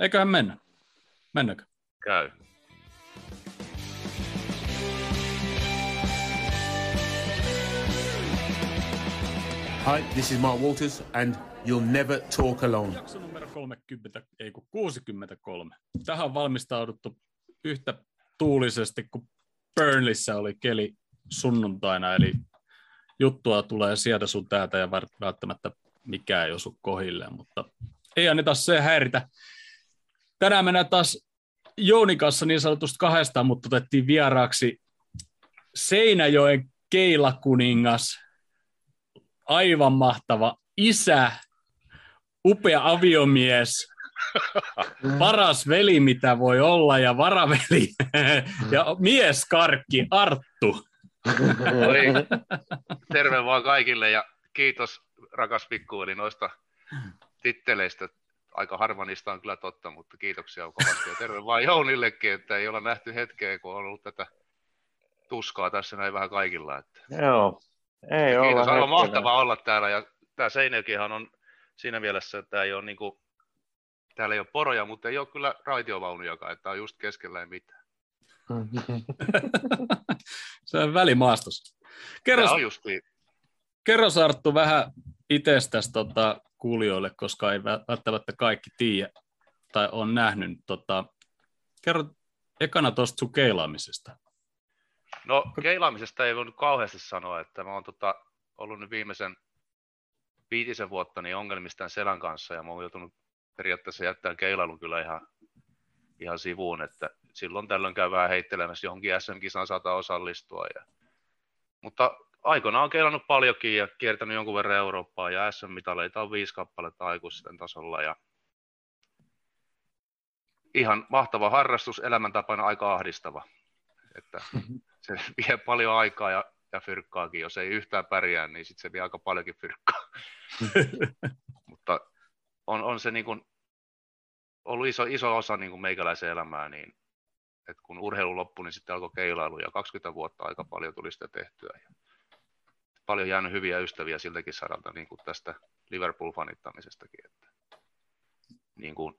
Eiköhän mennä. Mennäkö? Käy. Hi, this is Mark Walters, and you'll never talk alone. Jakso numero 30, ei kun 63. Tähän on valmistauduttu yhtä tuulisesti kuin Burnleyssä oli keli sunnuntaina, eli juttua tulee sieltä sun täältä ja välttämättä mikään ei osu kohilleen, mutta ei anneta se häiritä. Tänään mennään taas Jounin kanssa niin sanotusti kahdestaan, mutta otettiin vieraaksi Seinäjoen keilakuningas, aivan mahtava isä, upea aviomies, paras veli mitä voi olla ja varaveli ja mieskarkki Arttu. Terve vaan kaikille ja kiitos rakas pikkuveli noista titteleistä. Aika harva niistä on kyllä totta, mutta kiitoksia kovasti. Ja terve vaan Jounillekin, että ei olla nähty hetkeä, kun on ollut tätä tuskaa tässä näin vähän kaikilla. Että. Joo, ei ja olla kiitos, aivan mahtavaa olla täällä. Ja tämä Seinäjokihan on siinä mielessä, että ei ole niinku, täällä ei ole poroja, mutta ei ole kyllä raitiovaunujakaan, että on just keskellä ei mitään. Se on välimaastossa. Kerro, kerro Arttu vähän itsestäsi tota, kuulijoille, koska ei vä- välttämättä kaikki tiedä tai on nähnyt. Tota, kerro ekana tuosta sun keilaamisesta. No keilaamisesta ei voi nyt kauheasti sanoa, että mä oon tota, ollut nyt viimeisen viitisen vuotta niin ongelmissa tämän selän kanssa ja mä oon joutunut periaatteessa jättämään keilailun kyllä ihan, ihan sivuun, että silloin tällöin käy vähän heittelemässä johonkin SM-kisaan saattaa osallistua. Ja... Mutta aikoinaan on keilannut paljonkin ja kiertänyt jonkun verran Eurooppaa ja SM-mitaleita on viisi kappaletta aikuisten tasolla ja ihan mahtava harrastus, elämäntapana aika ahdistava. Että se vie paljon aikaa ja, ja fyrkkaakin. Jos ei yhtään pärjää, niin sitten se vie aika paljonkin fyrkkaa. Mutta on, on se niin kuin ollut iso, iso osa niin kuin meikäläisen elämää, niin että kun urheilu loppui, niin sitten alkoi keilailu ja 20 vuotta aika paljon tuli sitä tehtyä. Ja paljon jäänyt hyviä ystäviä siltäkin saralta niin kuin tästä Liverpool-fanittamisestakin. Että niin kuin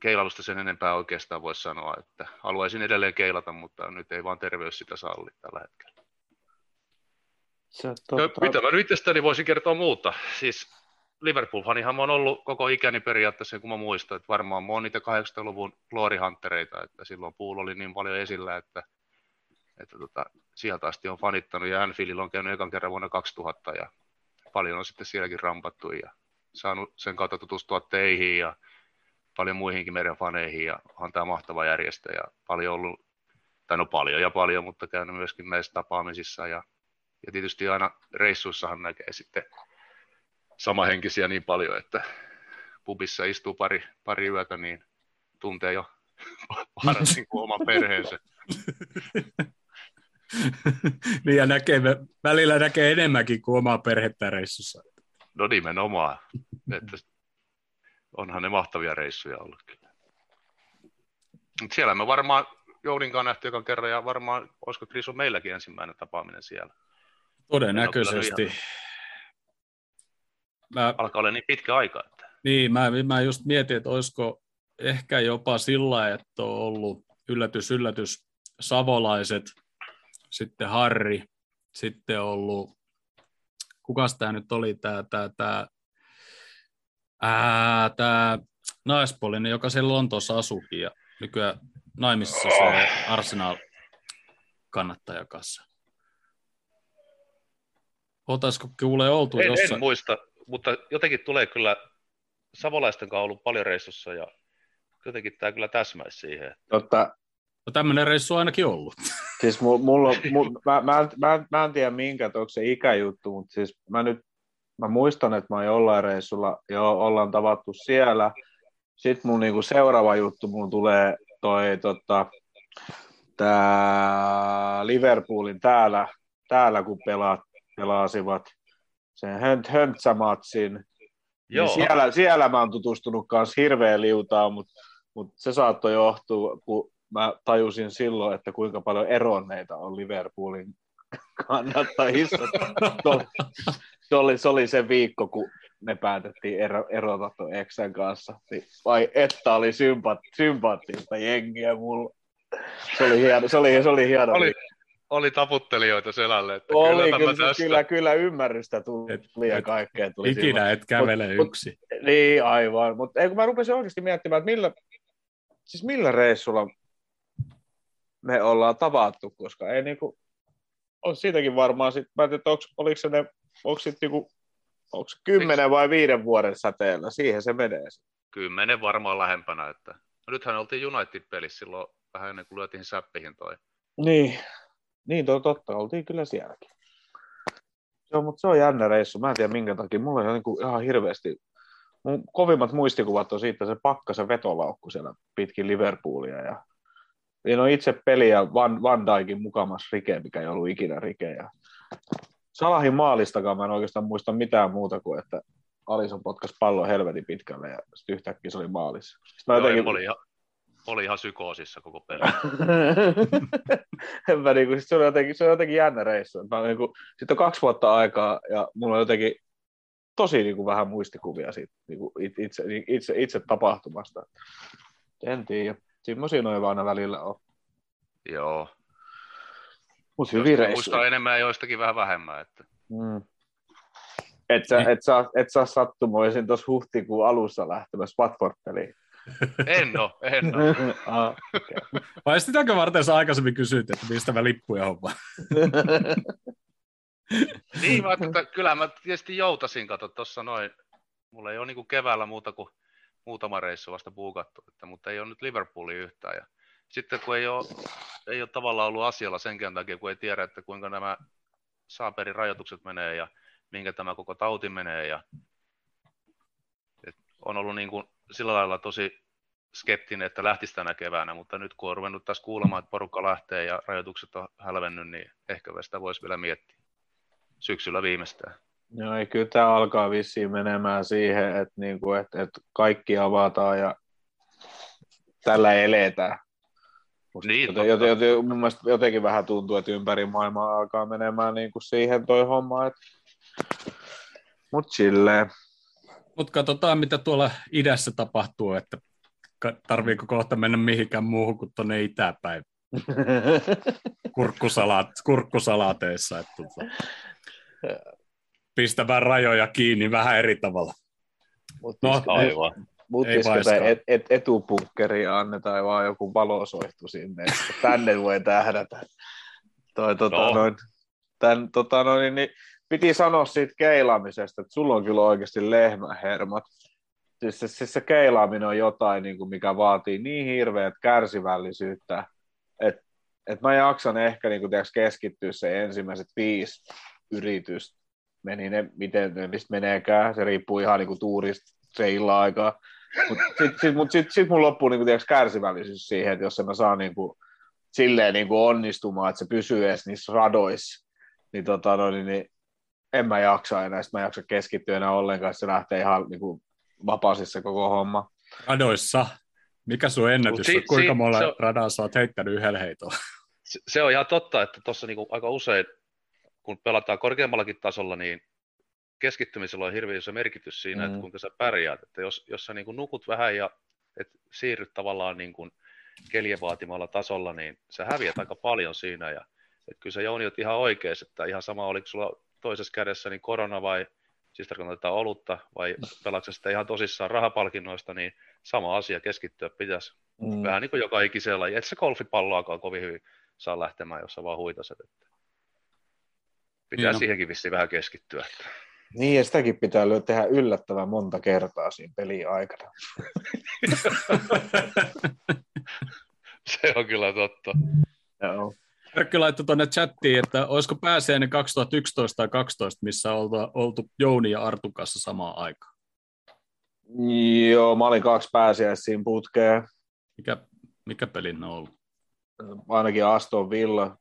keilailusta sen enempää oikeastaan voisi sanoa, että haluaisin edelleen keilata, mutta nyt ei vaan terveys sitä salli tällä hetkellä. Se, totta, mitä mä nyt itsestäni voisin kertoa muuta? Siis Liverpool-fanihan mä oon ollut koko ikäni periaatteessa, kun mä muistan, että varmaan mä oon niitä 80-luvun glory huntereita, että silloin Pool oli niin paljon esillä, että, että tota, sieltä asti on fanittanut ja Anfieldilla on käynyt ekan kerran vuonna 2000 ja paljon on sitten sielläkin rampattu ja saanut sen kautta tutustua teihin ja paljon muihinkin meidän faneihin ja on tämä mahtava järjestö ja paljon ollut, tai no paljon ja paljon, mutta käynyt myöskin näissä tapaamisissa ja, ja tietysti aina reissuissahan näkee sitten samahenkisiä niin paljon, että pubissa istuu pari, pari yötä, niin tuntee jo paremmin kuin oman perheensä. niin ja näkee, välillä näkee enemmänkin kuin omaa perhettä reissussa. No nimenomaan, että onhan ne mahtavia reissuja ollut kyllä. Mut siellä me varmaan Jouninkaan nähty ekan kerran ja varmaan, olisiko Krisu meilläkin ensimmäinen tapaaminen siellä. Todennäköisesti. Mä, Alkaa olla niin pitkä aika. Että... niin, mä, mä just mietin, että olisiko ehkä jopa sillä, että on ollut yllätys, yllätys, savolaiset, sitten Harri, sitten ollut, kukas tämä nyt oli, tämä, tämä, tämä, ää, tämä naispuolinen, joka siellä Lontoossa asuukin ja nykyään naimisissa se Arsenal kannattaja kanssa. Otaisiko kuule oltu En, jossain? en muista, mutta jotenkin tulee kyllä savolaisten kanssa ollut paljon reissussa ja jotenkin tämä kyllä täsmäisi siihen. totta, No tämmöinen reissu on ainakin ollut. siis mulla, mulla, mä, mä, en- mä, en- mä, en tiedä minkä, että onko se ikäjuttu, mutta siis mä nyt, mä muistan, että mä oon jollain reissulla, jo ollaan tavattu siellä. Sitten mun niinku seuraava juttu, mun tulee toi tota, tää Liverpoolin täällä, täällä kun pelaat, pelasivat sen hönt, höntsämatsin, Joo, Niin siellä, siellä mä oon tutustunut kanssa hirveän liutaan, mutta mut se saattoi johtua, kun mä tajusin silloin, että kuinka paljon eronneita on Liverpoolin kannattajissa. Se oli, se oli se viikko, kun ne päätettiin ero, erota tuon Exen kanssa. Niin, vai että oli sympaattista jengiä mulla. Se oli hieno. Se oli, se oli, hieno oli, oli taputtelijoita selälle. Että oli, kyllä, kyllä, tästä... kyllä, kyllä, ymmärrystä tuli et, ja et, kaikkea tuli. Ikinä silloin. et kävele mut, yksin. Mut, niin, aivan. Mutta kun mä rupesin oikeasti miettimään, että millä, siis millä reissulla me ollaan tavattu, koska ei niinku, on siitäkin varmaan, sit, mä en tiedä, onko, oliko se ne, onko sit niinku, onko se kymmenen vai viiden vuoden säteellä, siihen se menee. Kymmenen varmaan lähempänä, että no nythän oltiin United-pelissä silloin vähän ennen kuin lyötiin säppihin toi. Niin, niin toi totta, oltiin kyllä sielläkin. Joo, mutta se on jännä reissu. Mä en tiedä minkä takia. Mulla on niin kuin ihan hirveästi mun kovimmat muistikuvat on siitä se pakkasen vetolaukku siellä pitkin Liverpoolia ja niin on itse peliä Van, Van Dijkin mukamas rike, mikä ei ollut ikinä rike. Ja Salahin maalistakaan mä en oikeastaan muista mitään muuta kuin, että Alison potkas pallon helvetin pitkälle ja sitten yhtäkkiä se oli maalissa. Sitten Joo, jotenkin... oli, ihan, oli ihan psykoosissa koko peli. mä niinku, sit se, on jotenkin, se on jotenkin jännä reissu. Mä niinku, sitten on kaksi vuotta aikaa ja mulla on jotenkin tosi niinku, vähän muistikuvia siitä niinku, itse, itse, itse tapahtumasta. En tiedä. Semmoisia noin vaan välillä on. Joo. Mut hyvin reissuja. Muistaa enemmän ja joistakin vähän vähemmän. Että... Mm. Et sä, et, saa, et saa sattumoisin tuossa huhtikuun alussa lähtemässä Watford-peliin. En ole, en ole. ah, okay. Vai sitäkö varten sä aikaisemmin kysyit, että mistä mä lippuja homma? niin, että kyllä mä tietysti joutasin, kato tuossa noin. Mulla ei ole niin keväällä muuta kuin muutama reissu vasta buukattu, että, mutta ei ole nyt Liverpooli yhtään. Ja sitten kun ei ole, ei ole tavallaan ollut asialla senkään takia, kun ei tiedä, että kuinka nämä saaperin rajoitukset menee ja minkä tämä koko tauti menee. Ja, on ollut niin kuin sillä lailla tosi skeptinen, että lähtisi tänä keväänä, mutta nyt kun on ruvennut taas kuulemaan, että porukka lähtee ja rajoitukset on hälvennyt, niin ehkä sitä voisi vielä miettiä syksyllä viimeistään. Joo, ei, kyllä tämä alkaa vissiin menemään siihen, että, niin kuin, että, että kaikki avataan ja tällä eletään. niin, joten, joten, joten, mun mielestä jotenkin vähän tuntuu, että ympäri maailmaa alkaa menemään niin kuin siihen toi homma. Että... Mutta silleen. Mutta katsotaan, mitä tuolla idässä tapahtuu, että tarviiko kohta mennä mihinkään muuhun kuin tuonne itäpäin. Kurkkusalaat, kurkkusalaateissa. Että tuota pistämään rajoja kiinni vähän eri tavalla. Mut no, aivan. Mutta et, et, etupunkkeri annetaan vaan joku valosoihtu sinne, että tänne voi tähdätä. Toi, tota, no. noin, tän, tota, noin, niin, piti sanoa siitä keilaamisesta, että sulla on kyllä oikeasti lehmähermot. Siis se, siis se keilaaminen on jotain, niin kuin mikä vaatii niin hirveät kärsivällisyyttä, että et mä jaksan ehkä niin kuin, tiiäks, keskittyä se ensimmäiset viisi yritystä meni ne, miten ne mistä meneekään, se riippuu ihan niin kuin tuurista se illan aikaa. Mutta sitten sit, mut sit, sit mun loppuu niin kuin, kärsivällisyys siihen, että jos en mä saa niin kuin, silleen niin kuin onnistumaan, että se pysyy edes niissä radoissa, niin, tota, no, niin, niin en mä jaksa enää, sitten mä jaksa keskittyä enää ollenkaan, se lähtee ihan niin kuin, vapaasissa koko homma. Radoissa? Mikä sun ennätys si- on? Kuinka si- monella on... sä oot heittänyt yhdellä heitolla? Se, se on ihan totta, että tuossa niinku aika usein kun pelataan korkeammallakin tasolla, niin keskittymisellä on hirveän iso merkitys siinä, mm. että kuinka sä pärjäät. Että jos, jos sä niin kuin nukut vähän ja et siirryt tavallaan niin kuin keljen vaatimalla tasolla, niin sä häviät aika paljon siinä. Ja, että kyllä sä Jouni ihan oikeassa, että ihan sama oliko sulla toisessa kädessä niin korona vai siis tarkoitetaan olutta vai pelaatko sitä ihan tosissaan rahapalkinnoista, niin sama asia keskittyä pitäisi. Mm. Vähän niin kuin joka ikisellä. Et se golfipalloakaan kovin hyvin saa lähtemään, jos sä vaan huitaset. Että pitää niin siihenkin vissiin vähän keskittyä. Niin, ja sitäkin pitää tehdä yllättävän monta kertaa siinä pelin aikana. Se on kyllä totta. Joo. Erkki laittoi tuonne chattiin, että olisiko pääsiäinen 2011 tai 2012, missä oltu, oltu Jouni ja Artun kanssa samaan aikaan? Joo, mä olin kaksi pääsiäistä siinä putkeen. Mikä, mikä peli ne on ollut? Ainakin Aston Villa.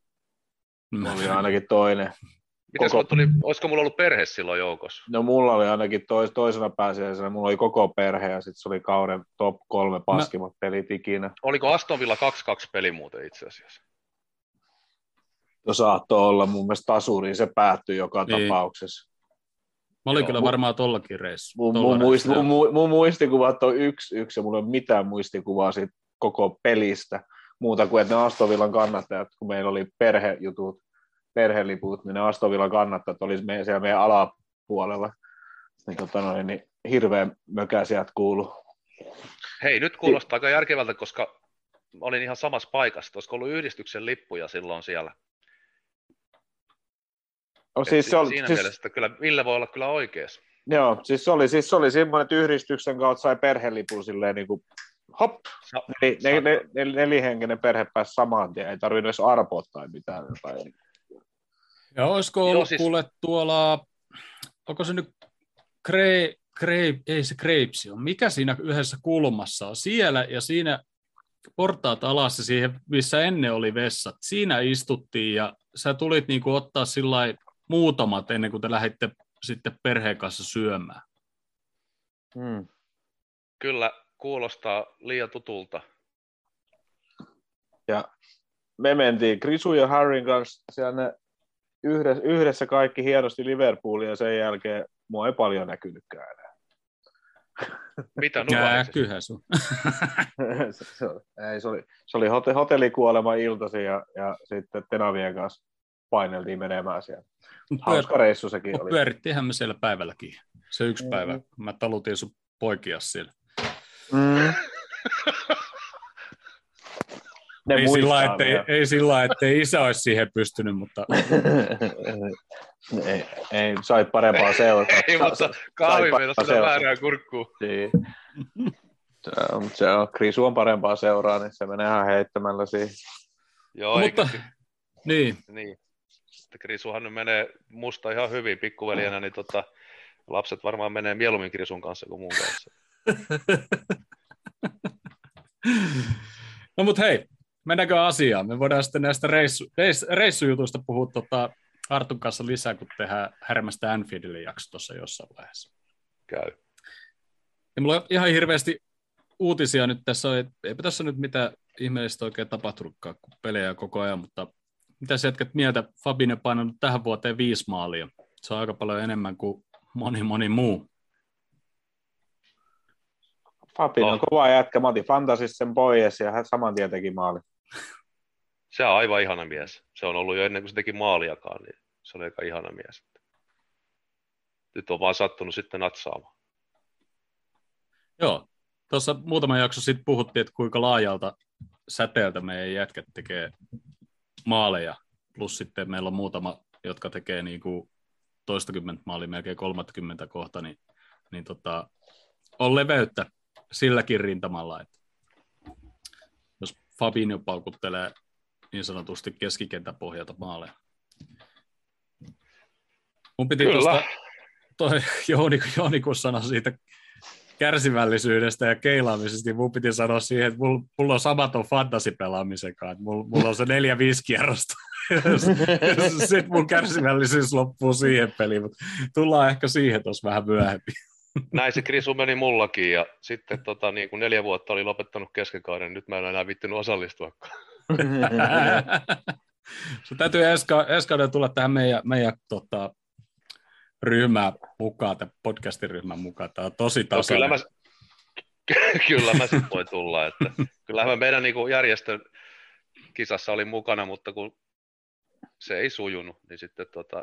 Oli ainakin toinen. Mitäs koko... tuli, olisiko mulla ollut perhe silloin joukossa? No mulla oli ainakin tois, toisena pääsiäisenä, mulla oli koko perhe ja sitten se oli kauden top kolme paskimmat Mä... pelit ikinä. Oliko Aston Villa 2-2 peli muuten itse asiassa? No saattoi olla, mun mielestä tasuriin se päättyi joka niin. tapauksessa. Mä olin Joo. kyllä varmaan tollakin reissu. Mun, mun, muist, mun, mu- mun muistikuvat on yksi, yksi ja mulla ei ole mitään muistikuvaa siitä koko pelistä. Muuta kuin, että ne Astovillan kannattajat, kun meillä oli perhejutut, perheliput, niin ne Astovillan kannattajat oli me, siellä meidän alapuolella. Niin, tota noin, niin hirveän mökä sieltä kuulu. Hei, nyt kuulostaa aika järkevältä, koska olin ihan samassa paikassa. Olisiko ollut yhdistyksen lippuja silloin siellä? No, siis si- se oli, siinä siis, mielessä, että kyllä Ville voi olla kyllä oikeassa. joo, siis se oli, siis se oli semmoinen, että yhdistyksen kautta sai perhelipun silleen niin kuin, hop, Sa- Eli ne, sa- ne, ne, nelihenkinen perhe pääsi samaan tien, ei tarvinnut edes arpoa tai mitään. jotain. Ja olisiko Joo, ollut siis- kuule tuolla, onko se nyt Kre, Kre, ei se Grapes on, mikä siinä yhdessä kulmassa on? Siellä ja siinä portaat alas ja siihen, missä ennen oli vessat, siinä istuttiin ja sä tulit niinku ottaa sillä muutamat ennen kuin te lähditte sitten perheen kanssa syömään. Hmm. Kyllä kuulostaa liian tutulta. Ja me mentiin Krisu ja Harryn kanssa siellä ne yhdessä, yhdessä kaikki hienosti Liverpooliin ja sen jälkeen mua ei paljon näkynytkään enää. Mitä nuoriset? kyllähän sun. se, se, oli, ei, se, oli, se oli hote, hotellikuolema iltasi ja, ja sitten Tenavien kanssa paineltiin menemään siellä. Hauska reissu sekin oli. Pyörittiinhän me siellä päivälläkin. Se yksi Mhm. päivä, kun mä talutin sun poikia siellä. Mm. Ne ei, sillä, muistaa ettei, vielä. ei sillä ettei isä olisi siihen pystynyt, mutta ei, ei, sai parempaa seurata. Ei, mutta kahvi kyllä seurata. väärään kurkkuun. Niin. Se on, se on, Krisu on parempaa seuraa, niin se menee ihan heittämällä siihen. Joo, Mutta- eikä, niin. niin. Sitten Krisuhan nyt menee musta ihan hyvin pikkuveljenä, niin tota, lapset varmaan menee mieluummin Krisun kanssa kuin mun kanssa. No mutta hei, mennäänkö asiaan? Me voidaan sitten näistä reissu, reis, reissujutuista puhua tota Artun kanssa lisää, kun tehdään Härmästä Anfieldille jakso tuossa jossain vaiheessa. Käy. Ja mulla on ihan hirveästi uutisia nyt tässä, on, eipä tässä nyt mitään ihmeellistä oikein tapahtunutkaan, kun pelejä koko ajan, mutta mitä sä jätkät mieltä? Fabinho painanut tähän vuoteen viisi maalia. Se on aika paljon enemmän kuin moni moni muu. Fabin on Oh. kova jätkä. Mä otin fantasissa sen pois ja hän saman tien teki maali. Se on aivan ihana mies. Se on ollut jo ennen kuin se teki maaliakaan, niin se oli aika ihana mies. Nyt on vaan sattunut sitten natsaamaan. Joo, tuossa muutama jakso sitten puhuttiin, että kuinka laajalta säteeltä meidän jätkät tekee maaleja, plus sitten meillä on muutama, jotka tekee niin kuin toistakymmentä maalia, melkein 30 kohta, niin, niin tota, on leveyttä silläkin rintamalla, että Fabinho paukuttelee niin sanotusti keskikentäpohjalta maaleja. Mun piti Kyllä. tuosta, toi Jouni, Jouni kun sanoi siitä kärsivällisyydestä ja keilaamisesta, niin mun piti sanoa siihen, että mulla, mulla on samaton fantasy-pelaamisen kanssa. Mulla, mulla on se neljä-viisi kierrosta. Sitten mun kärsivällisyys loppuu siihen peliin, mutta tullaan ehkä siihen tuossa vähän myöhemmin. Näin se Krisu meni mullakin ja sitten tota, niin kun neljä vuotta oli lopettanut keskenkauden, niin nyt mä en enää vittinyt osallistua. Se täytyy Eska, Eskauden tulla tähän meidän, meidän tota, ryhmään mukaan, tämän podcastin ryhmän mukaan. Tämä on tosi No, tasainen. kyllä mä, kyllä mä sitten voi tulla. Että, kyllähän mä meidän niin kuin järjestön kisassa olin mukana, mutta kun se ei sujunut, niin sitten tota,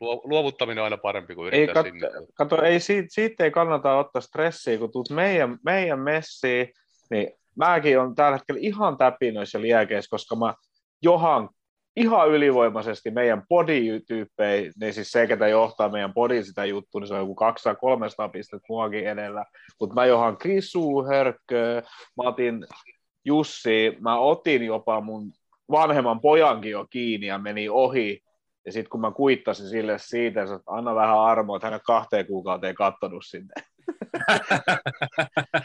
luovuttaminen on aina parempi kuin Ei, yrittää kat, sinne. kato, ei siitä, siitä ei kannata ottaa stressiä, kun tuut meidän, meidän messiin, niin mäkin on tällä hetkellä ihan täpinöissä liekeissä, koska mä johan ihan ylivoimaisesti meidän body-tyyppejä, niin siis se, ketä johtaa meidän body sitä juttua, niin se on joku 200-300 pistettä muakin edellä, mutta mä johan Krisu, Hörkkö, mä otin Jussi, mä otin jopa mun vanhemman pojankin jo kiinni ja meni ohi, ja sitten kun mä kuittasin sille siitä, että anna vähän armoa, että hän on kahteen kuukauteen kattonut sinne.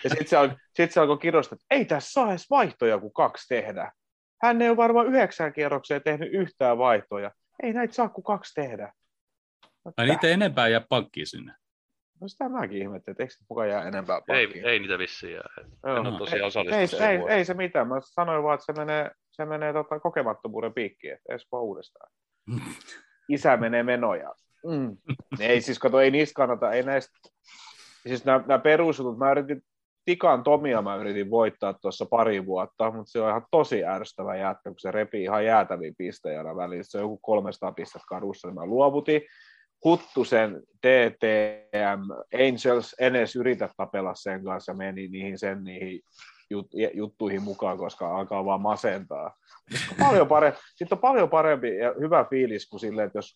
ja sitten se, al- sit se alkoi kirjoittaa, että ei tässä saa edes vaihtoja kuin kaksi tehdä. Hän ei ole varmaan yhdeksän kierrokseen tehnyt yhtään vaihtoja. Ei näitä saa kuin kaksi tehdä. Ai niitä ei enempää jää pankkiin sinne. No sitä mäkin ihmettelin, että eikö se mukaan jää enempää Ei, pankkiin. ei niitä vissiin jää. En ole tosiaan ei, osallistunut ei, ei, vuoteen. ei, se mitään. Mä sanoin vaan, että se menee, se menee tota kokemattomuuden piikkiin, että edes vaan uudestaan. Isä menee menojaan. Mm. Ei siis, kato, ei niistä kannata, ei näistä, siis nämä, nämä perusjutut, mä yritin, Tikan Tomia mä yritin voittaa tuossa pari vuotta, mutta se on ihan tosi ärsyttävä jätkä, kun se repii ihan jäätäviä pistejä välissä. Se on joku 300 pistettä kadussa, niin mä luovutin. Huttusen DTM, Angels, edes yritä tapella sen kanssa, meni niihin sen niihin jut, juttuihin mukaan, koska alkaa vaan masentaa. Paljon parempi, sitten on paljon parempi ja hyvä fiilis kuin silleen, että jos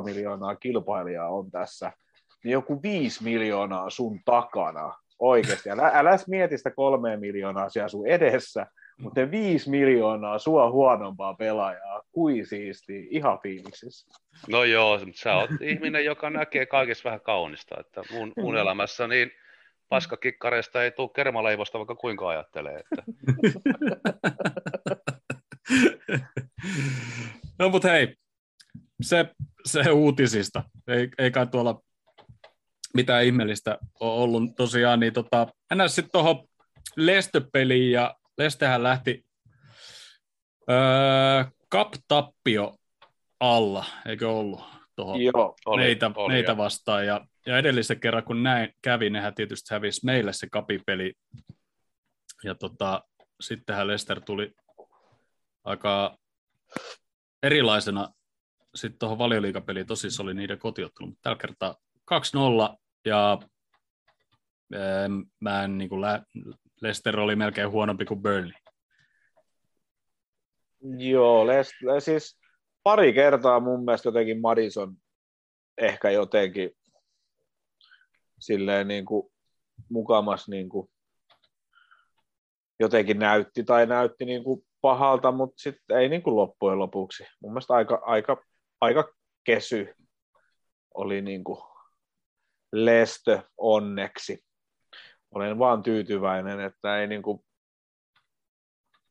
8,5 miljoonaa kilpailijaa on tässä, niin joku 5 miljoonaa sun takana oikeasti. Älä, älä mieti sitä kolme miljoonaa siellä sun edessä, mutta viisi miljoonaa sua huonompaa pelaajaa, kui siisti, ihan fiiliksissä. No joo, mutta sä oot ihminen, joka näkee kaikessa vähän kaunista, että mun, mun elämässä niin paskakikkareista ei tule kermaleivosta, vaikka kuinka ajattelee. Että... no mutta hei, se, se uutisista. Ei, ei kai tuolla mitään ihmeellistä ole ollut tosiaan, niin tota, mennään sitten tuohon Lestö-peliin, ja Lestehän lähti öö, Cup-tappio alla, eikö ollut? Tuohon Joo, oli, meitä, oli, meitä jo. vastaan, ja, ja edellisen kerran kun näin kävi, nehän tietysti hävisi meille se kapipeli, ja tota, sittenhän Lester tuli aika erilaisena sitten tuohon valioliikapeliin, tosi se oli niiden kotiottelu, mutta tällä kertaa 2-0 ja mä en, niin kuin, Leicester oli melkein huonompi kuin Burnley. Joo, Leicester, siis pari kertaa mun mielestä jotenkin Madison ehkä jotenkin silleen niin kuin mukamas niin kuin jotenkin näytti tai näytti niin kuin pahalta, mutta sitten ei niin kuin loppujen lopuksi. Mun mielestä aika, aika, aika kesy oli niin kuin Lestö onneksi. Olen vaan tyytyväinen, että ei niin kuin,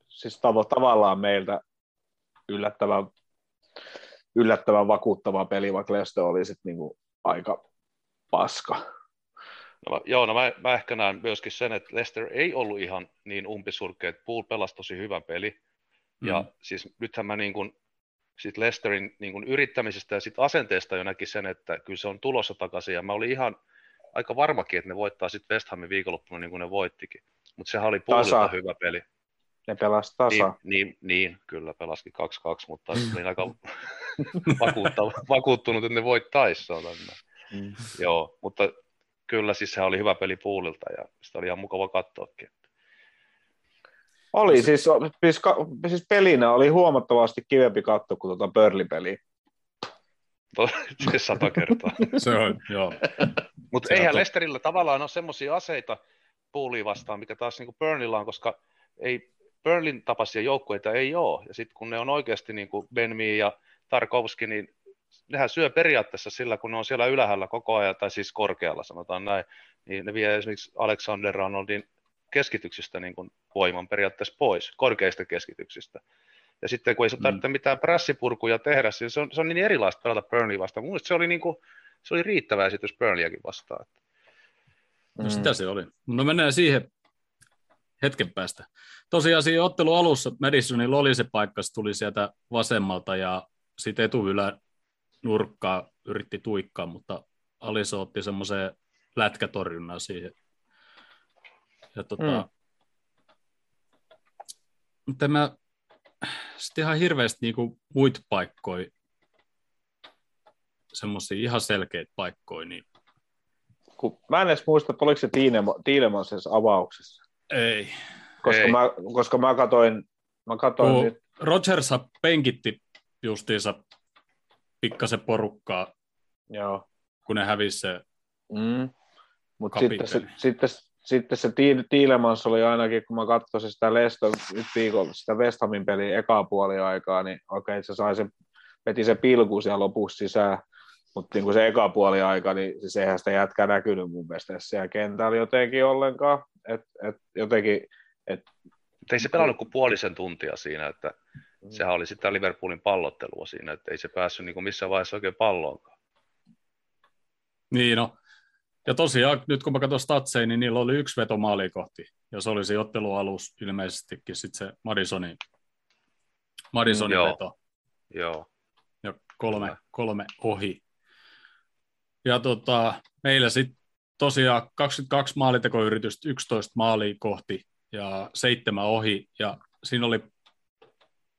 siis tav- tavallaan meiltä yllättävän, yllättävän vakuuttava peli, vaikka Lestö oli sitten niin kuin aika paska. No, joo, no mä, mä ehkä näen myöskin sen, että Lester ei ollut ihan niin umpisurkea, että Pool pelasi tosi hyvän peli. Mm. Ja siis nythän mä niin kuin, sit Lesterin niin kuin yrittämisestä ja sit asenteesta jo näki sen, että kyllä se on tulossa takaisin. Ja mä olin ihan aika varmakin, että ne voittaa sitten West Hamin viikonloppuna niin kuin ne voittikin. Mutta sehän oli puolilta hyvä peli. Ne pelasi tasa. Niin, niin, niin kyllä pelaskin 2-2, mutta olin aika vakuuttunut, että ne voittaisi, mm. Joo, mutta kyllä siis se oli hyvä peli puulilta ja sitä oli ihan mukava katsoakin. Oli, siis, siis, siis pelinä oli huomattavasti kivempi katto kuin tuota Burnley-peliä. se sata kertaa. se on, joo. Mutta eihän. Lesterillä tavallaan ole semmoisia aseita puuliin vastaan, mikä taas niin Burnleylla on, koska ei Burnleyn tapaisia joukkueita ei ole. Ja sitten kun ne on oikeasti niin kuin Benmi ja Tarkovski, niin nehän syö periaatteessa sillä, kun ne on siellä ylhäällä koko ajan, tai siis korkealla sanotaan näin, niin ne vie esimerkiksi Alexander Arnoldin keskityksistä niin kuin voiman periaatteessa pois, korkeista keskityksistä. Ja sitten kun ei se tarvitse mm. mitään prässipurkuja tehdä, niin se on, se on niin erilaista pelata Burnley vastaan. Mun se oli, niin kuin, se oli riittävä esitys Burnleyäkin vastaan. No sitä se oli. No mennään siihen hetken päästä. Tosiaan siinä ottelun alussa Madisonilla oli se paikka, se tuli sieltä vasemmalta ja sitten etuylä nurkkaa yritti tuikkaa, mutta Aliso otti semmoiseen lätkätorjunnan siihen. Ja tota, mm. Mutta mä sitten ihan hirveästi niinku muita paikkoja, semmoisia ihan selkeitä paikkoja, niin kun, mä en edes muista, että oliko se Tiilemansessa avauksessa. Ei. Koska, Ei. Mä, koska mä katoin, mä katoin kun nyt. Rogers penkitti justiinsa pikkasen porukkaa, Joo. kun ne hävisi se mm. Mutta sitten, se, sitten, sitten se Tiilemans oli ainakin, kun mä katsoin sitä Lesto nyt viikolla, sitä West Hamin peliä ekaa puoli aikaa, niin okei, okay, se sai se, veti se pilku siellä lopussa sisään, mutta niin kuin se eka puoli aika, niin siis eihän sitä jätkää näkynyt mun mielestä siellä kentällä jotenkin ollenkaan, että et jotenkin... Et, ei se pelannut kuin puolisen tuntia siinä, että mm. sehän oli sitä Liverpoolin pallottelua siinä, että ei se päässyt niin kuin missään vaiheessa oikein palloonkaan. Niin no, ja tosiaan, nyt kun mä katson statseja, niin niillä oli yksi veto kohti, ja se oli se ottelualus ilmeisestikin sitten se Madisonin, Madisonin Joo. veto. Joo. Ja kolme, kolme ohi. Ja tota, meillä sitten tosiaan 22 maalitekoyritystä, 11 maalia kohti ja seitsemän ohi. Ja siinä oli,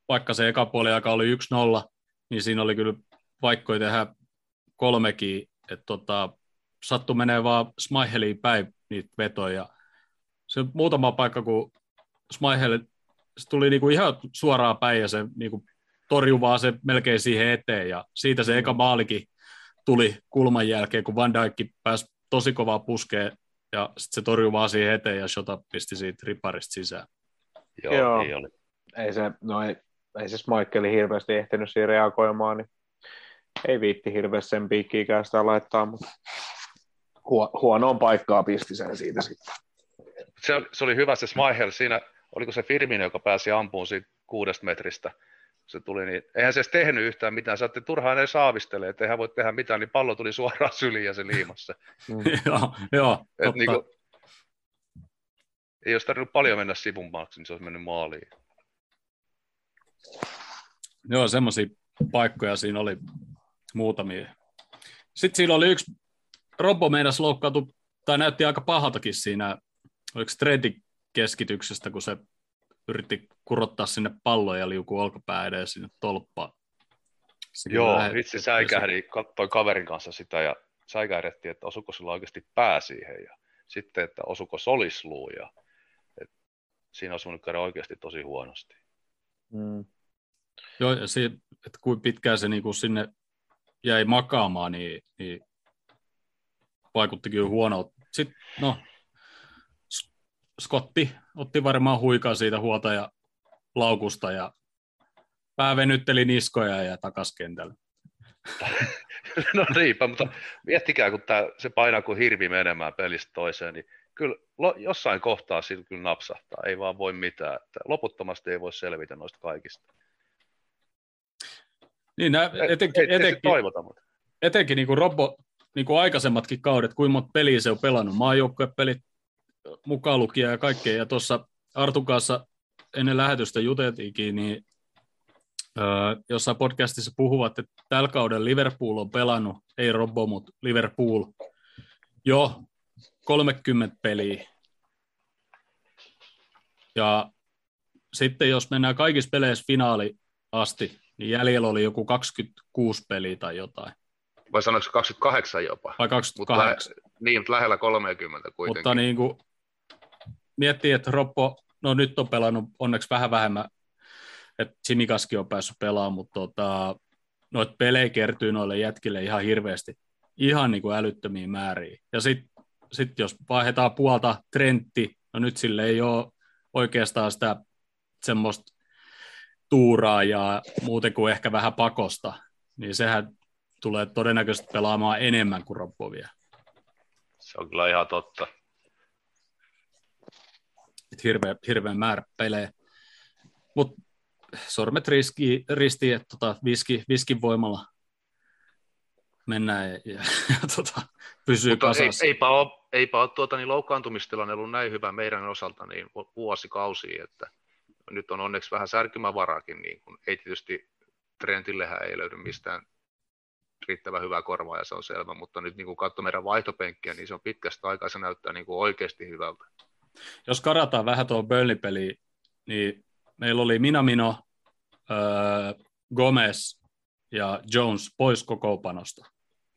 vaikka se eka puoli aika oli 1-0, niin siinä oli kyllä paikkoja tehdä kolmekin. Että tota, sattu menee vaan Smiheliin päin niitä vetoja. Se muutama paikka, kun Smihel se tuli niinku ihan suoraan päin ja se niinku torjui vaan se melkein siihen eteen ja siitä se eka maalikin tuli kulman jälkeen, kun Van Dijk pääsi tosi kovaa puskeen ja sitten se torjui vaan siihen eteen ja Shota pisti siitä riparista sisään. Joo, Joo. Niin oli. Ei se, no ei, ei se Michaeli hirveästi ehtinyt siinä reagoimaan, niin ei viitti hirveästi sen piikkiikään sitä laittaa, mutta huo, huonoon paikkaa pisti sen siitä sitten. Se, se oli hyvä se Smihel siinä, oliko se Firmino, joka pääsi ampuun siitä kuudesta metristä. Se tuli niin, eihän se edes tehnyt yhtään mitään, saatte turhaan edes saavistele, että eihän voi tehdä mitään, niin pallo tuli suoraan syliin ja se liimassa. joo, joo, Et totta. niinku, ei olisi tarvinnut paljon mennä sivumaaksi, niin se olisi mennyt maaliin. Joo, semmoisia paikkoja siinä oli muutamia. Sitten siinä oli yksi, Robbo meinas loukkaantui, tai näytti aika pahaltakin siinä, oliko keskityksestä, kun se yritti kurottaa sinne palloa ja liukuu olkapää edes sinne tolppaan. Sekin Joo, lähe- itse säikähdin, katsoin kaverin kanssa sitä ja säikähdettiin, että osuko sillä oikeasti pää siihen ja sitten, että osuko solisluu ja et siinä olisi voinut käydä oikeasti tosi huonosti. Mm. Joo, ja se, että kuinka pitkään se niinku sinne jäi makaamaan, niin, niin vaikutti kyllä huonolta. Sitten, no, S- Scotti otti varmaan huikaa siitä huolta ja laukusta ja pää venytteli niskoja ja takas kentälle. no niinpä, mutta miettikää, kun tää, se painaa kuin hirvi menemään pelistä toiseen, niin kyllä lo, jossain kohtaa sillä kyllä napsahtaa, ei vaan voi mitään. Että loputtomasti ei voi selvitä noista kaikista. Niin, Et- etenkin, ei tietysti etenkin, toivota, mutta etenkin niin kuin Robbo, niin kuin aikaisemmatkin kaudet, kuinka monta peliä se on pelannut, maajoukkuepelit mukaan lukien ja kaikkea, ja tuossa Artun kanssa ennen lähetystä juteltiinkin, niin öö, jossain podcastissa puhuvat, että tällä kaudella Liverpool on pelannut, ei Robbo, mutta Liverpool, jo 30 peliä. Ja sitten jos mennään kaikissa peleissä finaali asti, niin jäljellä oli joku 26 peliä tai jotain, vai sanoiko 28 jopa? vai Mutta 28. lähe, niin, mutta lähellä 30 kuitenkin. Mutta niin kuin, miettii, että Roppo, no nyt on pelannut onneksi vähän vähemmän, että Simikaski on päässyt pelaamaan, mutta tota, noita pelejä kertyy noille jätkille ihan hirveästi, ihan niin kuin älyttömiä määriä. Ja sitten sit jos vaihdetaan puolta Trentti, no nyt sille ei ole oikeastaan sitä semmoista tuuraa ja muuten kuin ehkä vähän pakosta, niin sehän tulee todennäköisesti pelaamaan enemmän kuin Roppo vielä. Se on kyllä ihan totta. Et hirveä, hirveä määrä pelejä. Mutta sormet riski, ristiin, että tota, viski, viskin voimalla mennään ja, ja, ja tota, pysyy Mutta ei, kasassa. eipä ole, eipä ole tuota, niin loukkaantumistilanne ollut näin hyvä meidän osalta niin vu- vuosikausia, että nyt on onneksi vähän särkymävaraakin, niin kun ei tietysti Trentillehän ei löydy mistään riittävän hyvää korvaa ja se on selvä, mutta nyt niin kun katsoo meidän vaihtopenkkiä, niin se on pitkästä aikaa, se näyttää niin kuin oikeasti hyvältä. Jos karataan vähän tuohon Burnley-peliin, niin meillä oli Minamino, öö, Gomez ja Jones pois kokoopanosta.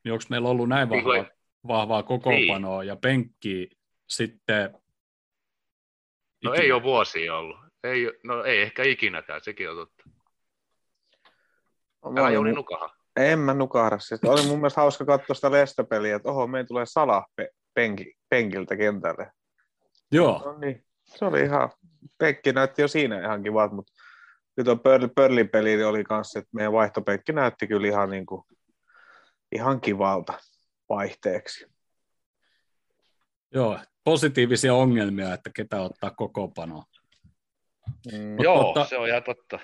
Niin onko meillä ollut näin Niin vahvaa, kuin- vahvaa kokoopanoa ja penkkiä sitten No ikinä? ei ole vuosia ollut. Ei, no ei ehkä ikinäkään, sekin on totta. Mä Älä Jouni mu- nukaha. En mä nukahda. Siis oli mun mielestä hauska katsoa sitä Lestö-peliä, että oho, meidän tulee Salah pe- penki, penkiltä kentälle. Joo, No niin, se oli ihan, penkki näytti jo siinä ihan kivat, mutta nyt tuo Pör- Pörlin peli niin oli kanssa, että meidän vaihtopenkki näytti kyllä ihan, niin kuin, ihan kivalta vaihteeksi. joo, positiivisia ongelmia, että ketä ottaa kokoopanoa. Mm. Mut Joo, totta- se on ihan totta.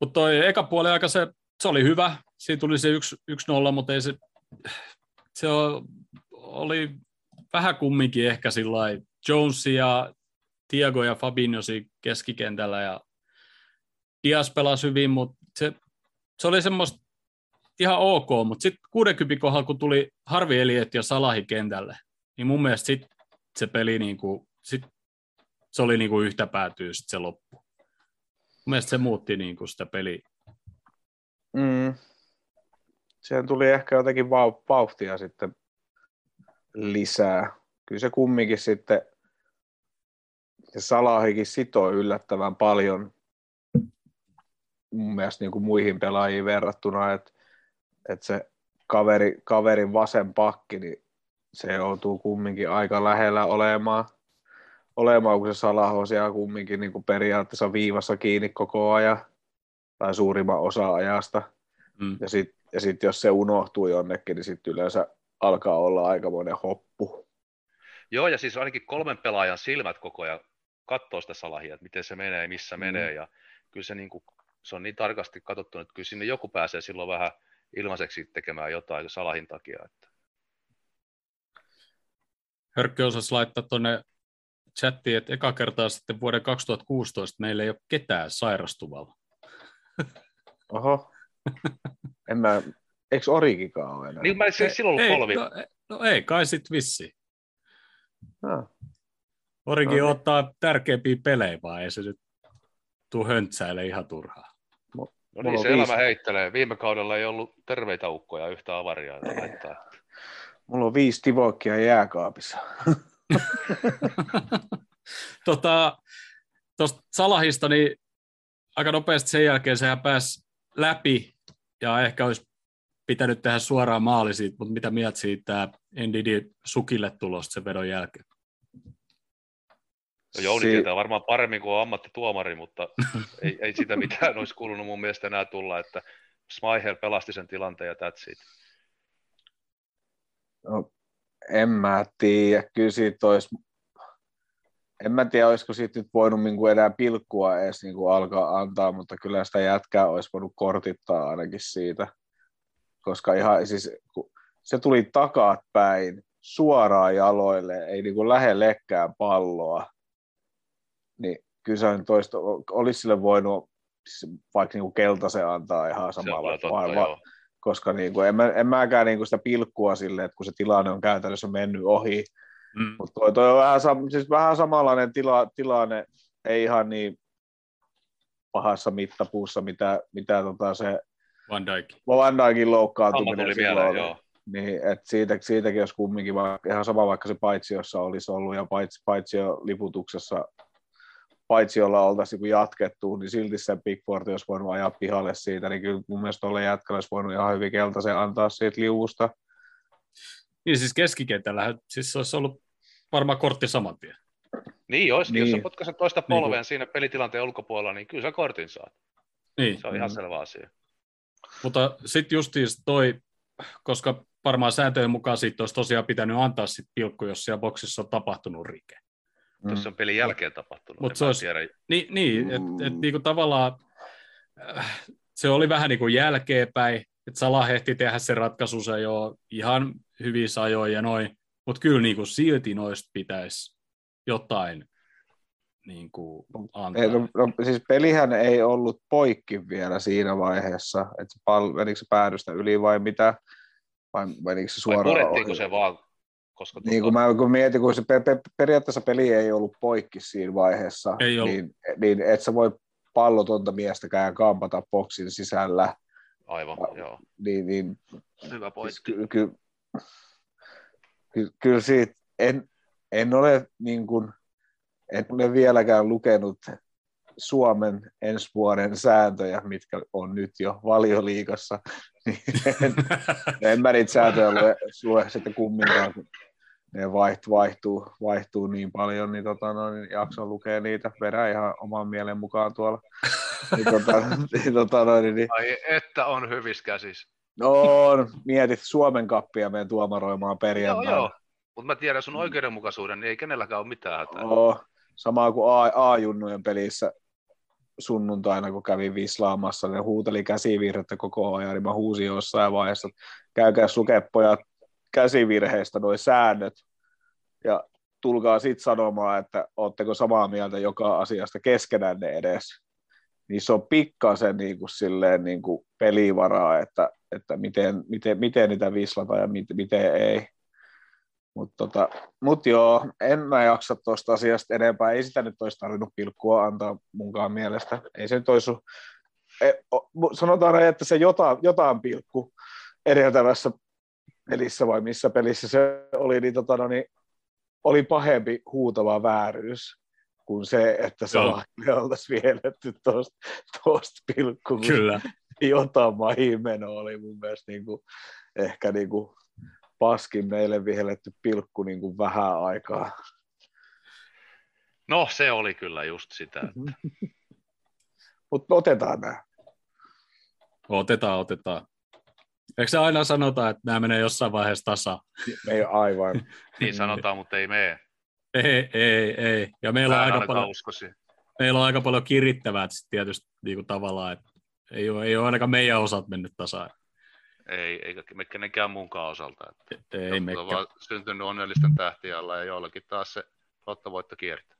Mutta toi eka puoli aika se, se oli hyvä. Siinä tuli se 1-0, mutta ei se, se oli vähän kumminkin ehkä sillä Jones ja Tiago ja Fabinho keskikentällä ja Dias pelasi hyvin, mutta se, se oli semmoista ihan ok, mutta sitten 60 kohdalla, kun tuli Harvi Eliet ja Salahi kentälle, niin mun mielestä sit se peli niin kuin, sit se oli niin kuin yhtä päätyy sit se loppu. Mun mielestä se muutti niin kuin sitä peliä. Mm. Siihen tuli ehkä jotenkin vau- vauhtia sitten lisää. Kyllä se kumminkin sitten, se Salahikin sitoi yllättävän paljon mun mielestä niin kuin muihin pelaajiin verrattuna, että, että se kaveri, kaverin vasen pakki, niin se joutuu kumminkin aika lähellä olemaan, olemaan kun se Salah on siellä kumminkin niin kuin periaatteessa viivassa kiinni koko ajan, tai suurimman osa ajasta. Mm. Ja sitten ja sit jos se unohtuu jonnekin, niin sitten yleensä alkaa olla aikamoinen hoppu. Joo, ja siis ainakin kolmen pelaajan silmät koko ajan katsoo sitä salahia, että miten se menee, missä Mm. menee, ja kyllä se, niin kuin, se on niin tarkasti katsottu, että kyllä sinne joku pääsee silloin vähän ilmaiseksi tekemään jotain salahin takia. Että. Hörkkö osasi laittaa tuonne chattiin, että eka kertaa sitten vuoden 2016 meillä ei ole ketään sairastuvalla. Oho. En mä, eikö Orikikaan ole enää? Niin mä siis silloin ollut ei, polvi. no, no ei, kai sit vissi. Ah. Origi No niin. ottaa tärkeimpiä pelejä, vaan ei se nyt tuu höntsäile ihan turhaa. No Mulla niin, se viisi- elämä heittelee. Viime kaudella ei ollut terveitä ukkoja yhtä avaria. että laittaa. Mulla on viisi tivokkia jääkaapissa. tota, tuosta Salahista, niin aika nopeasti sen jälkeen sehän pääsi läpi, ja ehkä olisi pitänyt tehdä suoraan maali siitä, mutta mitä mieltä siitä NDD Sukille tulosta sen vedon jälkeen? No Jouni Si- tietää varmaan paremmin kuin ammattituomari, mutta ei, ei sitä mitään olisi kuulunut mun mielestä enää tulla, että Smaiher pelasti sen tilanteen ja that's it. No, en mä tiedä. Kyllä siitä olisi... En mä tiedä, olisiko siitä nyt voinut niin kuin enää pilkkua edes niin kuin alkaa antaa, mutta kyllä sitä jätkää olisi voinut kortittaa ainakin siitä. Koska ihan siis, se tuli takaat päin, suoraan jaloille, ei niin kuin lähellekään palloa, niin kyllä se nyt olisi, olisi sille voinut siis vaikka niin kuin keltaisen antaa ihan samalla. joo. Koska niin kuin, en, mä, en mäkään niin kuin sitä pilkkua sille, että kun se tilanne on käytännössä mennyt ohi, Mm. mutta toi, toi on vähän, siis vähän samanlainen tila, tilanne, ei ihan niin pahassa mittapuussa, mitä, mitä tota se Van Dijk. Van Dijkin loukkaantuminen tuli silloin mieleen, oli. joo. Niin, et siitä, siitäkin olisi kumminkin vaikka, ihan sama, vaikka se paitsiossa olisi ollut ja paitsi, paitsio liputuksessa paitsiolla oltaisiin niin jatkettu, niin silti se Pickford olisi voinut ajaa pihalle siitä, niin kyllä mun mielestä tuolle jätkälle olisi voinut ihan hyvin keltaisen antaa siitä liuusta. Niin siis keskikentällä, siis se olisi ollut varmaan kortti saman tien. Niin olisikin, niin. jos sä Niin. potkaiset toista Niin polveen siinä pelitilanteen ulkopuolella, niin kyllä sä kortin saat. Niin, Se on ihan Mm. selvä asia. mutta sitten justiin toi, koska varmaan sääntöjen mukaan siitä olisi tosiaan pitänyt antaa sit pilkku, jos siellä boksissa on tapahtunut rike. Mm. Se on pelin jälkeen tapahtunut, Mut se olisi- tiedä. Niin, niin että et, Mm. niinku tavallaan äh, se oli vähän niin kuin jälkeenpäin, että Salah ehti tehdä sen ratkaisunsa jo ihan hyvissä ajoin ja noin, mutta kyllä niin kuin silti noista pitäisi jotain niin kuin antaa. Ei, no, no, siis pelihän ei ollut poikki vielä siinä vaiheessa, että pal- menikö se päädystä yli vai mitä, vai menikö se Vai suoraan purettiinko ohi? se vaan? Koska Niin tota- kun mä kun mietin, kun se pe- pe- periaatteessa peli ei ollut poikki siinä vaiheessa, Ei ollut. niin, niin et sä voi pallotonta miestäkään kampata boksin sisällä, Aivan, joo. niin, niin Hyvä pointti. siis ky- ky- ky- kyllä siitä en, en ole niin kuin, en ole vieläkään lukenut Suomen ensi vuoden sääntöjä, mitkä on nyt jo valioliikassa, en, en mä niitä sääntöjä lue, lue sitten kumminkaan, kun ne vaihtuu, vaihtuu, vaihtuu niin paljon, niin, tota, no, niin jakson lukea niitä, vedän ihan oman mielen mukaan tuolla. Niin, tota, niin, tota, no, niin, niin, Ai että on hyvissä käsissä. no, mietit Suomen kappia meidän tuomaroimaan Joo, perjantaina. joo. Mutta mä tiedän sun oikeudenmukaisuuden, niin ei kenelläkään ole mitään hätää. Oo, samaa kuin A- A-junnujen pelissä sunnuntaina, kun kävin vislaamassa, ne huuteli käsivirhettä koko ajan, niin mä huusin jossain vaiheessa, että käykää lukepojat käsivirheistä nuo säännöt, ja tulkaa sitten sanomaan, että ootteko samaa mieltä joka asiasta keskenänne edes. niissä on pikkasen niin kuin silleen niin kuin pelivaraa, että, että miten, miten, miten niitä vislataan ja miten, miten ei. Mutta tota, mut joo, en mä jaksa tuosta asiasta enempää. Ei sitä nyt olisi tarvinnut pilkkua antaa munkaan mielestä. Ei se nyt olisi, e, sanotaan, että se jotain, jotain pilkku edeltävässä pelissä vai missä pelissä se oli, niin, tota, no, niin oli pahempi huutava vääryys kuin se, että se oltaisiin vielletty tuosta pilkku. Kyllä. Jotain mahimeno oli mun mielestä niin kuin, ehkä niin kuin paskin meille vihelletty pilkku niin kuin vähän aikaa. No, se oli kyllä just sitä. Mutta otetaan nämä. Otetaan, otetaan. Eikö se aina sanota, että nämä menee jossain vaiheessa tasa? Ei aivan. niin sanotaan, mutta ei mene. Ei, ei, ei. Ja meillä on, aika paljon, meillä on aika paljon kirittävää tietysti niin kuin tavallaan, että ei ole, ei ole ainakaan meidän osat mennyt tasaan. Ei, eikä me kenenkään muunkaan osalta. Että ei mekään. vaan syntynyt onnellisten tähtien alla ja jollakin taas se lottovoitto kiertää.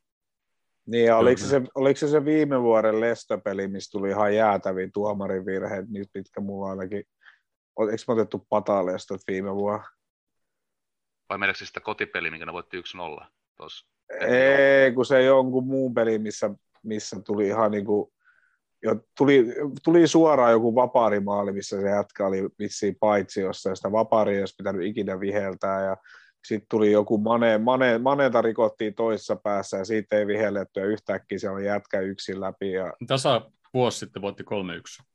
Niin, ja oliko se, oliko se se viime vuoden lestopeli, missä tuli ihan jäätäviä tuomarin virheet, mitkä mulla ainakin, eikö me otettu patalestot viime vuonna? Vai meneekö sitä kotipeli, minkä ne voitti 1-0? Tos, Ei, kun se jonkun muun peli, missä, missä tuli ihan niin kuin, jo, tuli, tuli suoraan joku vapaarimaali, missä se jätkä oli vissiin paitsi, jossa sitä vapaaria ei olisi pitänyt ikinä viheltää, ja sitten tuli joku mane, mane, maneta rikottiin toisessa päässä, ja siitä ei vihelletty, ja yhtäkkiä se oli jätkä yksin läpi. Ja... Tasa vuosi sitten voitti 3-1.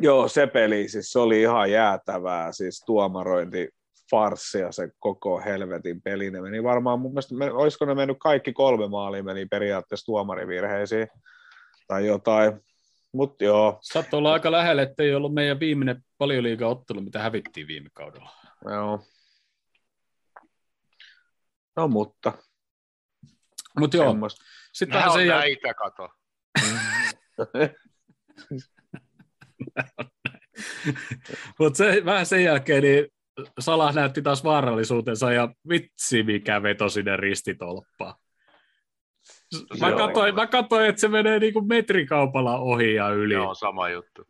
Joo, se peli, siis se oli ihan jäätävää, siis tuomarointi farssia se koko helvetin peli. Ne meni varmaan, mun mielestä, olisiko ne mennyt kaikki kolme maalia, meni periaatteessa tuomarivirheisiin tai jotain. Mutta joo. Saattoi olla aika lähellä, että ei ollut meidän viimeinen liiga ottelu, mitä hävittiin viime kaudella. Joo. No mutta. Mutta joo. Sitten vähän sen näitä, kato. Mutta se, vähän sen jälkeen niin Salah näytti taas vaarallisuutensa ja vitsi mikä veto sinne ristitolppaan. Mä katsoin, mä katsoin, että se menee niinku metrikaupalla ohi ja yli. Joo, sama juttu.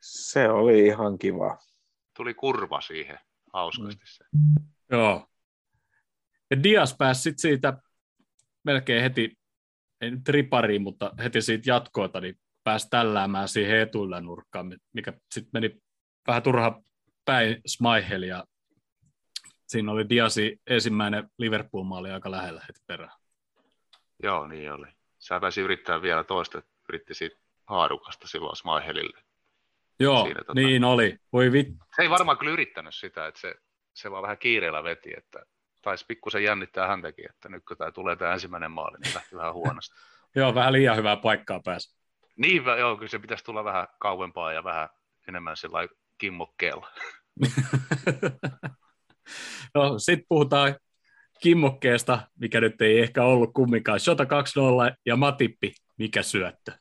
Se oli ihan kiva. Tuli kurva siihen, hauskasti se. Joo. Ja Dias pääsi sit siitä melkein heti, ei nyt ripariin, mutta heti siitä jatkoota, niin pääsi tälläämään siihen etuilla nurkkaan, mikä sitten meni vähän turha päin Smaichel ja siinä oli Diasi ensimmäinen Liverpool-maali aika lähellä heti perään. Joo, niin oli. Sä pääsi yrittää vielä toista, yritti siitä haarukasta silloin Smaichelille. Joo, Siinä, tota... niin oli. Voi vit... Se ei varmaan kyllä yrittänyt sitä, että se, se vaan vähän kiireellä veti, että taisi pikkusen jännittää häntäkin, että nyt kun tämä tulee tämä ensimmäinen maali, niin lähti vähän huonosti. joo, vähän liian hyvää paikkaa pääsi. Niin, joo, kyllä se pitäisi tulla vähän kauempaa ja vähän enemmän sellainen kimmokkeella. no, sitten puhutaan kimmokkeesta, mikä nyt ei ehkä ollut kumminkaan. Shota 2-0 ja Matippi, mikä syöttö?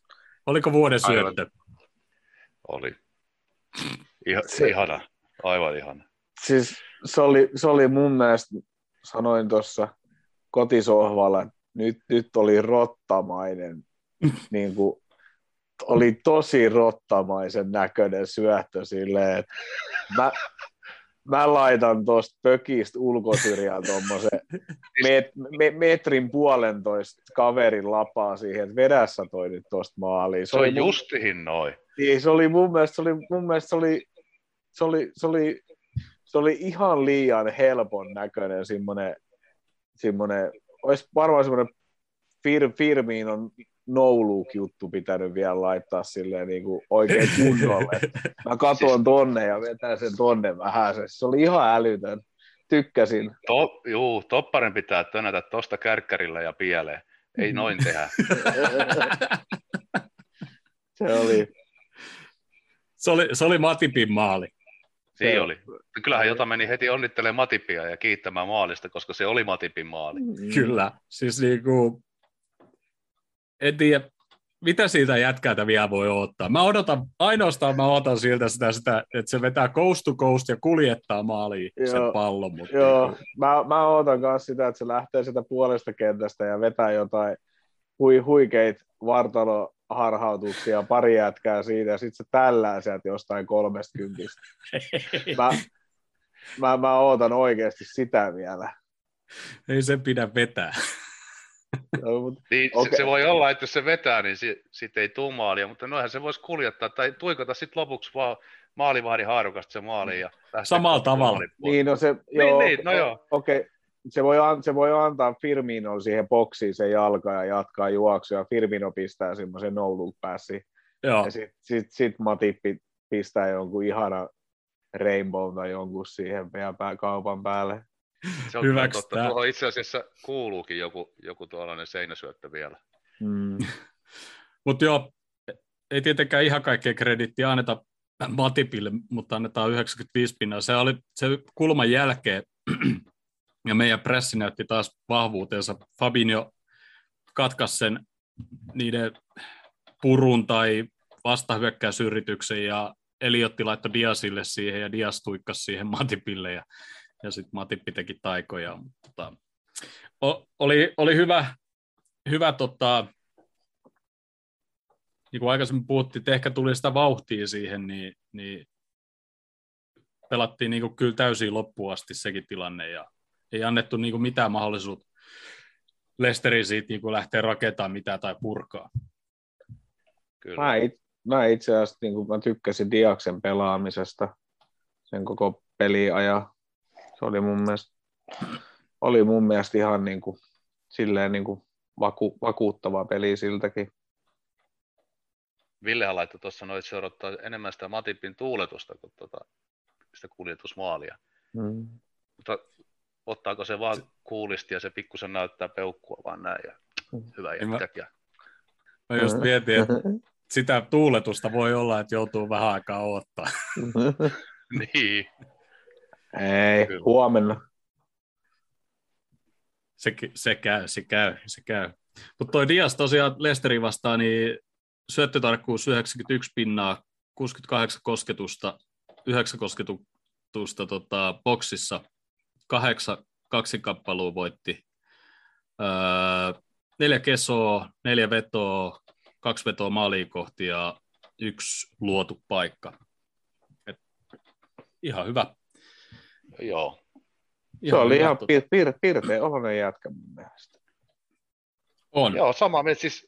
Oliko vuoden syöttö? Aivan. Oli. Iha, se, ihana, aivan ihana. Siis se oli, se oli mun mielestä, sanoin tuossa kotisohvalla, nyt, nyt oli rottamainen niin kuin oli tosi rottamaisen näköinen syöttö silleen, että mä, mä laitan tuosta pökistä ulkosyrjään tuommoisen met, me, metrin puolentoista kaverin lapaa siihen, että vedässä toi nyt tuosta maaliin. Se, se oli justihin noin. Niin, se oli mun mielestä, se oli, mun mielestä se oli, se oli, se oli, se oli ihan liian helpon näköinen semmoinen, semmoinen olisi varmaan semmoinen Fir, Firmiin on no juttu pitänyt vielä laittaa silleen niin kuin oikein kunnolle. Mä katson siis... tonne ja vetän sen tonne vähän. Se oli ihan älytön. Tykkäsin. To, juu, topparen pitää tönätä tosta kärkkärillä ja pieleen. Ei noin tehdä. se oli. Se oli, se oli Matipin maali. Niin se oli. Kyllähän jota meni heti onnittelemaan Matipia ja kiittämään maalista, koska se oli Matipin maali. Kyllä. Siis niin kuin, en tiedä, mitä siitä jätkältä vielä voi ottaa. Mä odotan, ainoastaan mä otan siltä sitä, sitä että se vetää coast to coast ja kuljettaa maaliin joo, sen pallon. Mutta joo, niin mä, mä odotan myös sitä, että se lähtee sitä puolesta kentästä ja vetää jotain hui, huikeita vartalo harhautuksia, pari jätkää siitä, ja sitten se tällää sieltä jostain kolmestkymmenistä. Mä, mä, mä ootan oikeasti sitä vielä. Ei se pidä vetää. No, mutta, niin, okay. se, se, voi olla, että jos se vetää, niin sitten sit ei tule maalia, mutta noihän se voisi kuljettaa tai tuikota sitten lopuksi vaan maalivahdin haarukasta se maali. Ja Samalla tavalla. Niin, no se, niin, joo, niin, no joo. Okei, okay. se, voi, an, se voi antaa Firmino siihen boksiin se jalka ja jatkaa juoksua, ja Firmino pistää semmoisen no look passi. Joo. Ja sitten sit, sit Matippi pistää jonkun ihana Rainbow tai jonkun siihen vielä kaupan päälle. Se on Hyväksi totta. Tuohon itse asiassa kuuluukin joku, joku tuollainen seinäsyöttö vielä. Mm. Mutta joo, ei tietenkään ihan kaikkea kredittiä anneta Matipille, mutta annetaan 95 pinnaa. Se oli se kulman jälkeen, ja meidän pressi näytti taas vahvuutensa. Fabinho katkaisi sen niiden purun tai vastahyökkäysyrityksen, ja Eliotti laittoi Diasille siihen, ja Dias tuikkasi siihen Matipille, ja ja sitten Matippi teki taikoja. Mutta, oli, oli hyvä, hyvä tota, niin kuin aikaisemmin puhuttiin, että ehkä tuli sitä vauhtia siihen, niin, niin pelattiin niin kuin kyllä täysin loppuun asti sekin tilanne, ja ei annettu niin kuin mitään mahdollisuutta Lesterin siitä niin kuin lähteä rakentamaan mitään tai purkaa. Kyllä. Mä, it, mä itse asiassa niin kuin mä tykkäsin Diaksen pelaamisesta sen koko peliajan se oli mun mielestä, oli mun mielestä ihan niin kuin, silleen niin kuin vaku, vakuuttava peli siltäkin. Villehän laittoi tuossa noin, että se odottaa enemmän sitä Matipin tuuletusta kuin tuota, sitä kuljetusmaalia. Mm. Mutta ottaako se vaan kuulisti ja se pikkusen näyttää peukkua vaan näin ja hyvä jätkät. Ja... Mä just mietin, että sitä tuuletusta voi olla, että joutuu vähän aikaa odottaa. niin. Ei, Kyllä. huomenna. Se, se käy, se käy, se käy. Mutta toi Dias tosiaan Lesteri vastaan, niin syöttötarkkuus 91 pinnaa, 68 kosketusta, 9 kosketusta tota, boksissa, kahdeksan kappalua voitti, öö, neljä kesoa, neljä vetoa, kaksi vetoa maaliin kohti ja yksi luotu paikka. Et ihan hyvä Joo. Se oli ihan pir- pir- pirteä oloinen jätkä mun mielestä. On. Joo, sama mieltä. Siis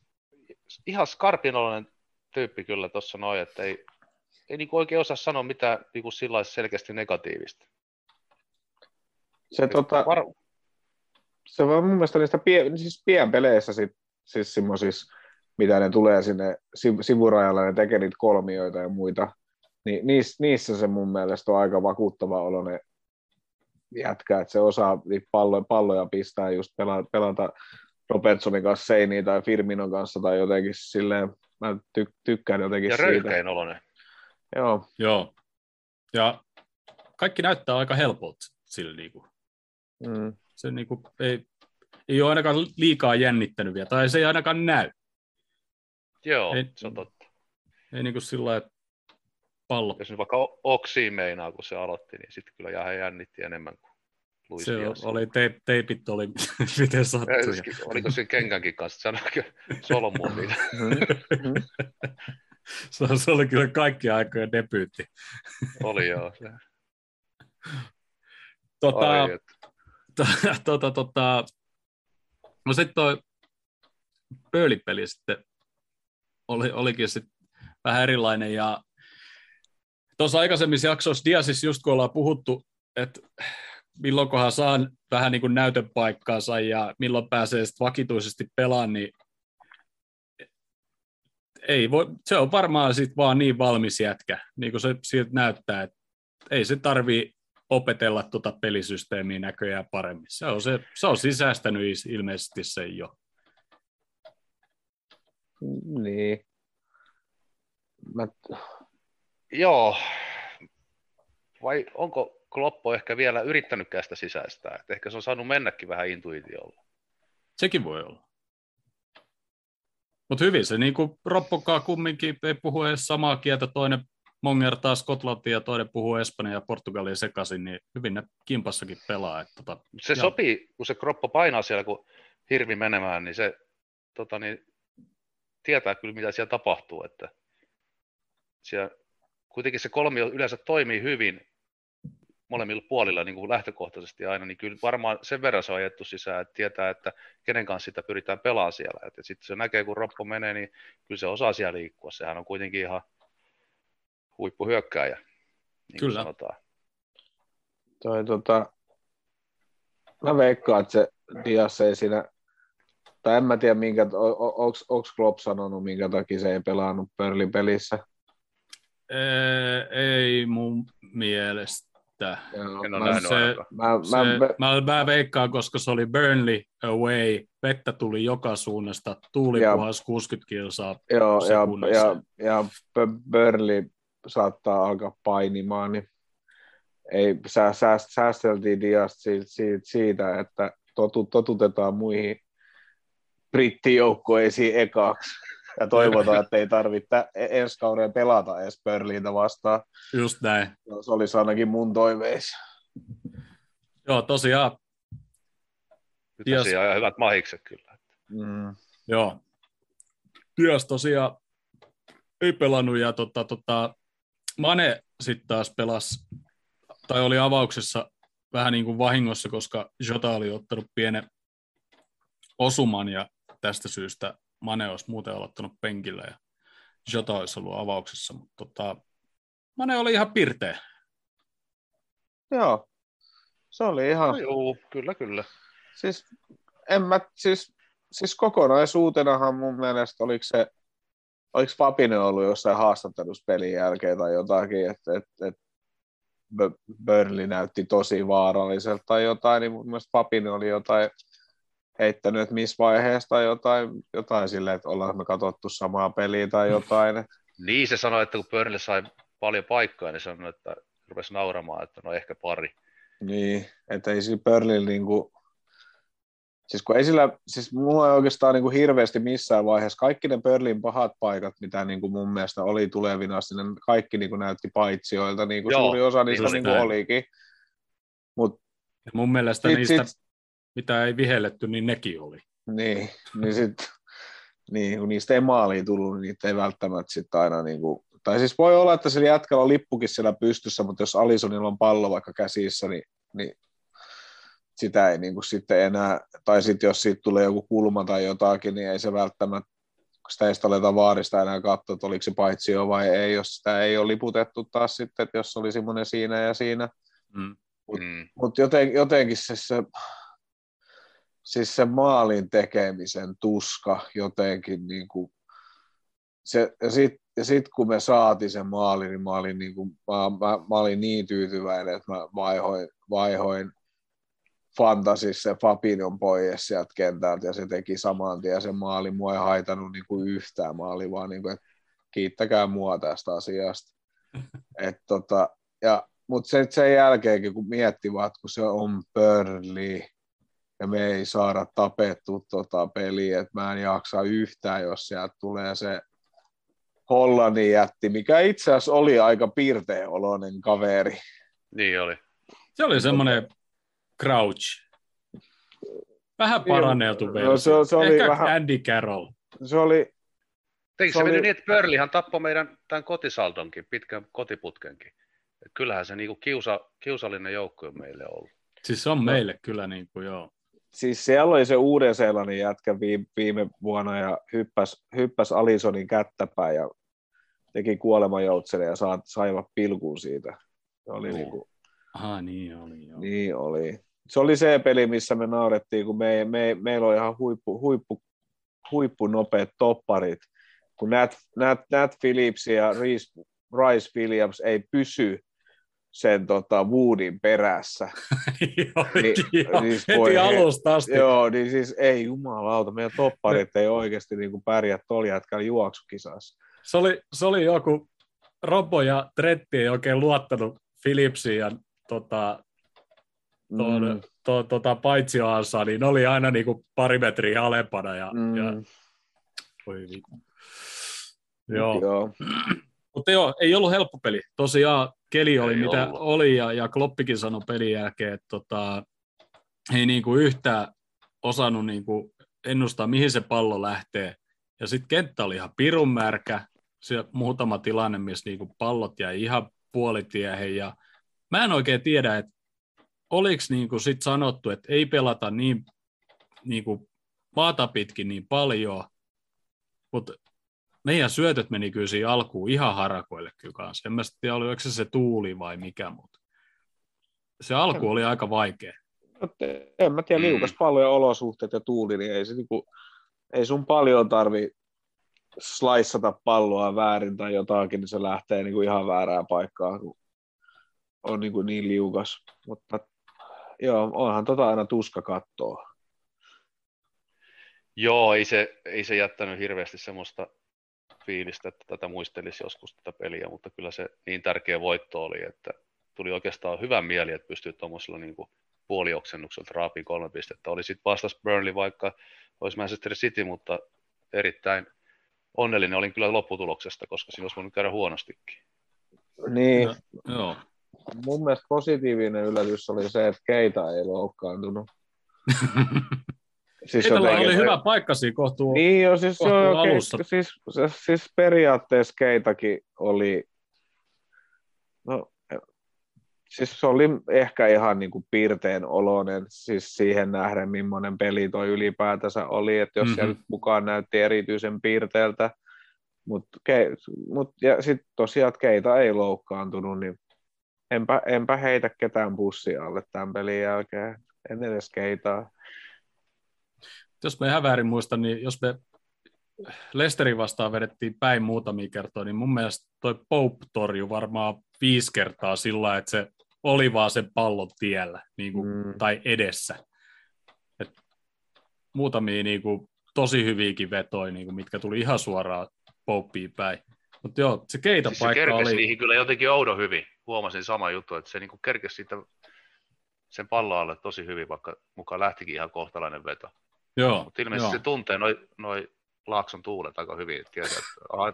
ihan skarpinoloinen tyyppi kyllä tuossa noin, että ei, ei niinku oikein osaa sanoa mitään niinku sillä selkeästi negatiivista. Se, tota, var... se on mun mielestä niistä pien, siis pienpeleissä sit, siis semmoisissa, mitä ne tulee sinne sivurajalle, ne tekee niitä kolmioita ja muita, niin niissä, niissä se mun mielestä on aika vakuuttava oloinen jätkä, että se osaa niitä palloja, palloja pistää just pelata, pelata Robertsonin kanssa seiniin tai Firminon kanssa tai jotenkin silleen, mä ty- tykkään jotenkin ja siitä. Ja oloinen. Joo. Joo. Ja kaikki näyttää aika helpolta sillä niinku. Mm. Se niinku ei, ei ole ainakaan liikaa jännittänyt vielä, tai se ei ainakaan näy. Joo, ei, se on totta. Ei niinku sillä että pallo. Jos nyt vaikka oksiin meinaa, kun se aloitti, niin sitten kyllä ihan jännitti enemmän kuin Luis Se oli, te, teipit oli, miten sattui. Oliko se kengänkin kanssa, sanoiko Solmuun niitä? se, se, oli kyllä kaikki aikojen debyytti. oli joo. Se. Tota, Ai, tota, tota, no sitten toi pöölipeli sitten oli, olikin sitten vähän erilainen ja tuossa aikaisemmissa jaksoissa Diasis just kun ollaan puhuttu, että milloinkohan saan vähän niin kuin näytön paikkaansa ja milloin pääsee sitten vakituisesti pelaan, niin ei voi, se on varmaan sitten vaan niin valmis jätkä, niin kuin se siltä näyttää, että ei se tarvii opetella tuota pelisysteemiä näköjään paremmin. Se on, se, se on sisäistänyt ilmeisesti sen jo. Niin. Mä, Joo, vai onko Kloppo ehkä vielä yrittänytkään sitä sisäistää? että ehkä se on saanut mennäkin vähän intuitiolla. Sekin voi olla. Mutta hyvin se niin Roppokaa kumminkin ei puhu edes samaa kieltä, toinen mongertaa Skotlantia ja toinen puhuu Espanjaa ja Portugalia sekaisin, niin hyvin ne kimpassakin pelaa. Että tota, se ja... sopii, kun se kroppo painaa siellä, kun hirvi menemään, niin se tota, niin, tietää kyllä, mitä siellä tapahtuu. Että siellä, kuitenkin se kolmio yleensä toimii hyvin molemmilla puolilla niin kuin lähtökohtaisesti aina, niin kyllä varmaan sen verran se on ajettu sisään, että tietää, että kenen kanssa sitä pyritään pelaamaan siellä. Että sitten se näkee, kun Roppo menee, niin kyllä se osaa siellä liikkua. Sehän on kuitenkin ihan huippuhyökkääjä, niin Kyllä. sanotaan. Toi, tota, mä veikkaan, että se Dias ei siinä, tai en mä tiedä, minkä, onko Klopp sanonut, minkä takia se ei pelannut Pörlin pelissä. Ee, ei mun mielestä. Joo, mä, se- mä, Se, mä, mä, mä veikkaan, koska se oli Burnley away, vettä tuli joka suunnasta, tuuli Ja- puhas 60 kilsaa. joo, ja, sekunnissa. ja, ja Bö- Burnley saattaa alkaa painimaan, niin ei, sä, sä, säästeltiin Diasta siitä, siitä, siitä, että totu, totutetaan muihin brittijoukkoisiin ekaksi. Ja toivotaan, että ei tarvitse ensi kauden pelata edes Burnleytä vastaan. Just näin. No, se olisi ainakin mun toiveissa. Joo, tosiaan, Nyt Yes. tosiaan ihan hyvät mahikset kyllä. Mm. joo. Dias tosiaan ei pelannut ja tota, tota, Mane sitten taas pelasi, tai oli avauksessa vähän niin kuin vahingossa, koska Jota oli ottanut pienen osuman ja tästä syystä Mane olisi muuten aloittanut penkillä ja Jota olisi ollut avauksessa, mutta tota, Mane oli ihan pirteä. Joo, se oli ihan, No, joo, kyllä, kyllä. siis, en mä, siis, siis kokonaisuutenahan mun mielestä oliko se, oliko Fabinho ollut jossain haastattelussa pelin jälkeen tai jotakin, että et, et Burnley näytti tosi vaaralliselta tai jotain, niin mun mielestä Fabinho oli jotain heittänyt, että missä vaiheessa tai jotain, jotain silleen, että ollaan me katsottu samaa peliä tai jotain. Niin se sanoi, että kun Burnley sai paljon paikkaa, niin sanoi, että rupesi nauramaan, että no ehkä pari. Niin, että ei sillä Burnley niinku, siis kun ei sillä, siis mulla ei oikeastaan niinku hirveästi missään vaiheessa, kaikki ne Burnleyn pahat paikat, mitä niinku mun mielestä oli tulevina asti, ne kaikki niinku näytti paitsioilta, niinku Joo, suuri osa niistä just niinku näin. olikin. Mut Ja mun mielestä sit, niistä, sit, mitä ei vihelletty, niin nekin oli. niin, niin sit, niin, kun niistä ei maaliin tullut, niin niitä ei välttämättä sit aina niinku, tai siis voi olla, että sillä jätkällä on lippukin siellä pystyssä, mutta jos Alisonilla on pallo vaikka käsissä, niin, niin sitä ei niin kuin sitten enää, tai sitten jos siitä tulee joku kulma tai jotakin, niin ei se välttämättä, kun sitä ei sitä aleta vaarista enää katsoa, että oliko se paitsio vai ei, jos sitä ei ole liputettu taas sitten, että jos oli semmoinen siinä ja siinä. Mm. Mut- Mm. Mutta joten, jotenkin se, se, siis se maalin tekemisen tuska jotenkin niin kuin, se, ja sitten ja sit kun me saatiin sen maali, niin mä olin, niin kuin, mä, mä, mä olin niin tyytyväinen, että mä vaihoin, vaihoin fantasissa Fabinon pois sieltä kentältä ja se teki saman tien sen maali. Mua ei haitannut niin kuin yhtään maali, vaan niin kuin, että kiittäkää mua tästä asiasta. Et tota, ja, mutta sen, sen jälkeenkin, kun miettivät, kun se on Burnley ja me ei saada tapettu tota peliä, että mä en jaksa yhtään, jos sieltä tulee se Hollannin jätti, mikä itse asiassa oli aika pirteä oloinen kaveri. Niin oli. Se oli semmoinen crouch. Vähän paranneltu No, se- se oli Ehkä vähän- Andy Carroll. Se oli, Eikö Se se, oli- niin, että Burnleyhan tappoi meidän tämän kotisaldonkin, pitkän kotiputkenkin. Et kyllähän se niinku kiusa, kiusallinen joukko on meille ollut. Siis se on meille kyllä niin kuin joo. Siis siellä oli se Uuden-Seelannin jätkä viime, viime vuonna ja hyppäs, hyppäs Alisonin kättäpäin ja teki kuolemanjoutselle ja saa, saivat pilkun siitä. Se oli niin kuin, Aha, niin oli joo. niin oli. Se oli se peli, missä me naurettiin, kun me, me, meillä on ihan huippu, huippu, huippu nopeat topparit, kun Nat, Nat, Nat Phillips ja Rice, Rice Williams ei pysy sen tota, Woodin perässä. Olikin, Niin, joo. siis Heti voi alusta asti. Joo, niin siis ei jumalauta, meidän topparit ei oikeasti niin kuin pärjää tuolla jätkällä juoksukisassa. Se oli, se oli joku, Robbo ja Tretti ei oikein luottanut Philipsiin ja tota, tuon, Mm, to, tota, paitsioansa, niin ne oli aina niin kuin pari metriä alempana. Ja, mm, ja, voi vittu. Joo. joo. Mutta joo, ei ollut helppo peli. Tosiaan keli oli Ei mitä ollut. oli ja, ja Kloppikin sanoi pelin jälkeen, että tota, ei niinku yhtään osannut niinku ennustaa, mihin se pallo lähtee. Ja sitten kenttä oli ihan pirun märkä, siellä muutama tilanne, missä niinku pallot jäi ihan puolitiehen, ja mä en oikein tiedä, että oliko niinku sit sanottu, että ei pelata niin niinku maata pitkin niin paljon, mutta meidän syötöt meni kyllä siinä alkuun ihan harakoille kyllä kanssa. En mä tiedä, oliko se se tuuli vai mikä, mutta se alku oli aika vaikea. En mä tiedä, liukas mm. paljon olosuhteet ja tuuli, niin ei, se niinku, ei sun paljon tarvi slaissata palloa väärin tai jotakin, niin se lähtee niinku ihan väärään paikkaan, kun on niinku niin liukas. Mutta joo, onhan tota aina tuska kattoa. Joo, ei se, ei se jättänyt hirveästi semmoista fiilistä, että tätä muistelisi joskus tätä peliä, mutta kyllä se niin tärkeä voitto oli, että tuli oikeastaan hyvä mieli, että pystyy tuommoisella niin puolioksennukselta raapiin kolme pistettä. Oli sitten vastas Burnley vaikka olisi Manchester City, mutta erittäin onnellinen olin kyllä lopputuloksesta, koska siinä olisi voinut käydä huonostikin. Niin. No, joo. Mun mielestä positiivinen yllätys oli se, että Keita ei loukkaantunut. Siis Keitalla jotenkin... oli hyvä paikka siinä kohtuu, niin jo, siis, kohtuu joo, alussa. Ke, siis, siis, periaatteessa Keitakin oli, no, siis se oli ehkä ihan niin kuin piirteen oloinen siis siihen nähden, millainen peli toi ylipäätänsä oli, että jos mm-hmm. siellä mukaan näytti erityisen piirteeltä, mutta mut, ja sitten tosiaan Keita ei loukkaantunut, niin enpä, enpä heitä ketään bussia alle tämän pelin jälkeen, en edes Keitaa jos me ihan väärin muistan, niin jos me Lesterin vastaan vedettiin päin muutamia kertoja, niin mun mielestä toi Pope torjui varmaan viisi kertaa sillä, että se oli vaan sen pallon tiellä niin kuin, mm. tai edessä. Et muutamia niin kuin, tosi hyviäkin vetoja, niin kuin, mitkä tuli ihan suoraan Popeen päin. Mutta joo, se keita siis paikka se oli... niihin kyllä jotenkin oudon hyvin. Huomasin sama juttu, että se niin kerkesi siitä sen pallon alle tosi hyvin, vaikka mukaan lähtikin ihan kohtalainen veto. Joo, Mutta ilmeisesti joo. se tuntee noin noi Laakson tuulet aika hyvin, että tietää, että aha,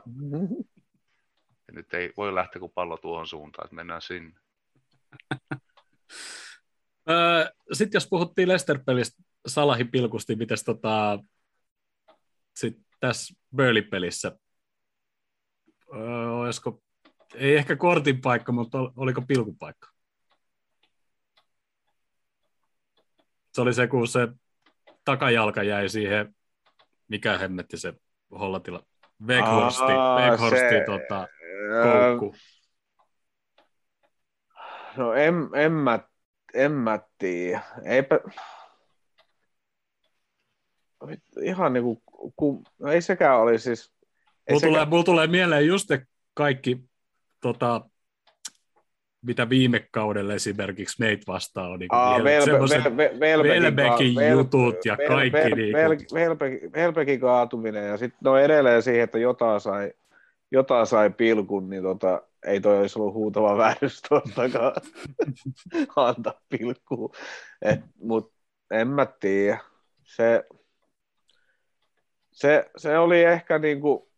nyt ei voi lähteä kuin pallo tuohon suuntaan, että mennään sinne. Sitten jos puhuttiin Lester-pelistä Salahi pilkusti, miten tota, sit tässä Burley-pelissä, olisiko, ei ehkä kortin paikka, mutta oliko pilkupaikka? Se oli se, kun se takajalka jäi siihen, mikä hemmetti se hollatila, Weghorsti, Weghorsti se, tota, koukku. No en, en mä, en mä tiedä. Eipä, ihan niinku, kun, no ei sekään oli siis... Mulla, sekään... tulee, mulla tulee mieleen just ne kaikki tota, mitä viime kaudella esimerkiksi meitä vastaan on. Niin Aa, Velbekin jutut ja kaikki. Vel, niin vel, Velbekin, Velbekin kaatuminen ja sitten no edelleen siihen, että jotain sai, jotain sai pilkun, niin tota, ei toi olisi ollut huutava väärys tuostakaan antaa pilkkuu. Mutta en mä tiedä. Se, se, se oli ehkä niinku,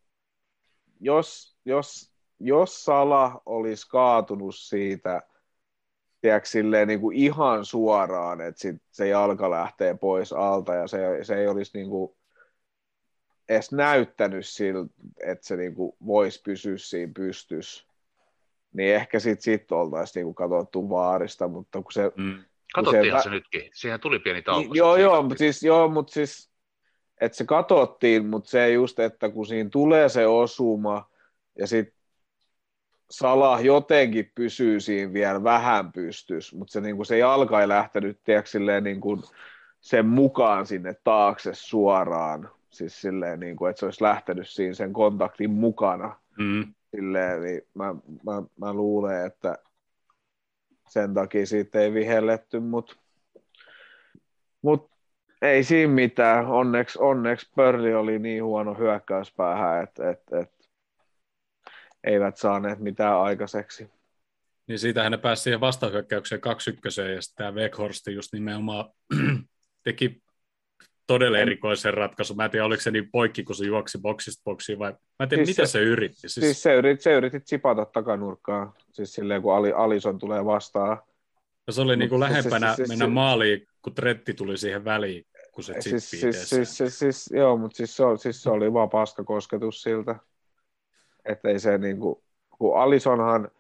jos, jos jos Sala olisi kaatunut siitä, tiedätkö, silleen niin kuin ihan suoraan, että sit se jalka lähtee pois alta ja se, se ei olisi niin kuin edes näyttänyt siltä, että se niin kuin voisi pysyä siinä pystys, niin ehkä sitten sit oltaisiin niin katsottu vaarista, mutta kun se... Mm. Katsottiinhan se, se nytkin, siihen tuli pieni tauko. Niin, joo, joo, mutta siis, joo, mutta siis, että se katsottiin, mutta se just, että kun siinä tulee se osuma, ja sitten Salah jotenkin pysyy siinä vielä vähän pystys, mutta se, niin kuin, se jalka ei lähtenyt tiedätkö, silleen, niin kuin, sen mukaan sinne taakse suoraan, siis silleen, niin kuin, että se olisi lähtenyt siinä sen kontaktin mukana. Mm. Silleen, niin mä, mä, mä luulen, että sen takia siitä ei vihelletty, mutta mut ei siinä mitään. Onneksi, onneksi Pörli oli niin huono hyökkäyspäähän, että et, et, eivät saaneet mitään aikaiseksi. Niin siitähän ne pääsi siihen vastahyökkäykseen 2 ja sitten tämä Weghorst just nimenomaan teki todella erikoisen ratkaisun. Mä en tiedä, oliko se niin poikki, kun se juoksi boksista boksiin, vai mä en tiedä, siis mitä se, se yritti. Siis, siis se, yritti, se yritti chipata takanurkkaa, siis silleen, kun Ali, Alison tulee vastaan. Ja se oli niin kuin lähempänä siis, siis, mennä siis, maaliin, kun Tretti tuli siihen väliin, kun pikkuset Siis, siis, siis, siis, siis, joo, mutta siis se, siis se oli vaan paskakosketus siltä. Että ei se niinku, kun Alisonhan,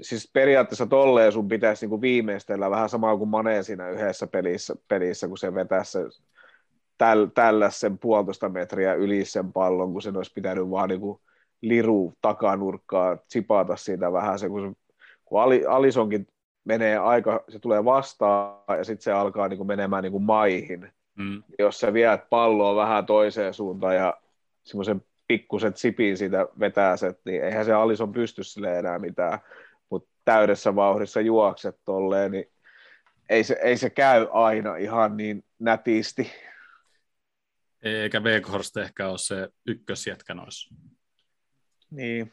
siis periaatteessa tolleen sun pitäisi niinku viimeistellä vähän samaa kuin Mane siinä yhdessä pelissä, pelissä kun se vetää se täl, tällä sen puolitoista metriä yli sen pallon, kun sen olisi pitänyt vaan niinku liru takanurkkaa, tsipata siitä vähän se, kun, se, kun Ali, Alisonkin menee aika, se tulee vastaan ja sitten se alkaa niinku menemään niinku maihin. Mm. Jos sä viet palloa vähän toiseen suuntaan ja semmoisen pikkuset sipin siitä vetää se, niin eihän se Alison pysty sille enää mitään, mutta täydessä vauhdissa juokset tolleen, niin ei se, ei se käy aina ihan niin nätisti. Eikä Weghorst ehkä ole se ykkösjätkä noissa. Niin.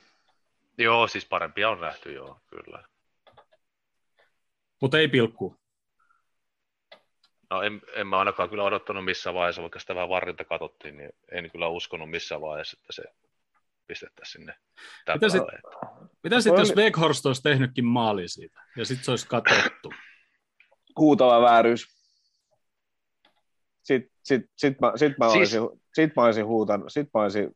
Joo, siis parempia on nähty, joo, kyllä. Mutta ei pilkku. No en, en mä ainakaan kyllä odottanut missään vaiheessa, vaikka sitä vähän varrilta katsottiin, niin en kyllä uskonut missään vaiheessa, että se pistettäisiin sinne Mitä sit-. Mitä sitten, jos Weghorst olisi tehnytkin maali siitä, ja sitten se olisi katsottu? Huutava vääryys. Sitten sit, sit mä, sit mä, Siis- olisin, sit mä olisin huutanut, sit mä olisin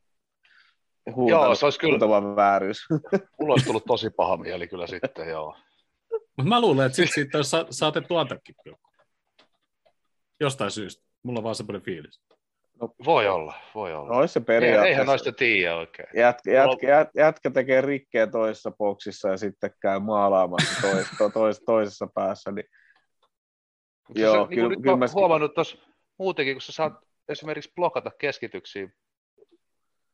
huutanut Joo, se olisi kyllä- huutava vääryys. Mulla olisi tullut tosi paha mieli kyllä sitten, joo. Mutta mä luulen, että sit siitä olisi sa- saatettu antaakin pilkku. Jostain syystä. Mulla on vaan semmoinen fiilis. Voi olla, voi olla. No, se Ei, periaatteessa. eihän noista tiedä oikein. Jätkä, jätkä, jät, jätkä tekee rikkeä toisessa boksissa ja sitten käy maalaamassa tois, to, tois, toisessa päässä, niin Mutta Joo, se, niin kyllä- nyt kyllä mä mä- huomannut tuossa muutenkin, kun sä saat esimerkiksi blokata keskityksiä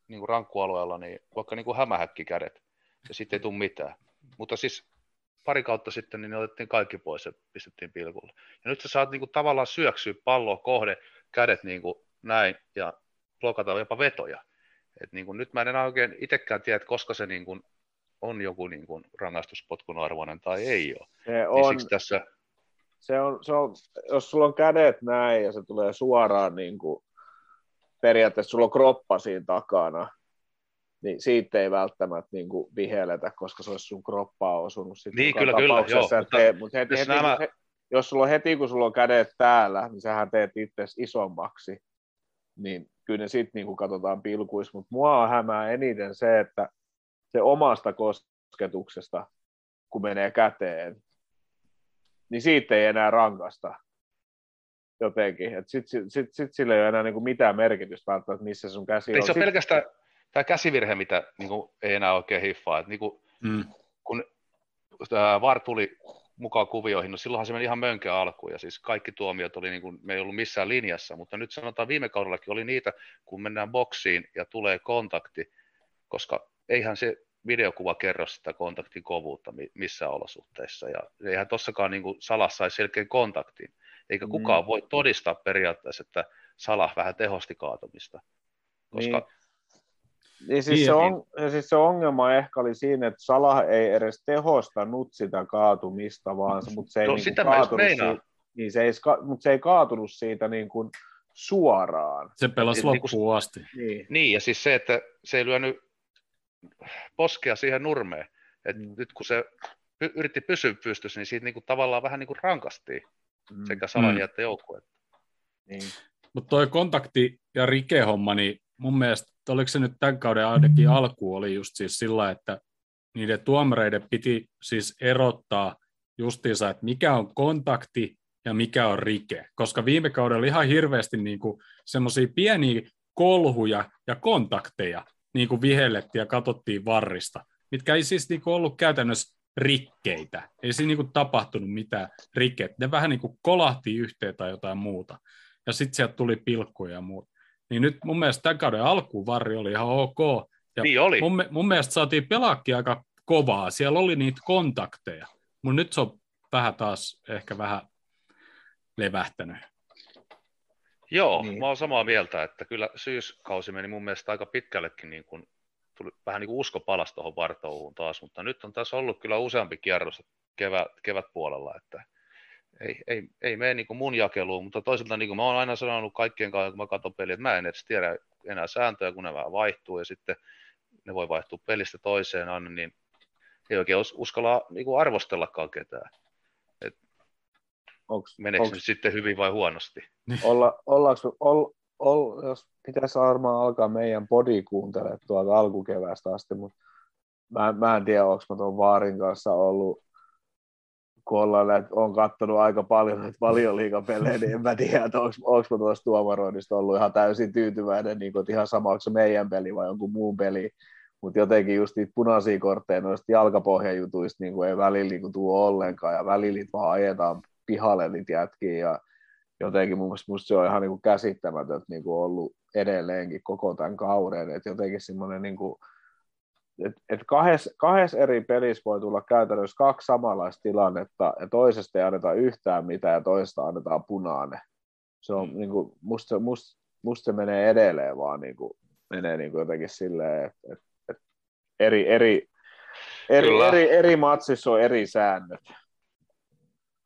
niin kuin rankkualueella, niin vaikka niin kuin hämähäkkikädet, ja sitten ei tule mitään. Mutta siis pari kautta sitten niin ne otettiin kaikki pois ja pistettiin pilkulle. Ja nyt sä saat niin kuin tavallaan syöksyä palloa kohde, kädet niin kuin näin, ja blokata jopa vetoja. Et niin kuin nyt mä en enää oikein itsekään tiedä, että koska se niin kuin on joku niin kuin rangaistuspotkun arvoinen tai ei ole. se Niin on, siksi tässä se on, se on, jos sulla on kädet näin ja se tulee suoraan niin kuin, periaatteessa sulla on kroppa siinä takana, niin siitä ei välttämättä niin kuin viheletä, koska se olisi sun kroppaa osunut. Sit Niin, kyllä, kyllä, joo, mutta mutta heti, jos heti, nämä- he, jos sulla on heti, kun sulla on kädet täällä, niin sähän teet itse isommaksi, niin kyllä ne sitten niin katsotaan pilkuis, mutta mua hämää eniten se, että se omasta kosketuksesta, kun menee käteen, niin siitä ei enää rankasta jotenkin. Sitten sit, sit, sit sillä ei ole enää niinku mitään merkitystä välttämättä, missä sun käsi on. se Sit- pelkästään tämä käsivirhe, mitä niin kuin, ei enää oikein hiffaa. Et, niin kuin, Mm. kun tämä VAR tuli mukaan kuvioihin, no silloinhan se meni ihan mönkä alkuun, ja siis kaikki tuomiot oli, niin kuin, me ei ollut missään linjassa, mutta nyt sanotaan viime kaudellakin oli niitä, kun mennään boksiin ja tulee kontakti, koska eihän se videokuva kerro sitä kontaktin kovuutta mi- missään olosuhteissa, ja eihän tossakaan niin kuin Salah saisi selkeän kontaktin, eikä Mm. kukaan voi todistaa periaatteessa, että Salah vähän tehosti kaatumista, koska Niin. Niin siis, Niin, se ja- on, ja siis se ongelma ehkä oli siinä, että Salah ei edes tehostanut sitä kaatumista, vaan se, mutta se ei, No, niin sitä kaatunut siitä, niin se ei, mutta se ei kaatunut siitä niin kuin suoraan. Se pelasi Niin kuin- loppuun asti. Niin. Niin, ja siis se, että se ei lyönyt poskea siihen nurmeen. Et Mm. Nyt kun se py- yritti pysyä pystyssä, niin siitä niinku tavallaan vähän niinku rankastiin Mm. sekä Salahin Mm. että joukkueet. Niin. Mutta toi kontakti- ja rikehomma, niin mun mielestä, oliko se nyt tämän kauden ainakin alku, oli just siis sillä, että niiden tuomareiden piti siis erottaa justiinsa, että mikä on kontakti ja mikä on rike. Koska viime kaudella oli ihan hirveästi niin semmoisia pieniä kolhuja ja kontakteja niin kuin vihellettiin ja katsottiin varrista, mitkä ei siis niin kuin ollut käytännössä rikkeitä. Ei siinä niin kuin tapahtunut mitään rikkeitä. Ne vähän niin kuin kolahti yhteen tai jotain muuta. Ja sitten sieltä tuli pilkkuja ja muuta. Niin nyt mun mielestä tämän kauden alkuun varri oli ihan ok. Ja Niin oli. mun, mun mielestä saatiin pelaakin aika kovaa. Siellä oli niitä kontakteja. Mutta nyt se on vähän taas ehkä vähän levähtänyt. Joo, Niin. mä oon samaa mieltä, että kyllä syyskausi meni mun mielestä aika pitkällekin niin kuin, tuli vähän niin kuin usko palas tuohon vartouhuun taas, mutta nyt on taas ollut kyllä useampi kierros kevät, kevätpuolella, että ei, ei, ei mene niin mun jakeluun, mutta toisaalta niin kuin mä oon aina sanonut kaikkien kanssa, kun mä katson peliä, että mä en edes tiedä enää sääntöjä, kun ne vähän vaihtuu ja sitten ne voi vaihtua pelistä toiseen aina, niin ei oikein us- uskalla niin kuin arvostellakaan ketään. Et onks, Meneekö onks, sitten hyvin vai huonosti? olla, ollaanko, ol, ol, jos pitäisi varmaan alkaa meidän podi kuuntelemaan tuolta alkukeväästä asti, mutta mä, mä en tiedä, onko mä tuon Vaarin kanssa ollut, kun ollaan näitä, on katsonut aika paljon näitä valioliikapelejä, niin en mä tiedä, että onko, tuosta tuomaroinnista ollut ihan täysin tyytyväinen, niin kuin, ihan sama, onko se meidän peli vai jonkun muun peli, mutta jotenkin just niitä punaisia kortteja noista jalkapohjajutuista niin kuin ei välillä niin kuin, tule ollenkaan, ja välillä vaan ajetaan pihalle niitä jätkiä, ja jotenkin mun mielestä musta se on ihan niin käsittämätöntä niin ollut edelleenkin koko tämän kauden, että jotenkin semmoinen niin kuin, et, et kahdessa, kahdessa eri pelissä voi tulla käytännössä kaksi samanlaista tilannetta, ja toisesta ei anneta yhtään mitään, ja toisesta annetaan punainen. Se on, niin kuin, musta, se, musta, musta se menee edelleen vaan niin kuin, menee niin kuin jotenkin silleen, että et, et eri, eri, eri, Kyllä. eri, eri matsissa on eri säännöt.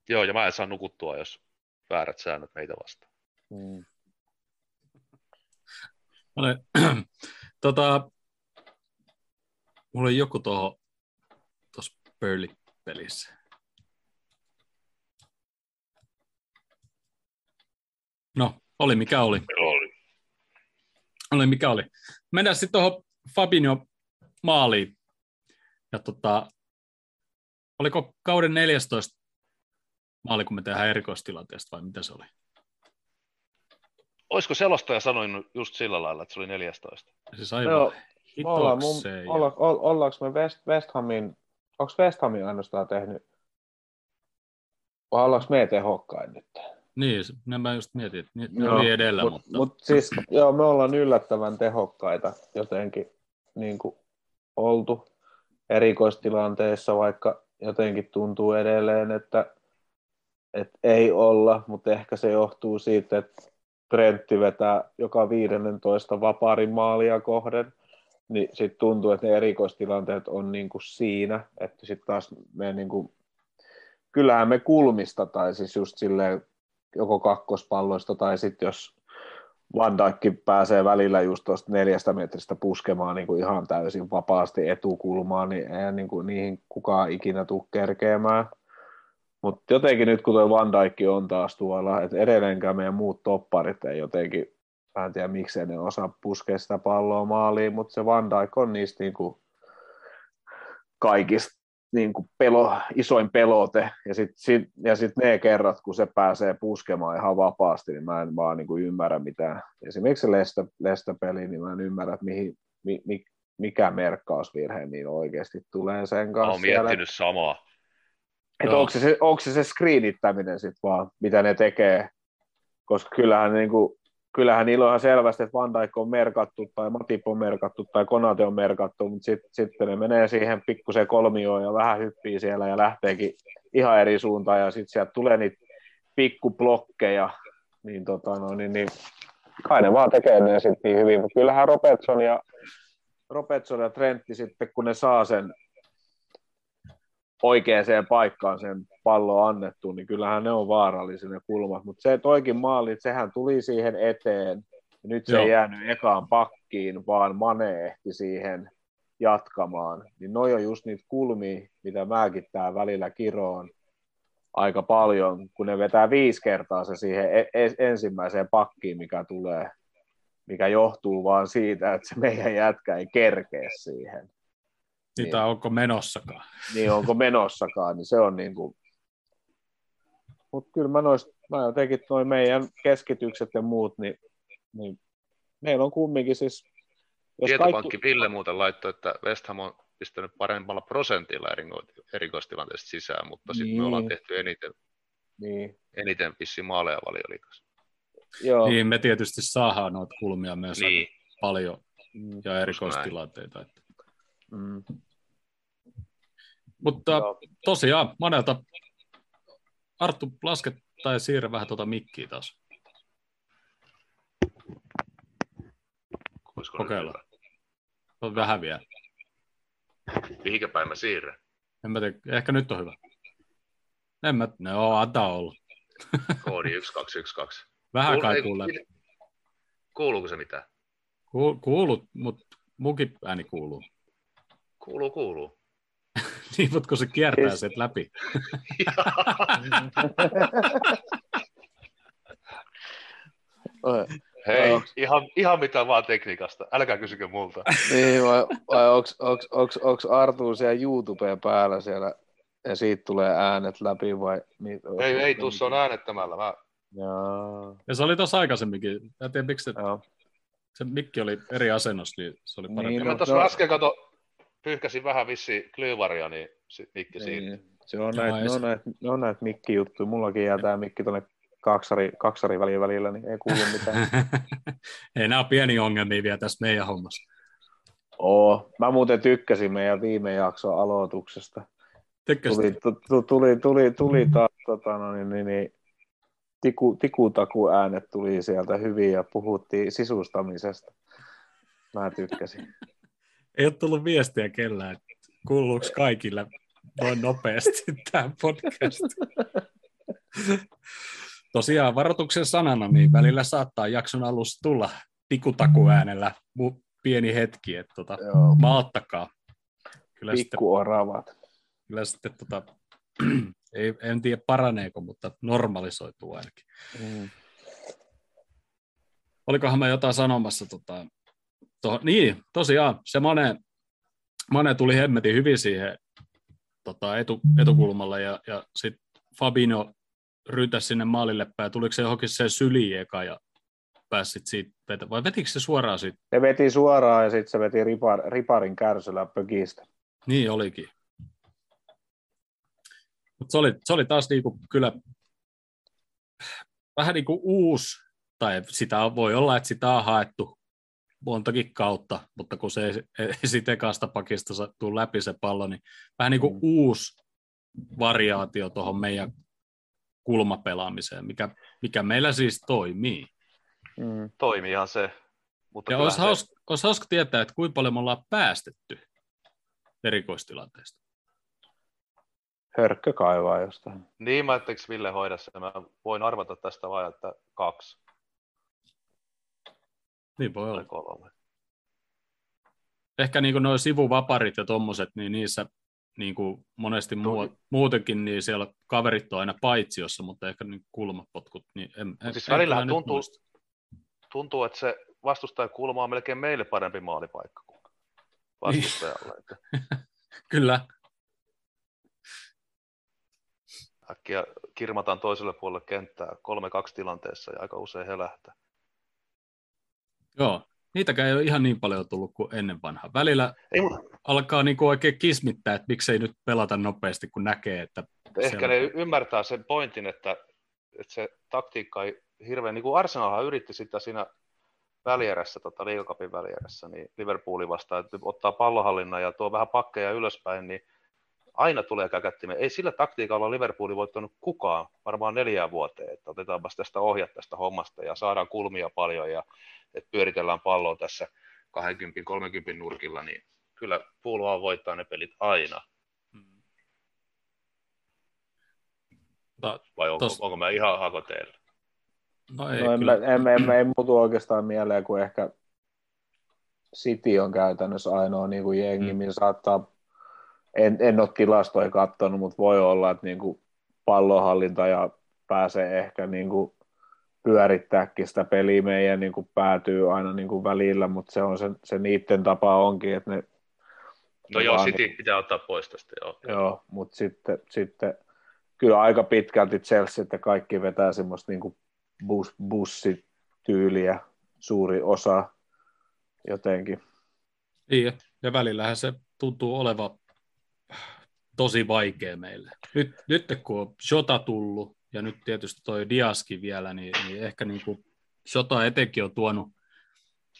Joo, ja mä en saa nukuttua, jos väärät säännöt meitä vastaan. Mm. Olen, tota, mulla oli joku tuohon tuossa Burley-pelissä. No, oli mikä oli. Oli. Oli mikä oli. Mennään sitten tuohon Fabinho maaliin. Ja tota, oliko kauden 14 maali, kun me tehdään erikoistilanteesta vai mitä se oli? Olisiko selostaja sanonut just sillä lailla, että se oli 14? Siis aivan Joo, ollaan, mun, olla, o- ollaanko me West, West Hamin, onko West Hamin ainoastaan tehnyt, vai ollaanko me tehokkain nyt? Niin, ne mä just mietin, että ne, Joo, oli edellä, mut, mutta Mut siis, joo, me ollaan yllättävän tehokkaita jotenkin niin kuin oltu erikoistilanteessa, vaikka jotenkin tuntuu edelleen, että, että ei olla, mutta ehkä se johtuu siitä, että Trentti vetää joka 15 vapaarin maalia kohden, niin sitten tuntuu, että ne erikoistilanteet on niin kuin siinä, että sitten taas me niin kuin, kyllähän me kulmista tai siis just silleen joko kakkospalloista tai sitten jos Van Dijk pääsee välillä just tuosta neljästä metristä puskemaan niin kuin ihan täysin vapaasti etukulmaan, niin eihän niin kuin niihin kukaan ikinä tule kerkeämään. Mutta jotenkin nyt kun tuo Van Dijk on taas tuolla, että edelleenkään meidän muut topparit ei jotenkin, mä en tiedä miksei ne osaa puskea sitä palloa maaliin, mutta se Van Dijk on niistä niin kuin kaikista niin kuin pelo, isoin pelote, ja sitten sit, ja sit ne kerrat, kun se pääsee puskemaan ihan vapaasti, niin mä en vaan niin kuin ymmärrä mitään. Esimerkiksi se Lestä, Lestä-peli, niin mä en ymmärrä, että mihin, mi, mi, mikä merkkausvirhe niin oikeasti tulee sen Mä kanssa. oon siellä. miettinyt samaa. Että Joo. onko se, se, onko se se screenittäminen sitten vaan, mitä ne tekee, koska kyllähän, niin kuin, kyllähän niillä on ihan selvästi, että Van Dijk on merkattu, tai Matip on merkattu, tai Konate on merkattu, mutta sit, sitten ne menee siihen pikkuseen kolmioon ja vähän hyppii siellä ja lähteekin ihan eri suuntaan, ja sitten sieltä tulee niitä pikkublokkeja, niin, tota, no, niin, niin. Kai ne vaan tekee ne sitten niin hyvin, mutta kyllähän Robertson ja Robertson ja Trentti sitten, kun ne saa sen oikeaan paikkaan sen pallon annettu, niin kyllähän ne on vaarallisia ne kulmat. Mutta se toikin maali, sehän tuli siihen eteen. Ja nyt se Joo. ei jäänyt ekaan pakkiin, vaan Mane ehti siihen jatkamaan. Niin noi on just niitä kulmia, mitä mäkin tää välillä kiroon aika paljon, kun ne vetää viisi kertaa se siihen e- e- ensimmäiseen pakkiin, mikä tulee, mikä johtuu vaan siitä, että se meidän jätkä ei kerkeä siihen niitä onko menossakaan. niin onko menossakaan, niin se on niin kuin... Mutta kyllä mä, noist, mä jotenkin noin meidän keskitykset ja muut, niin, niin meillä on kumminkin siis... Jos Tietopankki Ville muuten laittoi, että West Ham on pistänyt paremmalla prosentilla eriko- erikoistilanteesta sisään, mutta sitten Niin. me ollaan tehty eniten, Niin, eniten pissi maaleja valioliikassa. joo. Niin, me tietysti saadaan noita kulmia myös Niin, paljon Mm, ja erikoistilanteita. Että. mm, Mutta joo. tosiaan, monelta Arttu, laske tai siirrä vähän tuota mikkiä taas. olisiko Kokeilla. On vähän vielä. Mihinkä päin mä siirrän? En mä tiedä, ehkä nyt on hyvä. En mä, no antaa olla. Koodi 1212. Vähän Kuul- kai kuulee. Kuuluuko se mitään? Kuul, kuulut, mutta munkin ääni kuuluu. Kuuluu, kuuluu. Niin, mutta kun se kiertää Siis- sieltä läpi. Hei, ihan, ihan mitä vaan tekniikasta. Älkää kysykö multa. Niin, vai, vai onks, onks, onks, onks Artu siellä YouTubeen päällä siellä ja siitä tulee äänet läpi vai? Mit, Ei, ei tuu, se on äänettämällä. Mä, Jaa, Ja se oli tuossa aikaisemminkin. Mä en tiedä, miksi se, joo. se mikki oli eri asennossa, niin se oli parempi. Niin, ja mä tuossa no. äsken kato, pyyhkäsin vähän vissi klyyvaria, niin sit mikki siinä. Niin. Se on näitä, ei ne se- on näitä, ne on näitä mikkijuttuja. Mullakin jää tää mikki tuonne kaksari, kaksari väliin välillä, niin ei kuulu mitään. Ei nämä ole pieniä ongelmia vielä tässä meidän hommassa. Oo. Mä muuten tykkäsin meidän viime jakson aloituksesta. Tykkäsit? Tuli, tu, tu, tuli, tuli, tuli taas tota, no, niin, niin, niin, tiku, tikutaku äänet tuli sieltä hyvin ja puhuttiin sisustamisesta. Mä tykkäsin. Ei ole tullut viestiä kellään, että kuuluuko kaikille noin nopeasti tämä podcast. Tosiaan varoituksen sanana, niin välillä saattaa jakson alussa tulla tikutakuäänellä pieni hetki, että tota, Joo, malttakaa. Kyllä sitten, pikku oravat. kyllä sitten tota, ei, en tiedä paraneeko, mutta normalisoituu ainakin. Mm. Olikohan me jotain sanomassa? Tota, to, niin, tosiaan, se Mane, Mane tuli hemmetin hyvin siihen tota, etu, etukulmalle ja, ja sitten Fabino ryytäsi sinne maalille päin. Tuliko se johonkin se syliin eka ja pääsit siitä, vetä- vai vetikö se suoraan siitä? Se veti suoraan ja sitten se veti ripar, riparin kärsyllä pökistä. Niin olikin. Mut se, oli, se oli taas niinku kyllä vähän niin kuin uusi, tai sitä voi olla, että sitä on haettu montakin kautta, mutta kun se ei, ei siitä ekasta pakista tuu läpi se pallo, niin vähän niin kuin Mm. uusi variaatio tuohon meidän kulmapelaamiseen, mikä, mikä meillä siis toimii. Mm. Toimiihan se. Mutta Ja olisi se- hauska, olisi hauska tietää, että kuinka paljon me ollaan päästetty erikoistilanteesta. Hörkkö kaivaa jostain. Niin, mä etteikö Ville hoida sen. Mä voin arvata tästä vain, että kaksi Niin voi olla. kolme. ehkä niin nuo sivuvaparit ja tommoset, niin niissä niin kuin monesti muu, muutenkin, niin siellä kaverit on aina paitsiossa, mutta ehkä niin kulmapotkut, niin en, en, siis välillä tuntuu-. Tuntuu, että se vastustajan kulma on melkein meille parempi maalipaikka kuin vastustajalle. Että Kyllä, äkkiä kirmataan toiselle puolelle kenttää 3-2 tilanteessa ja aika usein helähtää. Joo. Niitäkään ei ole ihan niin paljon tullut kuin ennen vanhaa. Välillä Ei, mutta alkaa niin kuin oikein kismittää, että miksei nyt pelata nopeasti, kun näkee, että ehkä siellä- ne ymmärtää sen pointin, että, että se taktiikka ei hirveän, niin kuin Arsenalhan yritti sitä siinä välierässä, tota liigakapin välierässä, niin Liverpoolin vastaan, että ottaa pallohallinnan ja tuo vähän pakkeja ylöspäin, niin aina tulee käkättimeen. Ei sillä taktiikalla Liverpooli voittanut kukaan varmaan neljään vuoteen, että otetaanpas tästä ohjat tästä hommasta ja saadaan kulmia paljon ja että pyöritellään palloa tässä 20-30 nurkilla, niin kyllä Pool vaan voittaa ne pelit aina. Mutta, Vai onko, Tos- onko mä ihan hakoteilla? no ei No en, kyllä. mä, en, en, ei muutu oikeastaan mieleen, kun ehkä City on käytännössä ainoa niin kuin jengi, Mm. mm. saattaa, en, en ole tilastoja katsonut, mutta voi olla, että niin kuin pallonhallinta ja pääsee ehkä niin kuin pyörittääkin sitä peliä meidän niin kuin päätyy aina niin kuin välillä, mutta se on se, se niiden tapa onkin, että ne No joo, City pitää ottaa pois tästä, joo. Joo, mutta sitten, sitten kyllä aika pitkälti Chelsea, että kaikki vetää semmoista niin bus, bussityyliä suuri osa jotenkin. Niin, ja välillähän se tuntuu oleva tosi vaikea meille. Nyt, nyt kun on Shota tullut, ja nyt tietysti toi Diaskin vielä, niin, niin ehkä niin kuin Shota etenkin on tuonut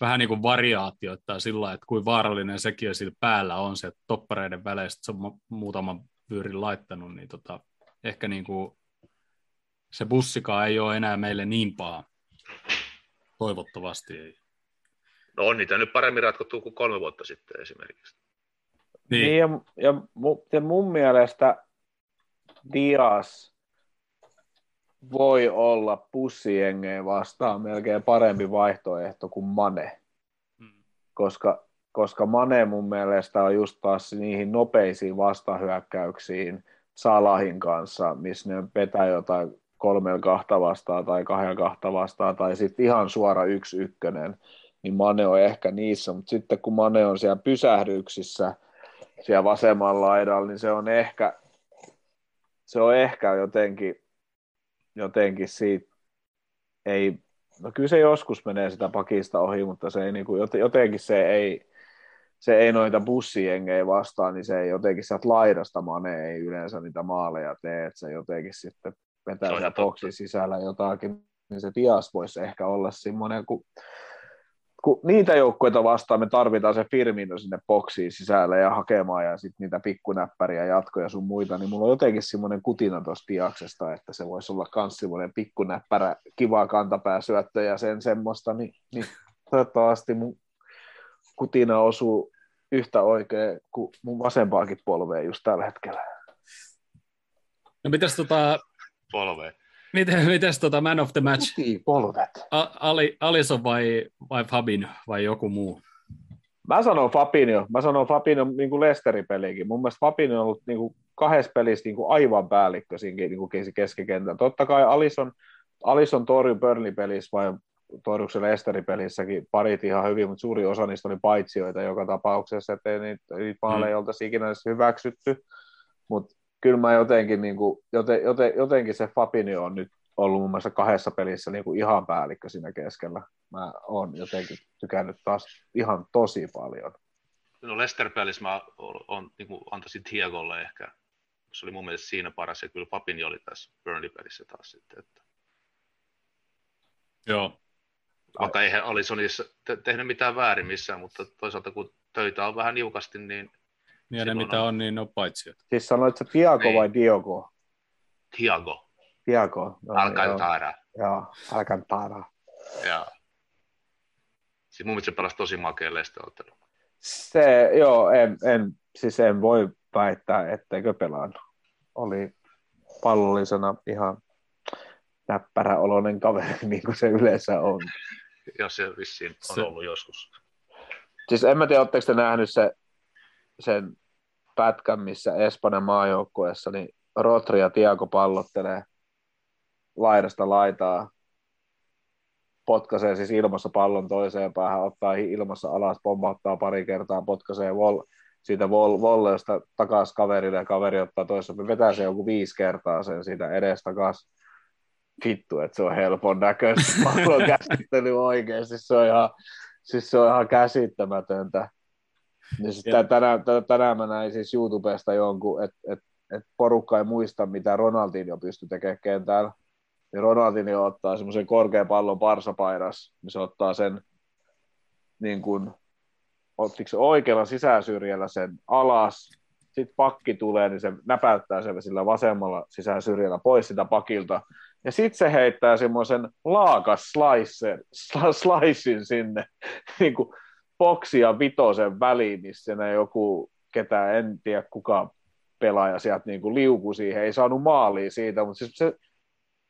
vähän niin kuin variaatioita sillä että kuin vaarallinen sekin sillä päällä on se, että toppareiden väleistä se on mu- muutaman vyyrin laittanut, niin tota, ehkä niin kuin se bussikaan ei ole enää meille niin paha. Toivottavasti ei. No on niitä nyt paremmin ratkottu kuin kolme vuotta sitten esimerkiksi. Niin, Niin, ja, ja, ja mun mielestä Dias voi olla pussijengeen vastaan melkein parempi vaihtoehto kuin Mane, Mm. koska koska Mane mun mielestä on just taas niihin nopeisiin vastahyökkäyksiin Salahin kanssa, missä ne petää jotain kolmella kahta vastaan tai kahdella kahta vastaan, tai sitten ihan suora yksi ykkönen, niin Mane on ehkä niissä, mutta sitten kun Mane on siellä pysähdyksissä, siellä vasemmalla laidalla, niin se on ehkä, se on ehkä jotenkin, jotenkin siitä, ei, no kyllä se joskus menee sitä pakista ohi, mutta se ei, niin kuin, jotenkin se ei, se ei noita bussiengejä vastaan, niin se ei jotenkin sieltä laidasta mane ei yleensä niitä maaleja tee, että se jotenkin sitten vetää siellä boksin sisällä jotakin, niin se Dias voisi ehkä olla semmoinen, kun, kun niitä joukkoita vastaan me tarvitaan se Firmino sinne boksiin sisälle ja hakemaan ja sitten niitä pikkunäppäriä jatkoja sun muita, niin mulla on jotenkin semmoinen kutina tuosta Diaksesta, että se voisi olla myös semmoinen pikkunäppärä, kiva kantapääsyöttö ja sen semmoista, niin, niin toivottavasti mun kutina osuu yhtä oikein kuin mun vasempaakin polveen just tällä hetkellä. No mitäs tota... Polveen. Miten, mites tota Man of the Match? polvet. A, Ali, Alison vai, vai Fabin vai joku muu? Mä sanon Fabinho. Mä sanon Fabinho niin kuin Lesterin pelikin. Mun mielestä Fabinho on ollut niin kuin kahdessa pelissä niin kuin aivan päällikkö siinä niin kuin keskikentällä. Totta kai Alison, Alison torjui Burnley-pelissä vai torjuksen Lesterin pelissäkin parit ihan hyvin, mutta suuri osa niistä oli paitsioita joka tapauksessa, ettei niitä, niitä maaleja mm. oltaisi ikinä hyväksytty. Mutta kyllä mä jotenkin, niin kuin, joten, joten, jotenkin se Fabinho on nyt ollut mun mielestä kahdessa pelissä niin kuin ihan päällikkö siinä keskellä. Mä oon jotenkin tykännyt taas ihan tosi paljon. No Lester-pelissä mä on, niin kuin antaisin Diegolle ehkä. Se oli mun mielestä siinä paras ja kyllä Fabinho oli tässä Burnley-pelissä taas sitten. Että... Joo. Vaikka eihän Alisonissa te- tehnyt mitään väärin missään, mutta toisaalta kun töitä on vähän niukasti, niin ja ne mitä on, niin ne on paitsi. Siis sanoit, että Tiago niin. vai Diogo? Tiago. Tiago. No, Alcantara. Joo, Alcantara. Joo. Siis mun mielestä se pelasi tosi makea lesteottelu. Se, joo, en, en, siis en voi väittää, etteikö pelannut. Oli pallollisena ihan näppäräoloinen kaveri, niin kuin se yleensä on. Jos se vissiin on se... ollut joskus. Siis en mä tiedä, oletteko te nähnyt se sen pätkän, missä Espanjan maajoukkueessa, niin Rotri ja Tiago pallottelee laidasta laitaa, potkaisee siis ilmassa pallon toiseen päähän, ottaa ilmassa alas, pommauttaa pari kertaa, potkaisee vol, siitä vol, volleesta takaisin kaverille ja kaveri ottaa toisessa, vetää se joku viisi kertaa sen siitä edestä takaisin. Vittu, että se on helpon näköistä pallon käsittely oikeasti, se on ihan, siis se on ihan käsittämätöntä. Niin siis tänään, tänään mä näin siis YouTubesta jonkun, että et, et porukka ei muista, mitä Ronaldinho pystyi tekemään kentällä. Niin Ronaldinho ottaa semmoisen korkean pallon parsapaidas, niin se ottaa sen niin kuin, ottiko se oikealla sisäsyrjällä sen alas, sitten pakki tulee, niin se näpäyttää sen sillä vasemmalla sisäsyrjällä pois sitä pakilta, ja sitten se heittää semmoisen laakas slice, slicein sinne, niin kuin boksi ja vitosen väliin, missä ne joku, ketä en tiedä kuka pelaaja sieltä niin kuin liuku siihen, ei saanut maalia siitä, mutta siis se,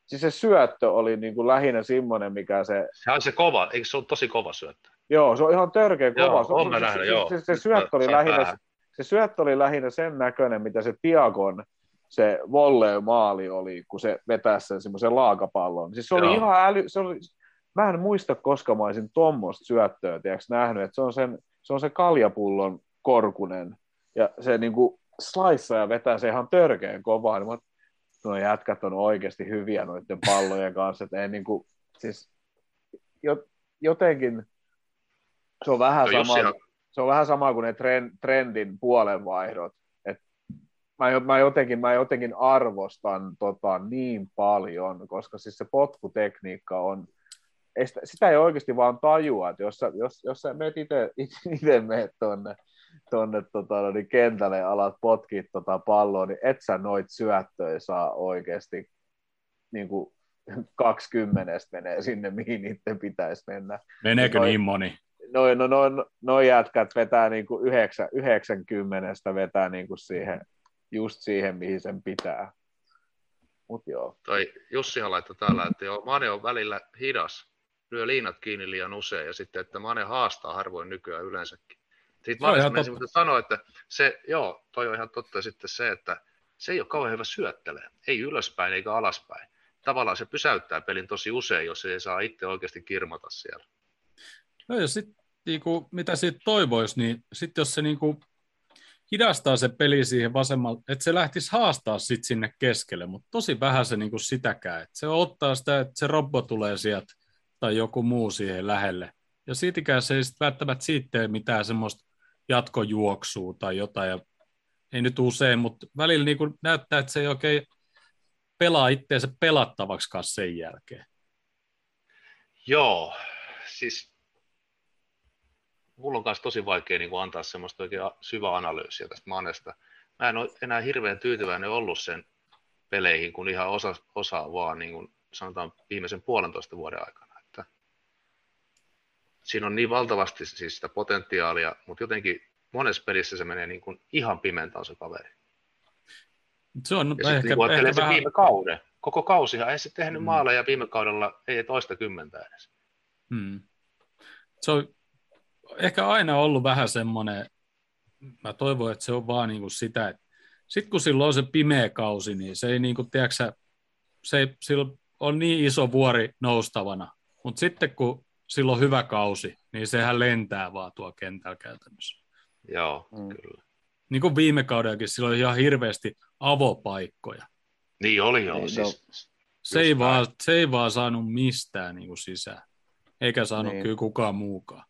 siis se syöttö oli niin kuin lähinnä semmoinen, mikä se... Se on se kova, eikö se ole tosi kova syöttö? Joo, se on ihan törkeä kova. Joo, se, on se, nähnyt, se, joo. Se, se, syöttö oli lähinnä, se syöttö oli lähinnä sen näköinen, mitä se Tiagon se volley maali oli, kun se vetäisi sen semmoisen laakapallon. Siis se oli joo. ihan äly, se oli, mä en muista, koska mä olisin tuommoista syöttöä tiiäks, nähnyt, että se on, sen, se on se kaljapullon korkunen, ja se niin kuin slice ja vetää se ihan törkeän kovaa, niin nuo jätkät on oikeasti hyviä noiden pallojen kanssa, että ei niin kuin, siis jotenkin se on vähän no, sama, se on vähän sama kuin ne trendin puolenvaihdot, mä, mä, jotenkin, mä jotenkin arvostan tota niin paljon, koska siis se potkutekniikka on, ei sitä, sitä ei oikeasti vaan tajua, että jos sä, jos, jos sä meet itse meet tonne, tonne tota, no niin kentälle ja alat potkit tota palloa, niin et sä noit syöttöjä saa oikeasti niin kuin 20 menee sinne, mihin niiden pitäisi mennä. Meneekö noin, niin moni? Noin no, no, no, no jätkät vetää niin kuin 9, 90 vetää niin kuin siihen, just siihen, mihin sen pitää. Mut joo. Toi Jussi laittoi täällä, että joo, Mane on välillä hidas, lyö liinat kiinni liian usein ja sitten, että Mane haastaa harvoin nykyään yleensäkin. Siitä Manes mä sanoa, että se, joo, toi on ihan totta. sitten se, että se ei ole kauhean hyvä syöttelee. Ei ylöspäin eikä alaspäin. Tavallaan se pysäyttää pelin tosi usein, jos ei saa itse oikeasti kirmata siellä. No ja sitten niinku, mitä siitä toivoisi, niin sitten jos se niinku hidastaa se peli siihen vasemmalle, että se lähtisi haastaa sit sinne keskelle, mutta tosi vähän se niinku sitäkään. Et se ottaa sitä, että se robbo tulee sieltä tai joku muu siihen lähelle. Ja siitäkään se ei sit välttämättä siitä tee mitään semmoista jatkojuoksua tai jotain. Ja ei nyt usein, mutta välillä niinku näyttää, että se ei oikein pelaa itseensä pelattavaksi sen jälkeen. Joo, siis mulla on myös tosi vaikea niin kuin antaa semmoista oikein syvää analyysiä tästä Manesta. Mä en ole enää hirveän tyytyväinen ollut sen peleihin, kun ihan osa, osa vaan niin kuin sanotaan viimeisen puolentoista vuoden aikana. Siinä on niin valtavasti siis sitä potentiaalia, mutta jotenkin monessa pelissä se menee niin kuin ihan pimentaan se kaveri. Se on ja ehkä, niin ehkä vähän... viime kauden. Koko kausihan ei se tehnyt mm. maaleja viime kaudella, ei toista kymmentä edes. Hmm. Se on ehkä aina ollut vähän semmoinen, mä toivon, että se on vaan niin kuin sitä, että sitten kun silloin on se pimeä kausi, niin se ei niin kuin, tiedätkö, se ei, sillä on niin iso vuori noustavana, mutta sitten kun silloin hyvä kausi, niin sehän lentää vaan tuo kentällä käytännössä. Joo, mm. kyllä. Niin kuin viime kaudellakin, sillä oli ihan hirveästi avopaikkoja. Niin oli joo. Niin, siis, no, se, ei vaan, se ei vaan saanut mistään niin kuin sisään. Eikä saanut niin. kyllä kukaan muukaan.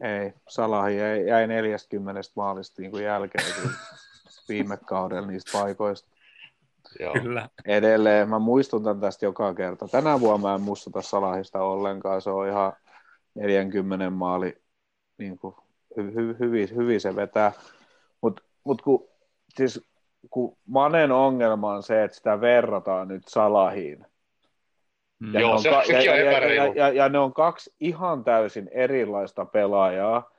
Ei, Salahi jäi, jäi 40 maalista niin kuin jälkeen viime kaudella niistä paikoista. Joo. Kyllä. Edelleen, mä muistutan tästä joka kerta. Tänä vuonna mä en muistuta Salahista ollenkaan, se on ihan 40 maali, niin kuin, hy, hy, hyvin, hyvin se vetää. Mutta mut kun, siis, kun Manen ongelma on se, että sitä verrataan nyt Salahiin, Mm. Joo, se, ka- ja, on ja, ja, ja, ja ne on kaksi ihan täysin erilaista pelaajaa.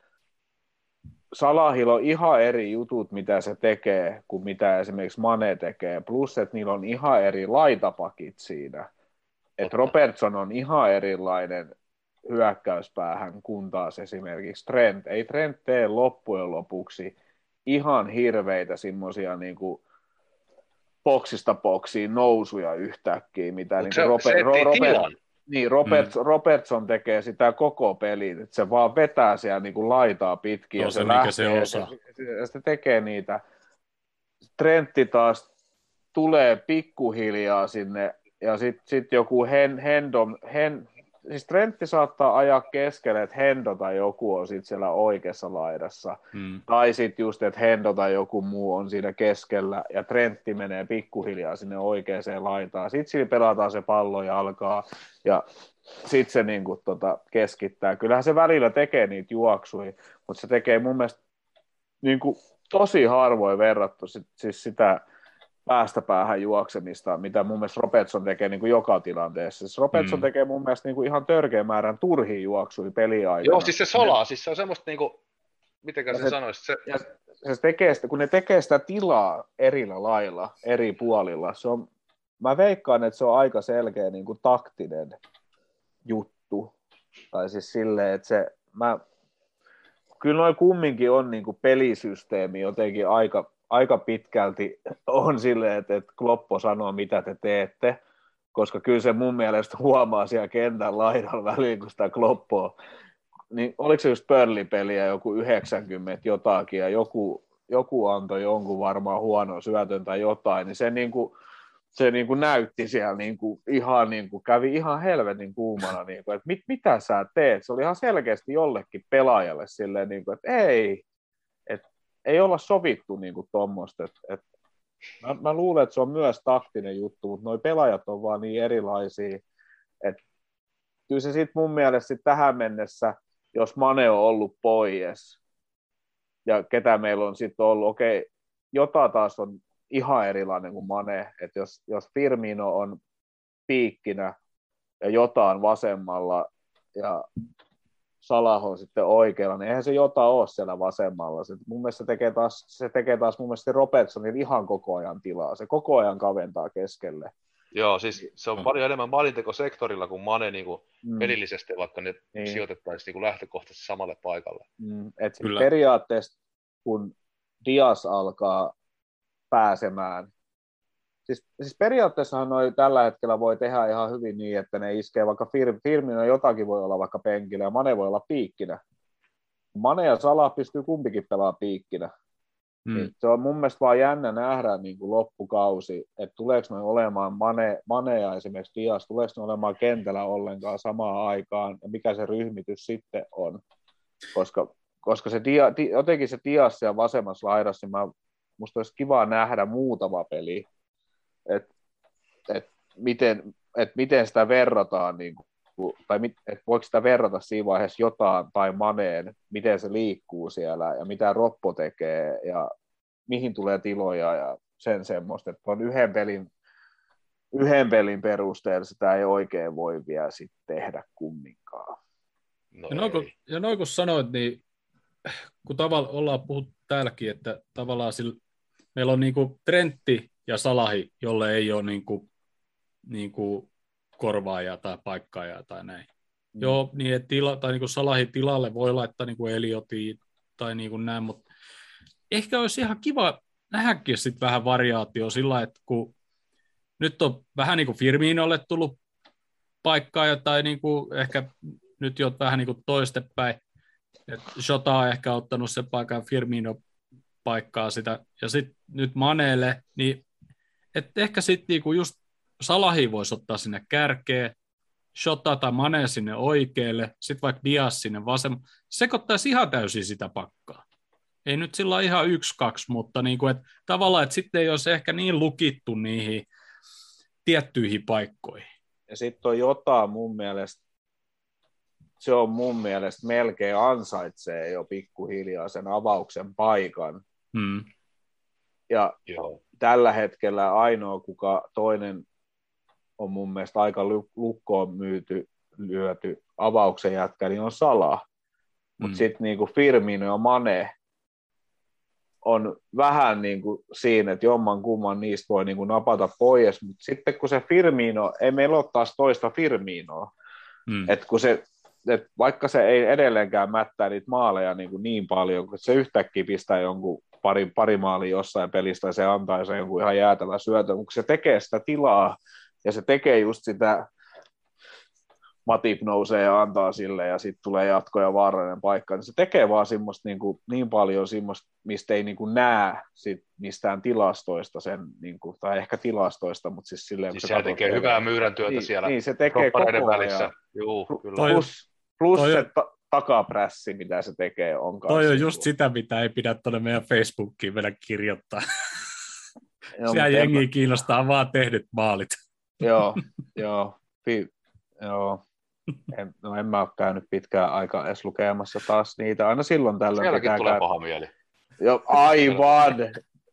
Salahilla on ihan eri jutut, mitä se tekee, kuin mitä esimerkiksi Mane tekee. Plus, että niillä on ihan eri laitapakit siinä. Että Robertson on ihan erilainen hyökkäyspäähän kuin taas esimerkiksi Trent. Ei Trent tee loppujen lopuksi ihan hirveitä semmoisia niin kuin boksista boksiin nousuja yhtäkkiä, mitä niin se, Robert, se Robert, niin, Robert, mm. Robertson tekee sitä koko pelin, että se vaan vetää siellä niin kuin laitaa pitkin no, ja se, se lähtee, se, osa. ja se tekee niitä. Trentti taas tulee pikkuhiljaa sinne ja sitten sit joku Hen, Hendom, Hen, siis Trentti saattaa ajaa keskelle, että Hendo tai joku on sitten siellä oikeassa laidassa. Hmm. Tai sitten just, että Hendo tai joku muu on siinä keskellä ja Trentti menee pikkuhiljaa sinne oikeaan laitaan. Sitten sillä pelataan se pallo ja alkaa ja sitten se niinku tota, keskittää. Kyllähän se välillä tekee niitä juoksuja, mutta se tekee mun mielestä niinku, tosi harvoin verrattu sit, siis sitä päästä päähän juoksemista, mitä mun mielestä Robertson tekee niin kuin joka tilanteessa. Siis Robertson mm. tekee mun mielestä niin kuin ihan törkeä määrän turhia juoksuja peliaikana. Joo, siis se solaa, siis se on semmoista, niin kuin, mitenkä se, se sanoisi? Se... Ja se tekee sitä, kun ne tekee sitä tilaa erillä lailla, eri puolilla, se on, mä veikkaan, että se on aika selkeä niin kuin taktinen juttu. Tai siis silleen, että se, mä, kyllä noin kumminkin on niin kuin pelisysteemi jotenkin aika aika pitkälti on silleen, että, että Kloppo sanoo, mitä te teette, koska kyllä se mun mielestä huomaa siellä kentän laidalla väliin, kun sitä Kloppoa, niin oliko se just pörlipeliä joku 90 jotakin, ja joku, joku antoi jonkun varmaan huono syötön tai jotain, niin se niin kuin, se niin kuin näytti siellä niin kuin ihan niin kuin, kävi ihan helvetin kuumana, niin kuin, että mit, mitä sä teet? Se oli ihan selkeästi jollekin pelaajalle silleen, niin kuin, että ei, ei olla sovittu niin tuommoista. Et, et, mä, mä, luulen, että se on myös taktinen juttu, mutta nuo pelaajat on vaan niin erilaisia, että kyllä se sitten mun mielestä sit tähän mennessä, jos Mane on ollut pois, ja ketä meillä on sitten ollut, okei, okay, Jota taas on ihan erilainen kuin Mane, että jos, jos Firmino on piikkinä ja jotain vasemmalla ja Salah on sitten oikealla, niin eihän se jota ole siellä vasemmalla. Se, mun mielestä se tekee taas, se tekee taas mun mielestä Robertsonin ihan koko ajan tilaa. Se koko ajan kaventaa keskelle. Joo, siis se on No. paljon enemmän maalintekosektorilla kuin Mane niin kuin Mm. pelillisesti, vaikka ne Niin. sijoitettaisiin niin kuin lähtökohtaisesti samalle paikalle. Mm, et siis Kyllä. periaatteessa kun Dias alkaa pääsemään, siis, siis periaatteessahan noi tällä hetkellä voi tehdä ihan hyvin niin, että ne iskee vaikka Fir, Firmino jotakin voi olla vaikka penkillä ja Mane voi olla piikkinä. Mane ja Salah pystyy kumpikin pelaamaan piikkinä. Mm. Se on mun mielestä vaan jännä nähdä niin kuin loppukausi, että tuleeko ne olemaan Mane, Mane ja esimerkiksi Dias, tuleeko ne olemaan kentällä ollenkaan samaan aikaan, ja mikä se ryhmitys sitten on. Koska, koska se dia, di, jotenkin se Dias siellä vasemmassa laidassa, niin mä, musta olisi kiva nähdä muutama peli, että et miten, et miten sitä verrataan, niin kuin, tai mit, et voiko sitä verrata siinä vaiheessa jotain tai Maneen, miten se liikkuu siellä ja mitä Roppo tekee ja mihin tulee tiloja ja sen semmoista, että on yhden pelin, yhden pelin perusteella sitä ei oikein voi vielä sit tehdä kumminkaan. No Ja noin, kun, ja noin kun sanoit, niin kun tavalla ollaan puhuttu täälläkin, että tavallaan sillä, meillä on niinku Trentti ja Salahi, jolle ei ole niinku, niinku korvaajaa tai paikkaajaa tai näin. Mm. Joo, niin että tila, tai niinku Salahin tilalle voi laittaa niinku Eliotiin tai niinku näin, mutta ehkä olisi ihan kiva nähdäkin sit vähän variaatio sillä, että kun nyt on vähän niin kuin Firminolle tullut paikkaa tai niin kuin ehkä nyt jo vähän niin kuin toistepäin. että Jota on ehkä ottanut sen paikan Firmino paikkaa sitä, ja sitten nyt Maneelle, niin että ehkä sitten niinku just Salahi voisi ottaa sinne kärkeen, Shota tai Mane sinne oikealle, sitten vaikka Dias sinne vasemmalle, sekoittaisi ihan täysin sitä pakkaa. Ei nyt sillä ihan yksi, kaksi, mutta niinku, et tavallaan, että sitten ei olisi ehkä niin lukittu niihin tiettyihin paikkoihin. Ja sitten on jotain mun mielestä, se on mun mielestä melkein ansaitsee jo pikkuhiljaa sen avauksen paikan. Hmm. Ja Joo. Tällä hetkellä ainoa, kuka toinen on mun mielestä aika lu- lukkoon myyty, lyöty avauksen jätkä, niin on Sala. Mutta Mm. sitten niinku Firmino ja Mane on vähän niinku siinä, että jomman kumman niistä voi niinku napata pois, mutta sitten kun se Firmino, ei meillä ole taas toista Firminoa, Hmm. että kun se, et vaikka se ei edelleenkään mättää niitä maaleja niin, kuin niin paljon, kun se yhtäkkiä pistää jonkun pari, pari maalia jossain pelistä ja se antaa sen jonkun ihan jäätävä syötön, mutta se tekee sitä tilaa ja se tekee just sitä, Matip nousee ja antaa sille ja sitten tulee jatko ja vaarallinen paikka, niin se tekee vaan semmoista niin, kuin, niin paljon semmoista, mistä ei niin kuin näe sit mistään tilastoista sen, niin kuin, tai ehkä tilastoista, mutta siis silleen, Siis katsot tekee TV. hyvää myyrän työtä niin, siellä Niin, se tekee koko ajan. välissä. Juu, kyllä. Plus, plus toi- se ta- takaprässi, mitä se tekee, on kanssa Toi on niinku- just sitä, mitä ei pidä tuonne meidän Facebookiin vielä kirjoittaa. Joo, Siellä en jengi kiinnostaa vaan tehdyt maalit. mä- Joo, joo, pi, joo. En, no en mä ole käynyt pitkään aikaa edes lukemassa taas niitä. Aina silloin tällöin Sielläkin pitää tulee käydä. paha mieli. Joo, aivan.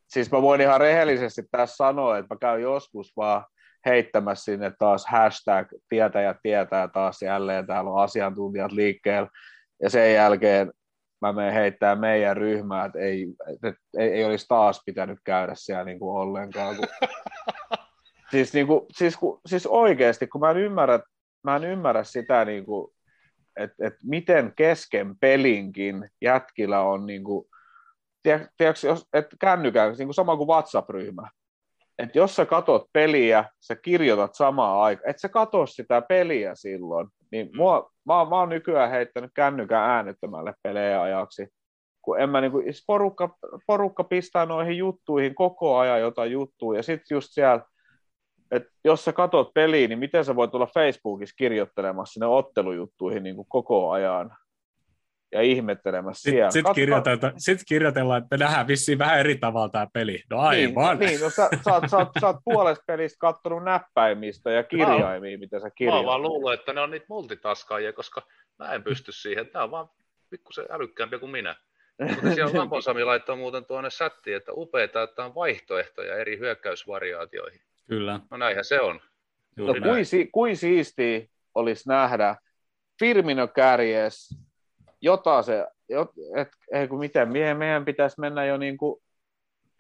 Siis mä voin ihan rehellisesti tässä sanoa, että mä käyn joskus vaan heittämässä sinne taas hashtag tietäjät tietää taas jälleen, täällä on asiantuntijat liikkeellä. Ja sen jälkeen mä menen heittää meidän ryhmää, että ei, että ei, ei olisi taas pitänyt käydä siellä niin kuin ollenkaan. Kun... siis, niin kuin, siis, kun, siis oikeasti, kun mä en ymmärrä, mä en ymmärrä sitä, niin kuin, että, että miten kesken pelinkin jätkillä on niin kuin, tiedätkö, jos, että kännykään, niin kuin sama kuin WhatsApp-ryhmä. Että jos sä katot peliä, sä kirjoitat samaan aikaan, että sä katso sitä peliä silloin, niin mua, mä, mä oon nykyään heittänyt kännykän äänettömälle pelejä ajaksi, kun en mä niinku, siis porukka, porukka pistää noihin juttuihin koko ajan jotain juttuja, ja sitten just siellä, että jos sä katot peliä, niin miten sä voit olla Facebookissa kirjoittelemassa sinne ottelujuttuihin niin koko ajan, ja ihmettelemässä siellä. Sitten sit kirjoitellaan, sit kirjoitellaan, että me nähdään vissiin vähän eri tavalla tämä peli. No aivan. Niin, niin no sä, sä, oot, sä, oot, sä oot puolesta pelistä kattonut näppäimistä ja kirjaimia, mitä sä Mä kirjoitat. vaan luullut, että ne on niitä multitaskaajia, koska mä en pysty siihen. Tää on vaan pikkusen älykkäämpiä kuin minä. Mutta siellä Lampon Sami laittoi muuten tuonne chattiin, että upeita, että on vaihtoehtoja eri hyökkäysvariaatioihin. Kyllä. No näinhän se on. No Juuri näin. kuin, si, kuin siistiä olisi nähdä Firmino kärjes, jota se, jot, et, ei kun miten, meidän, meidän pitäisi mennä jo niin kuin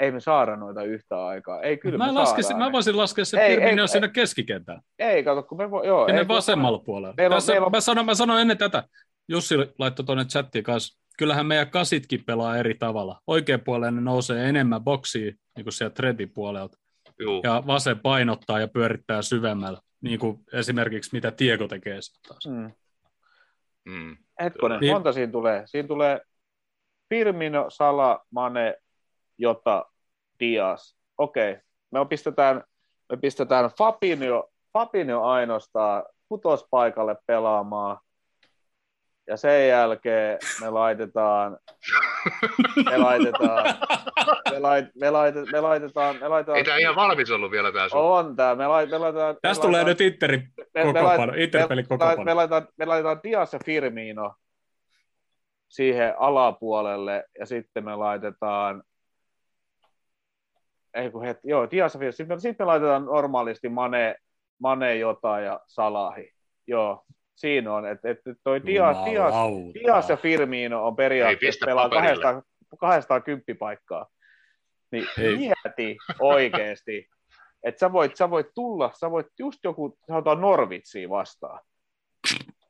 ei me saada noita yhtä aikaa. Ei, kyllä Mä, me laskesin, saadaan mä voisin laskea sen Ei, Firmino ei, sinne keskikentään. Ei, kato, kun me voi, joo. Sinne ei, kun- vasemmalla puolella. Meillä on- Tässä, meillä on- mä, sanon, mä sanoin ennen tätä, Jussi laittoi tuonne chattiin kanssa, kyllähän meidän kasitkin pelaa eri tavalla. Oikein puolelle ne nousee enemmän boksiin, niin kuin sieltä tretin puolelta, Juu. ja vasen painottaa ja pyörittää syvemmällä, niin kuin esimerkiksi mitä Tiego tekee sitten taas. Mm. Mm. Hetkonen, Niin. monta siinä tulee? Siinä tulee Firmino, Sala, Mane, Jota, Dias. Okei, me pistetään, me pistetään Fabinho, Fabinho ainoastaan kutospaikalle pelaamaan. Ja sen jälkeen me laitetaan, me laitetaan, me, lait, me, laitetaan, me laitetaan, me laitetaan, Ei tämä ihan valmis ollut vielä tämä sun. on tää, me, lait, me laitetaan, Tässä me tulee nyt Interin kokoonpano, lait- Interpelin me, laitetaan, me laitetaan Dias ja Firmino siihen alapuolelle ja sitten me laitetaan ei kun het, joo, Dias ja Firmino. Sitten me, sitten me laitetaan normaalisti Mane, Mane Jota ja Salahi. Joo, siinä on, että et, et toi Dias, Dias, Jumalauta. Dias ja Firmino on periaatteessa pelaa paperille. 200, 210 paikkaa. Niin Ei. mieti oikeesti, että sä voit, sä voit tulla, sä voit just joku, sanotaan Norvitsia vastaan.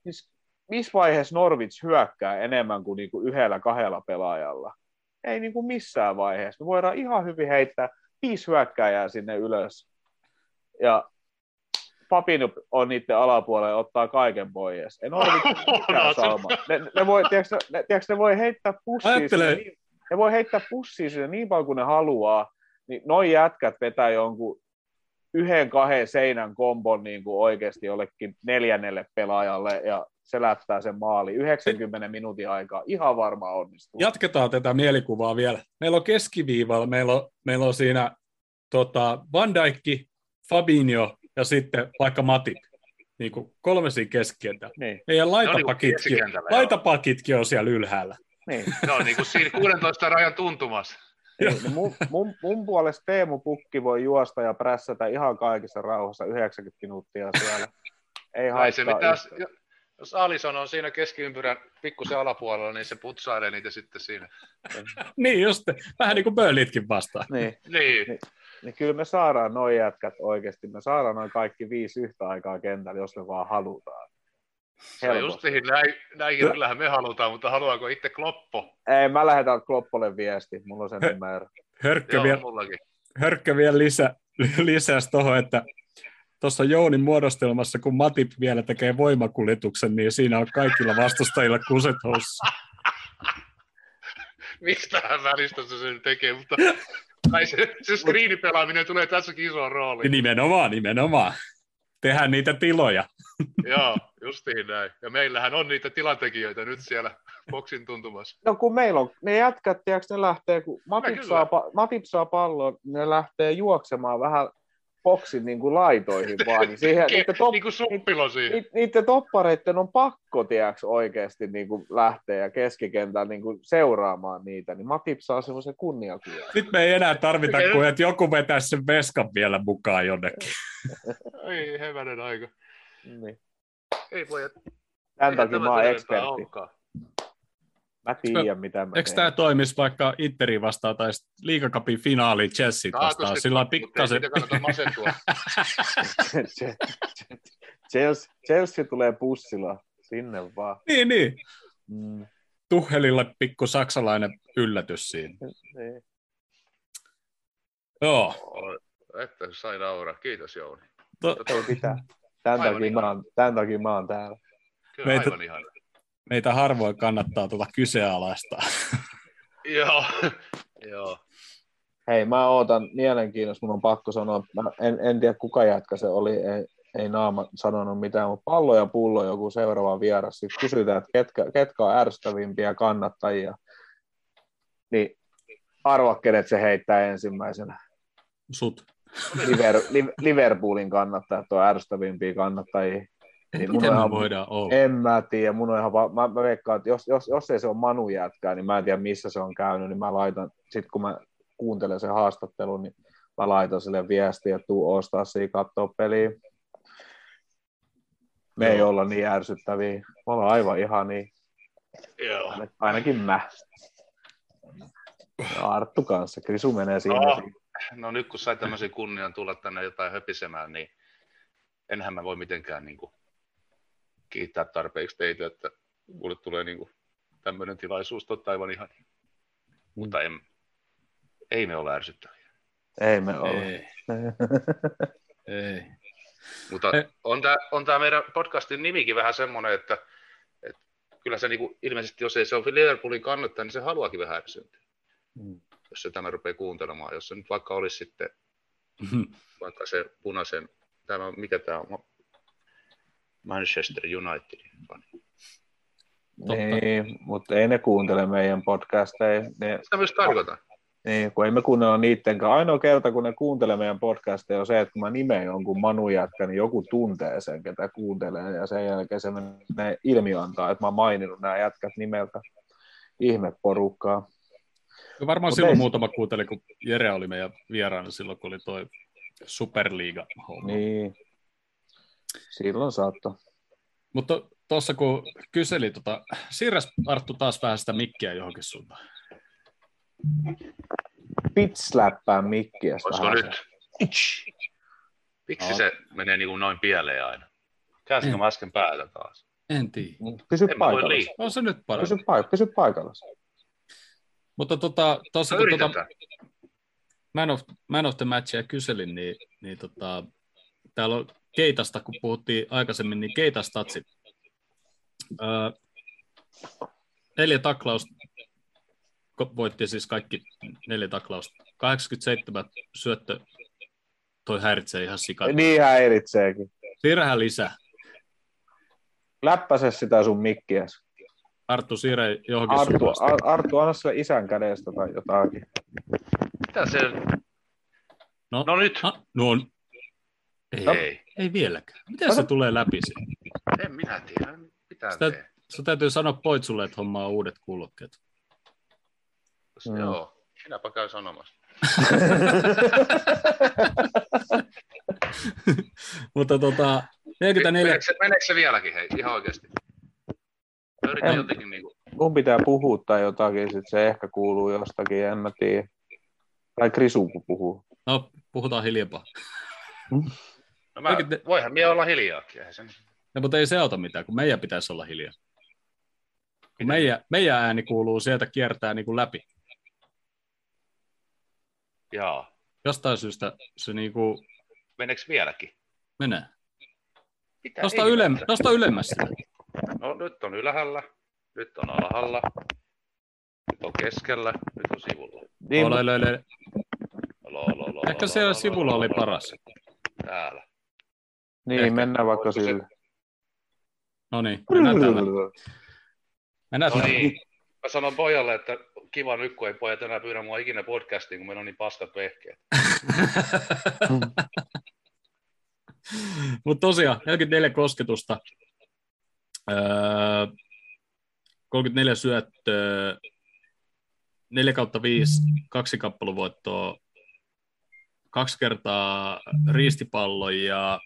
Siis missä vaiheessa Norvits hyökkää enemmän kuin niinku yhdellä kahdella pelaajalla? Ei niinku missään vaiheessa. Me voidaan ihan hyvin heittää viisi hyökkääjää sinne ylös. Ja Fabinho on niiden alapuolella ja ottaa kaiken pois. En ole mikään No, salma. Ne, ne, voi, tiedätkö, ne, tiedätkö, ne voi heittää pussiin niin, ne voi heittää pussiin sinne niin paljon kuin ne haluaa, niin noi jätkät vetää jonkun yhden, kahden seinän kombon niin kuin oikeasti jollekin neljännelle pelaajalle ja se lättää sen maali 90 minuutin aikaa. Ihan varma onnistuu. Jatketaan tätä mielikuvaa vielä. Meillä on keskiviivalla, meillä on, meillä on siinä tota, Van Dijk, Fabinho ja sitten vaikka Matip. Niin kuin kolme siinä keskikentällä. Niin, Meidän keskikentällä, joo. laitapakitkin on siellä ylhäällä. niin. Ne on niin kuin siinä 16 rajan tuntumassa. Niin, niin mun, mun, mun puolesta Teemu Pukki voi juosta ja prässätä ihan kaikissa rauhassa 90 minuuttia siellä. Ei Ai se haittaa mitä, yhtään. jos Alison on siinä keskiympyrän pikkusen alapuolella, niin se putsailee niitä sitten siinä. Niin just, vähän niin kuin Burnleytkin vastaan. Niin, Niin, niin kyllä me saadaan noin jätkät oikeasti. Me saadaan noin kaikki viisi yhtä aikaa kentällä, jos me vaan halutaan. se on Helposti. justiin näin, näinkin kyllähän me halutaan, mutta haluaako itse Kloppo? Ei, mä lähetän Kloppolle viesti. Mulla on sen numero. Hörkkö, Joo, vielä, mullakin. hörkkö vielä lisä, lisäsi tuohon, että tuossa Jounin muodostelmassa, kun Matip vielä tekee voimakuljetuksen, niin siinä on kaikilla vastustajilla kuset housussa. Mistähän välistä se sen tekee, mutta kai se, se screenipelaaminen tulee tässäkin isoon rooliin. Nimenomaan, nimenomaan. Tehdään niitä tiloja. Joo, justiin näin. Ja meillähän on niitä tilantekijöitä nyt siellä boksin tuntumassa. No kun meillä on, ne jätkät, tiedätkö, ne lähtee, kun Matip saa, pa- Matip saa pallon, ne lähtee juoksemaan vähän boksin niin kuin laitoihin vaan. Niin siihen, niiden, top, niin kuin suppilo siinä. ni- niiden toppareiden on pakko, tiedätkö, oikeasti niin kuin lähteä ja keskikentällä niin kuin seuraamaan niitä, niin Matip saa semmoisen kunniakuvan. Nyt me ei enää tarvita kuin, että joku vetää sen veskan vielä mukaan jonnekin. Ei hevänen aika. Niin. Ei voi, Tämän takia mä oon ekspertti. olekaan. Mä tiedän, mitä mä Eikö tämä toimisi vaikka Interi vastaan tai sit liigacupin finaali Chelsea vastaan? Sillä on pikkasen... Chelsea, Chelsea tulee bussilla sinne vaan. niin, niin. Mm. Tuhelille pikku saksalainen yllätys siinä. Niin. Joo. Että sai nauraa. Kiitos Jouni. To, Ei pitää. Tämän Aivan takia, mä oon, tämän takia mä oon täällä. Kyllä Meitä- aivan ihan. Meitä harvoin kannattaa tuota kyseenalaistaa. Joo. Joo. Hei, mä ootan mielenkiinnosta, mun on pakko sanoa, mä en, en tiedä kuka jätkä se oli, ei, ei naama sanonut mitään, mutta pallo ja pullo joku seuraava vieras. Sitten kysytään, että ketkä, ketkä on ärsyttävimpiä kannattajia. Niin arva, kenet se heittää ensimmäisenä. Sut. Liver, Liv- Liverpoolin kannattajat on ärsyttävimpiä kannattajia. Niin Miten me ihan- voidaan olla? En mä tiedä, mun on ihan va- mä, mä veikkaan, että jos, jos, jos ei se ole Manu jätkää, niin mä en tiedä missä se on käynyt, niin mä laitan, sit kun mä kuuntelen sen haastattelun, niin mä laitan sille viestiä, että tuu ostaa siinä katsoa peliä. Me ei Joo. olla niin ärsyttäviä. Me ollaan aivan ihan niin, Joo. ainakin mä. Ja Arttu kanssa. Krisu menee siinä. No, no nyt kun sai tämmöisen kunnian tulla tänne jotain höpisemään, niin enhän mä voi mitenkään niin kuin, kiittää tarpeeksi teitä, että mulle tulee niin kuin, tämmöinen tilaisuus totta aivan ihan. Mutta en, ei me ole ärsyttäviä. Ei me ole. Ei, ei. Mutta on tämä on tää meidän podcastin nimikin vähän semmoinen, että, että kyllä se niinku, ilmeisesti, jos ei se ole Liverpoolin kannattaja, niin se haluakin vähän ärsyyntyä, Mm. jos se tämä rupeaa kuuntelemaan. Jos se nyt vaikka olisi sitten vaikka se punaisen, tämä, mikä tämä on, Manchester United. Niin, mutta ei ne kuuntele meidän podcasteja. Ne, Sitä myös tarkoitan. niin, kun ei me kuunnella niiden kanssa. Ainoa kerta, kun ne kuuntelee meidän podcasteja, on se, että kun mä nimeen jonkun Manu jätkä, niin joku tuntee sen, ketä kuuntelee, ja sen jälkeen se menee ilmi antaa, että mä oon maininnut nämä jätkät nimeltä. Ihme porukkaa. Ja Varmaan Mut silloin ei- muutama kuunteli, kun Jere oli meidän vieraana silloin, kun oli toi Superliiga-homma. Niin. Silloin saattoi. Mutta tuossa kun kyseli, tota, siirräs Arttu taas vähän sitä mikkiä johonkin suuntaan. Pitsläppää mikkiä. Olisiko nyt? se. Miksi No. se menee niin kuin noin pieleen aina? Käänsikö En. mä äsken päätä taas? En tiedä. Pysy En mä voi paikalla. On se nyt parempi. Pysy, paik- pysy paikalla. Mutta tota, tuossa No, kun tota, man, of, man of the matchia kyselin, niin, niin tota, täällä on Keitasta, kun puhuttiin aikaisemmin, niin Keitastatsit. Öö, neljä taklausta, ko- voitti siis kaikki neljä taklausta. 87 syöttö, toi häiritsee ihan sikana. Niin häiritseekin. Siirrähän lisää. Läppäse sitä sun mikkiäs. Arttu siirre johonkin Arttu. Ar- Arttu, anna sille isän kädestä tai jotakin. Mitä se... No, No nyt. Ah, no Ei, Ei. ei vieläkään. Miten se tulee läpi siihen? En minä tiedä. Mitä Sitä- tee? Sun täytyy sanoa Poitsulle, että hommaa uudet kuulokkeet. Mm. Joo. Minäpä käyn sanomassa. Mutta tota, 44, Meneekö se, meneekö se vieläkin, hei, ihan oikeasti? Yritän En. jotenkin niin kuin, Mun pitää puhua tai jotakin, sit se ehkä kuuluu jostakin, en mä tiedä. Tai Krisu kun puhuu. no puhutaan hiljempaa. No mä, Oikein te- voihan minä olla hiljaakin, eihän sen. No, mutta ei se auta mitään, kun meidän pitäisi olla hiljaa. Kun meidän, meidän ääni kuuluu sieltä kiertää niin kuin läpi. Jaa. Jostain syystä se niin kuin Meneekö vieläkin? menee. Mitä Nosta, ylem, nosta ylemmäs sitä. No nyt on ylhäällä, nyt on alhaalla, nyt on keskellä, nyt on sivulla. Niin, Ole, ole, ole. Ehkä siellä sivulla oli paras. Täällä. Niin ehkä. mennään vaikka sille. No niin, mennään tällä. Mennään No niin. Mä sanon pojalle, että kiva nyt, kun ei pojat enää pyydä mua ikinä podcastiin, kun meillä on niin paskat vehkeet. Mutta tosiaan, 44 kosketusta, öö, 34 syöttöä, 4 kautta 5, kaksi kappaluvoittoa, kaksi kertaa riistipallo ja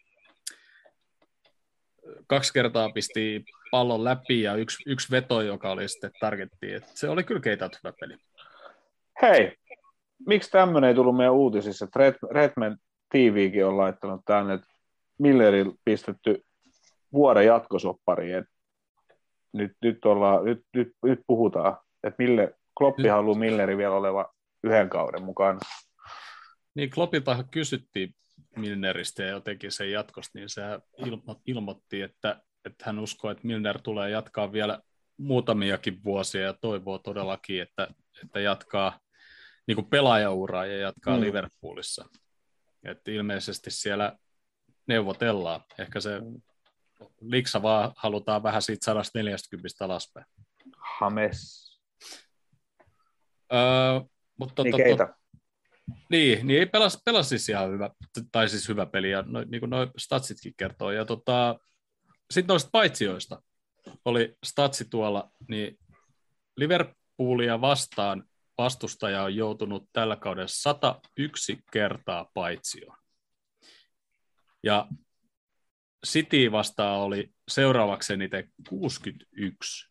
kaksi kertaa pisti pallon läpi ja yksi, yksi veto, joka oli sitten targetti. Et se oli kyllä keitat hyvä peli. Hei, miksi tämmöinen ei tullut meidän uutisissa? Redman TVkin on laittanut tänne, että Millerillä pistetty vuoden jatkosoppariin. Et Nyt, nyt, ollaan, nyt, nyt, nyt puhutaan, että Mille, Kloppi Nyt. haluaa Milleri vielä oleva yhden kauden mukana. Niin Kloppilta kysyttiin Milneristä ja jotenkin sen jatkosta, niin se ilmo- ilmoitti, että, että hän uskoo, että Milner tulee jatkaa vielä muutamiakin vuosia ja toivoo todellakin, että, että jatkaa niin kuin pelaajauraa ja jatkaa Mm. Liverpoolissa. Että ilmeisesti siellä neuvotellaan. Ehkä se liksa vaan halutaan vähän siitä 140 alaspäin. Hames. Öö, mutta Niin tota- keitä? Niin, niin ei pelas, pelas siis ihan hyvä, tai siis hyvä peli, ja no, niin kuin noi statsitkin kertoo. Ja tota, sitten noista paitsioista oli statsi tuolla, niin Liverpoolia vastaan vastustaja on joutunut tällä kaudella 101 kertaa paitsioon. Ja City vastaan oli seuraavaksi eniten 61.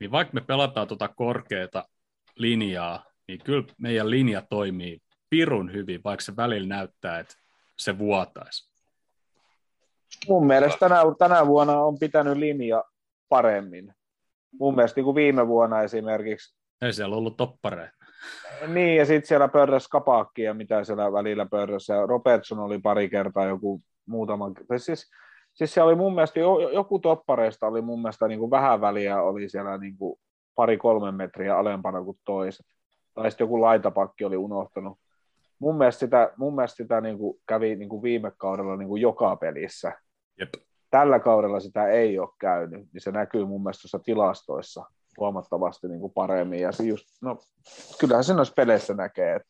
Niin vaikka me pelataan tuota korkeata linjaa, niin kyllä meidän linja toimii pirun hyvin, vaikka se välillä näyttää, että se vuotaisi. Mun mielestä tänä, tänä vuonna on pitänyt linja paremmin. Mun mielestä niin kuin viime vuonna esimerkiksi Ei siellä ollut toppareita. Niin, ja sitten siellä pörräs kapakkia, mitä siellä välillä pörräs, ja Robertson oli pari kertaa joku muutama, siis, siis siellä oli mun mielestä, jo- joku toppareista oli mun mielestä niin kuin vähän väliä, oli siellä niin kuin pari-kolme metriä alempana kuin toiset. Tai sitten joku laitapakki oli unohtanut. Mun mielestä sitä, mun mielestä sitä niin kuin kävi niin kuin viime kaudella niin kuin joka pelissä. Jep. Tällä kaudella sitä ei ole käynyt, niin se näkyy mun mielestä tuossa tilastoissa huomattavasti niin kuin paremmin. Ja se just, no, kyllähän se noissa peleissä näkee. Että,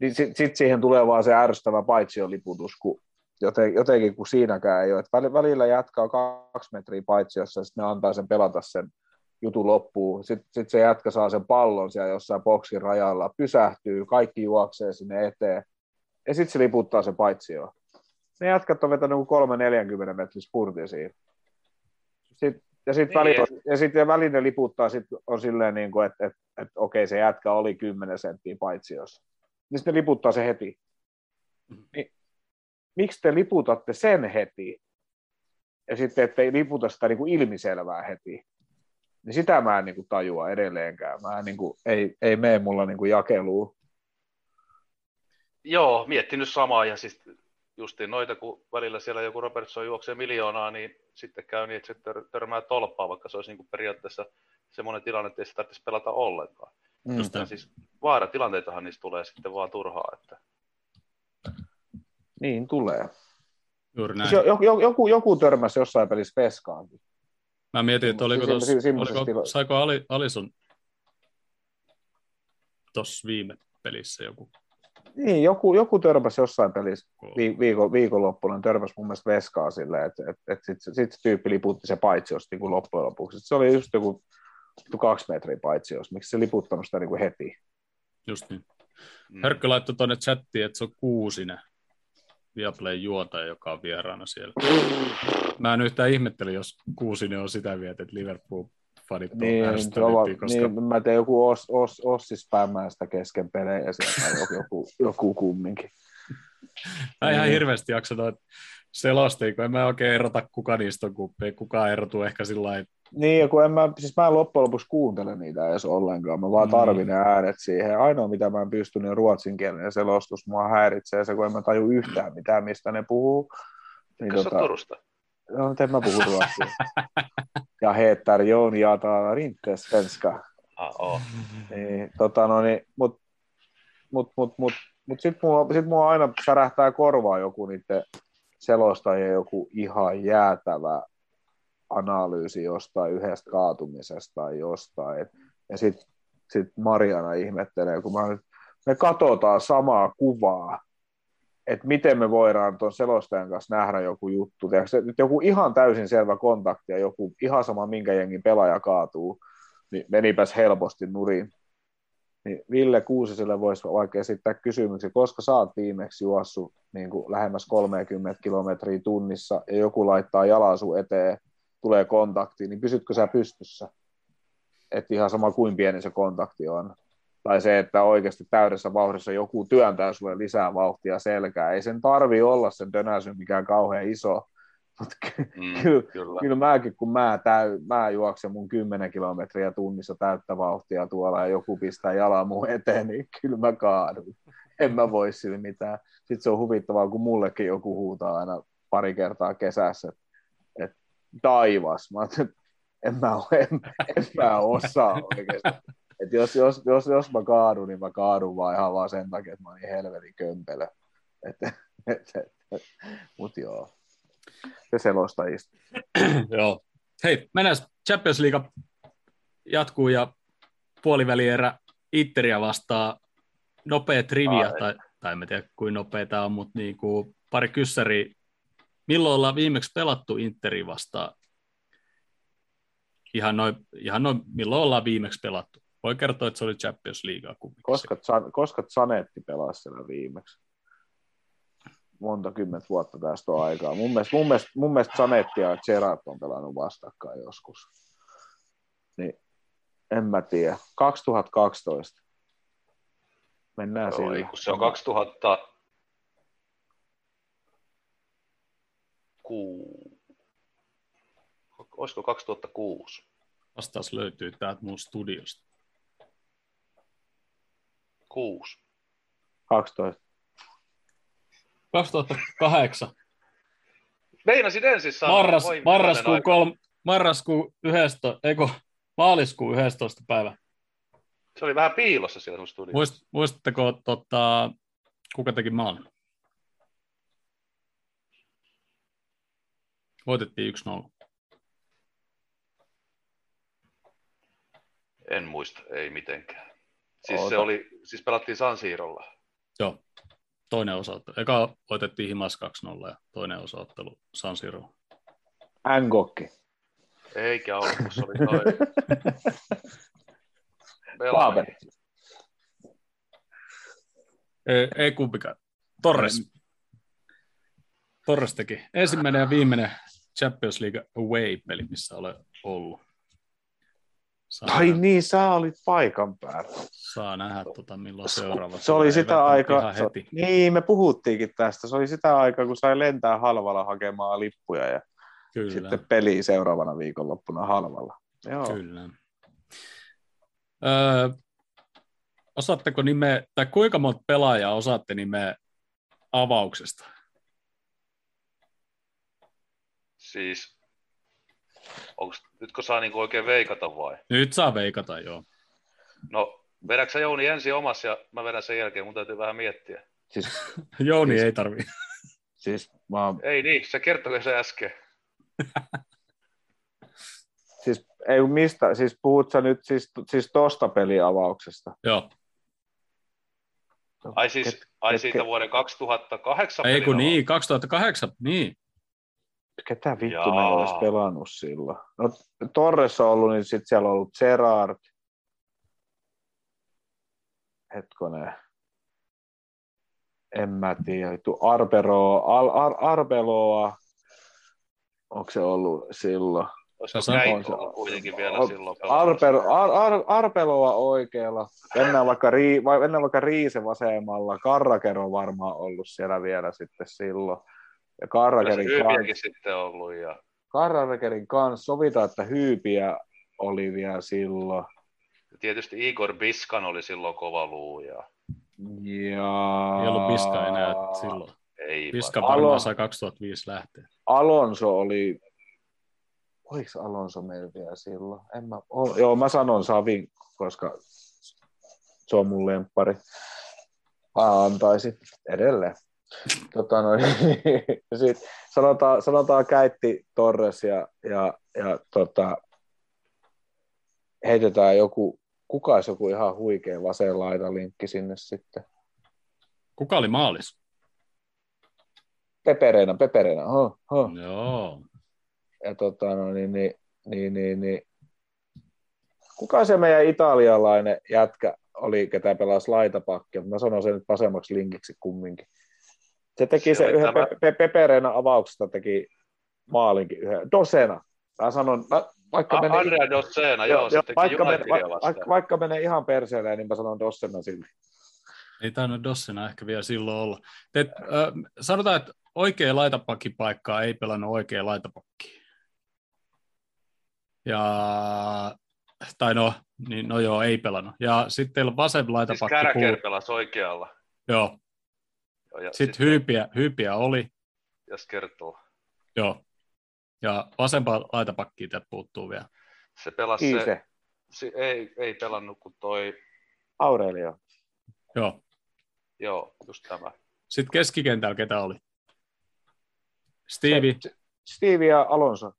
niin sitten sit siihen tulee vaan se ärsyttävä paitsioliputus, kun joten, jotenkin kun siinäkään ei ole. Väli- välillä jatkaa kaksi metriä paitsiossa ja sitten ne antaa sen pelata sen jutun loppuun. Sitten sit se jätkä saa sen pallon siellä jossain boksin rajalla, pysähtyy, kaikki juoksee sinne eteen ja sitten se liputtaa se paitsioon. Ne jätkät on vetänyt 3-40 metrin spurtin siinä. Sitten, ja sitten Niin, ja sit välinen liputtaa sit on silleen, niin kuin, että, että, että okei, se jätkä oli 10 senttiä paitsiossa. Niin sitten liputtaa se heti. Niin, miksi te liputatte sen heti? Ja sitten, ettei liputa sitä niin kuin ilmiselvää heti. Niin sitä mä en niin kuin tajua edelleenkään. Mä en, niin kuin, ei, ei mene mulla niin kuin jakeluun. Joo, miettinyt samaa ja siis justiin noita, kun välillä siellä joku Robertson juoksee miljoonaa, niin sitten käy niin, että se tör- törmää tolppaa, vaikka se olisi niin kuin periaatteessa semmoinen tilanne, että ei se tarvitsisi pelata ollenkaan. Mm. Just siis vaaratilanteitahan niistä tulee sitten vaan turhaa. Että... Niin tulee. Juuri näin. Siis jo- joku, joku, joku törmäsi jossain pelissä peskaankin. Mä mietin, että oliko Semmo- tos, oliko, saiko Ali, Alison tuossa viime pelissä joku Niin, joku, joku törmäsi jossain pelissä vi, viikon, viikonloppuna, törmäsi mun mielestä veskaa silleen, että et, et sitten sit se tyyppi liputti se paitsiosta niin kuin loppujen lopuksi. Et Se oli just joku kaksi metriä paitsios, miksi se liputtanut sitä niin kuin heti. Just niin. Mm. Hörkkö laittoi tuonne chattiin, että se on kuusinen Viaplay juotaja, joka on vieraana siellä. Mä en yhtään ihmetteli, jos kuusinen on sitä mieltä, että Liverpool-fanit on Niin, tuolla, koska niin, mä tein joku os, os, Ossi sitä kesken pelejä sieltä joku, joku, joku kumminkin. mä ihan niin. hirveästi jaksa noita selostia, kun en mä oikein erota, kuka niistä on kuppi. Kukaan erotuu ehkä sillä lailla, Niin, ja kun en mä, siis mä en loppujen lopuksi kuuntele niitä edes ollenkaan, mä vaan Mm. tarvin ne äänet siihen. Ainoa, mitä mä en pysty, niin ruotsinkielinen selostus. Mua häiritsee se, kun en mä taju yhtään mitään, mistä ne puhuu. Niin, se ole Turusta? no, en mä puhu ruotsia. ja heettar Joon jataa rinte svenska. Ah. Niin, tota, no, niin, mut, mut, mut, mut, mut sit mua, sit mua aina särähtää korvaa joku niiden selostajien joku ihan jäätävä analyysi jostain yhdestä kaatumisesta tai jostain. Ja sitten sit Mariana ihmettelee, kun mä nyt, me katsotaan samaa kuvaa, että miten me voidaan tuon selostajan kanssa nähdä joku juttu. Tiedätkö, nyt joku ihan täysin selvä kontakti ja joku ihan sama minkä jengin pelaaja kaatuu, niin menipäs helposti nurin. Niin Ville Kuusiselle voisi vaikka esittää kysymyksen, koska sä oot viimeksi juossut niin kuin lähemmäs 30 kilometriä tunnissa ja joku laittaa jalan sun eteen, tulee kontakti, niin pysytkö sä pystyssä? Että ihan sama kuin pieni se kontakti on. Tai se, että oikeasti täydessä vauhdissa joku työntää sulle lisää vauhtia selkää. Ei sen tarvi olla sen dönäsyn mikään kauhean iso. Mutta Mm, kyllä, kyllä. kyllä mäkin, kun mä, täy, mä juoksen mun 10 kilometriä tunnissa täyttä vauhtia tuolla ja joku pistää jalan mun eteen, niin kyllä mä kaadun. En mä voi sille mitään. Sitten se on huvittavaa, kun mullekin joku huutaa aina pari kertaa kesässä, että et, taivas. Mä että en mä, en, en mä osaa oikeasti. Et jos, jos, jos, jos mä kaadun, niin mä kaadun vaan ihan vaan sen takia, että mä oon niin helvetin kömpelö. Et, et, et, et, mut joo, se selostajista. Joo. Hei, mennään Champions League jatkuu ja puolivälierä Interia vastaa nopea trivia, Ai. tai, tai en tiedä kuinka nopea tämä on, mutta niin kuin pari kyssäriä. Milloin ollaan viimeksi pelattu Interi vastaan? Ihan noin, ihan noin, milloin ollaan viimeksi pelattu? Voi kertoa, että se oli Champions Leaguea kumminkin. Koska, koska Zanetti pelasi siellä viimeksi? Monta kymmentä vuotta tästä on aikaa. Mun mielestä, mun mielestä, mun mielestä Zanetti ja Gerard on pelannut vastakkain joskus. Niin En mä tiedä. 2012. Mennään Joo, kun se on 2000... Olisiko 2006? Vastaus löytyy täältä mun studiosta. 6. 12. 2008. Meinasin ensin sanoa. Marras, marraskuun, kolm, marraskuun 11, eikö, maaliskuun 11. päivä. Se oli vähän piilossa siellä sun studiossa. Muist, muistatteko, tota, kuka teki maalin? Voitettiin 1-0. En muista, ei mitenkään. Siis Oota. se oli, siis pelattiin San Siirolla. Joo, toinen osaottelu. Eka voitettiin Himas 2-0 ja toinen osaottelu San Siro. Ngokki. Eikä ollut, kun se oli toi Paaver. Belami. Ei, ei kumpikaan. Torres. Torres teki ensimmäinen ja viimeinen Champions League Away-peli, missä olen ollut. Saa, Ai nähdä, niin, sä olit paikan päällä. saa nähdä tota, milloin seuraava. Se oli sitä aikaa, heti. niin me puhuttiinkin tästä, se oli sitä aikaa, kun sai lentää halvalla hakemaan lippuja ja Kyllä, sitten peli seuraavana viikonloppuna halvalla. Joo. kyllä. Öö, osaatteko nimeä, tai kuinka monta pelaajaa osaatte nimeä avauksesta? Siis, onks, nytkö saa niinku oikein veikata vai? Nyt saa veikata, joo. No, vedäksä Jouni ensin omas ja mä vedän sen jälkeen, mun täytyy vähän miettiä. Siis, Jouni Siis- ei tarvi. siis, mä, oon- Ei niin, se kertoi se äsken. siis, ei mistä, siis puhut sä nyt siis, siis tosta peliavauksesta? Joo. Ai siis, Ket- ai ketkä- siitä vuoden 2008 Ei kun niin, 2008, niin. Ketä vittu Jaa. ne olisi pelannut silloin? No Torres on ollut, niin sitten siellä on ollut Gerard. Hetkonen. En mä tiedä. Vittu Arberoa, Al, Ar, Arbeloa. Onko se ollut silloin? Olisiko Se on- näin on se- kuitenkin vielä Ar- silloin Arper, Ar, Ar, Arbeloa oikealla. Mennään vaikka, rii, vai mennään vaikka Riise vasemmalla. Karrakero varmaan ollut siellä vielä sitten silloin. Ja Karrakerin kanssa. Sitten ollut. Ja... Karrakerin kanssa sovitaan, että hyypiä oli vielä silloin. Tietysti Igor Biskan oli silloin kova luu. Ja... Ja... Ei ollut Piska enää silloin. Ei Piska varmaan. sai 2005 lähteä. Alonso oli... Oliko Alonso meillä vielä silloin? En mä... O... Joo, mä sanon Savin, koska se on mun lemppari. Mä antaisin edelleen. Tota noin, sit sanotaan, sanotaan Käytti Torres ja, ja, ja tota, heitetään joku, kuka olisi joku ihan huikea vasen laita linkki sinne sitten. Kuka oli maalis? Pepereina, Pepereina, huh, huh. Joo. Ja tota, no, niin, niin, niin, niin, niin. Kuka se meidän italialainen jätkä oli, ketä pelasi laitapakkia? Mä sanon sen nyt vasemmaksi linkiksi kumminkin. Se teki Se se, yhden tämä- pe- pe- avauksesta teki maalinkin yhden. Dosena. Mä sanon, mä, vaikka A- menee, Andrea Dossena, joo, se teki vaikka, menee, Unitedia va, vaikka, vaikka menee ihan perseelle, niin mä sanon Dossena silti. Ei tainnut Dossena ehkä vielä silloin olla. Te, äh, sanotaan, että oikea laitapakkipaikkaa ei pelannut oikea laitapakki. Ja, tai no, niin, no joo, ei pelannut. Ja sitten teillä on vasen Siis laitapakki. Käräker puu- pelasi oikealla. Joo, Joo, ja sitten hyypiä, hyypiä oli. Jos kertoo. Joo. Ja vasempaa laitapakkia täältä puuttuu vielä. Se pelasi se, Kiise, se ei, ei pelannut kuin toi, Aurelio. Joo. joo, just tämä. Sitten keskikentällä ketä oli? Stevie, Se- Steve ja Alonso.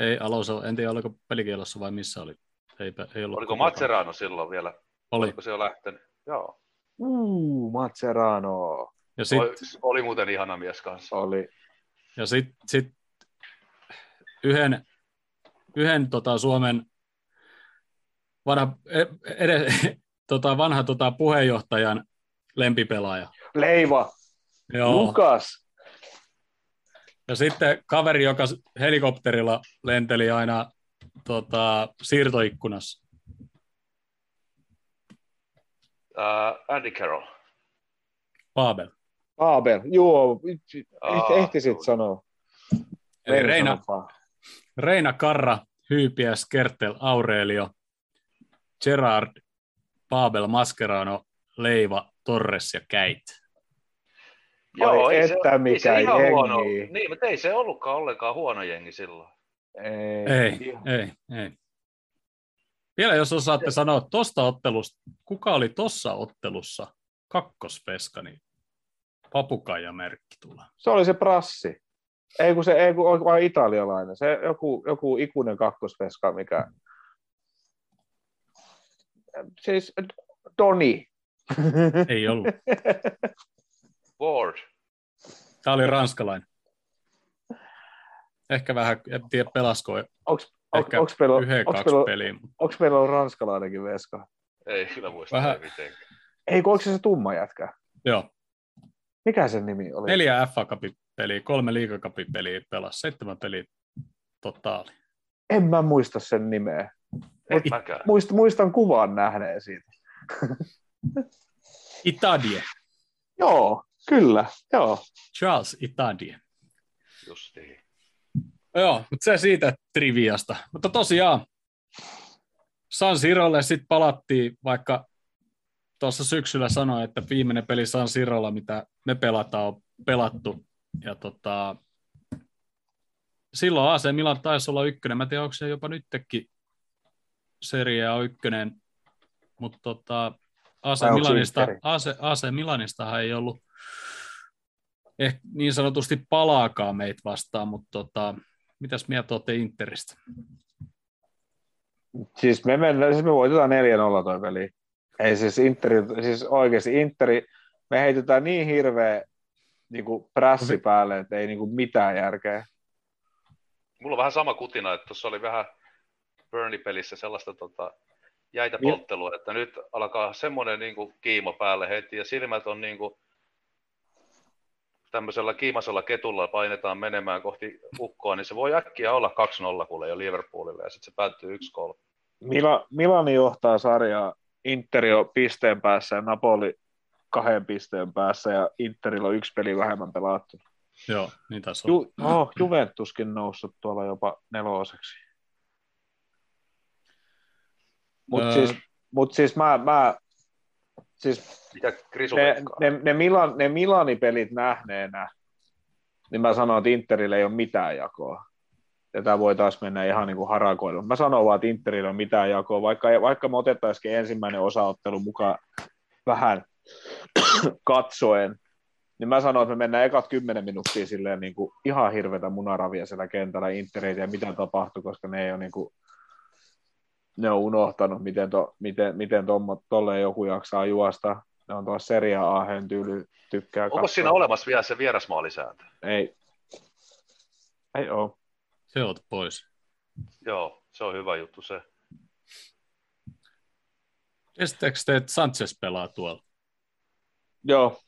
ei Alonso, en tiedä oliko pelikielossa vai missä oli. Ei, ei ollut Oliko Macerano silloin vielä? Oli. Oliko se jo lähtenyt? Joo. Uh, Macerano Ja sitten Oli, oli muuten ihana mies kanssa. oli. Ja sitten sit yhden, yhden tota Suomen vanha, e- edes, tota vanha tota puheenjohtajan lempipelaaja. Leiva, Joo. Lukas. Ja sitten kaveri, joka helikopterilla lenteli aina tota, siirtoikkunassa. Uh, Andy Carroll. Paabel. Abel, joo, Aa, ehti, ehtisit joo. sanoa. Eli Meidän Reina, sanopaa. Reina Karra, Hyypiä, Skertel, Aurelio, Gerard, Paabel, Mascherano, Leiva, Torres ja Käit. Ai ei että ei mikä ihan jengi. huono. Niin, mutta ei se ollutkaan ollenkaan huono jengi silloin. Ei, Ei, ei, ei. Vielä jos osaatte sanoa tuosta ottelusta, kuka oli tuossa ottelussa kakkosveska, niin papukaija merkki tulee. Se oli se prassi. Ei kun se ei kun vain italialainen. Se joku, joku ikuinen kakkosveska, mikä... Siis Toni. Ei ollut. Ward. Tämä oli ranskalainen. Ehkä vähän, en tiedä pelasko Onks, ehkä onks, meillä, yhden, onks, kaksi meillä, peliä. mutta onks meillä ollut ranskalainenkin veska? Ei kyllä muista Vähän... mitenkään. Ei, kun onko se se tumma jätkä? Joo, Mikä sen nimi oli? neljä FA Cupin peliä, kolme Liiga Cupin peliä pelasi, seitsemän peliä totaali. En mä muista sen nimeä. En mäkään. Muist, muistan kuvan nähneen siitä. Itadie, Joo, kyllä, joo. Charles Itadie. Justiin. Joo, mutta se siitä triviasta. Mutta tosiaan, San Sirolle sitten palattiin, vaikka tuossa syksyllä sanoin, että viimeinen peli San Sirolla, mitä me pelataan, on pelattu. Ja tota, silloin AC Milan taisi olla ykkönen. Mä en tiedä, onko se jopa nytkin Serie A ykkönen, mutta tota, AC, Milanista? AC, AC Milanistahan ei ollut ehkä niin sanotusti palaakaan meitä vastaan, mutta tota, mitäs mieltä olette Interistä? Siis me, mennään, siis me voitetaan 4-0 toi peli. Ei siis Interi, siis oikeasti Interi, me heitetään niin hirveä niin kuin prässi päälle, että ei niin kuin mitään järkeä. Mulla on vähän sama kutina, että tuossa oli vähän Bernie-pelissä sellaista tota, jäitä polttelua, että nyt alkaa semmoinen niin kuin, kiima päälle heti ja silmät on niin kuin, tämmöisellä kiimasella ketulla painetaan menemään kohti ukkoa, niin se voi äkkiä olla 2-0 kuule jo Liverpoolille ja sitten se päättyy 1-3. Mila, Milani johtaa sarjaa, Interi on pisteen päässä ja Napoli kahden pisteen päässä ja Interillä on yksi peli vähemmän pelattu. Joo, niin taisi olla. Ju, no, Juventuskin noussut tuolla jopa neloseksi. Mutta Öö. siis, mut siis mä, mä siis Mitä ne, ne, ne, Milan, ne Milani-pelit nähneenä, niin mä sanon, että Interille ei ole mitään jakoa. Ja tämä voi taas mennä ihan niin kuin harakoille. Mä sanon vaan, että Interille on mitään jakoa, vaikka, vaikka me otettaisikin ensimmäinen osaottelu mukaan vähän katsoen, niin mä sanon, että me mennään ekat kymmenen minuuttia silleen niin kuin ihan hirvetä munaravia siellä kentällä Intereitä ja mitä tapahtui, koska ne ei ole niin kuin, ne on unohtanut, miten, to, miten, miten tommo, tolle joku jaksaa juosta. Ne on tuossa Serie A tyyli, tykkää Onko katsoa. siinä olemassa vielä se vierasmaalisääntö? Ei. Ei oo. Se oot pois. Joo, se on hyvä juttu se. Tiesittekö te, että Sanchez pelaa tuolla? Joo.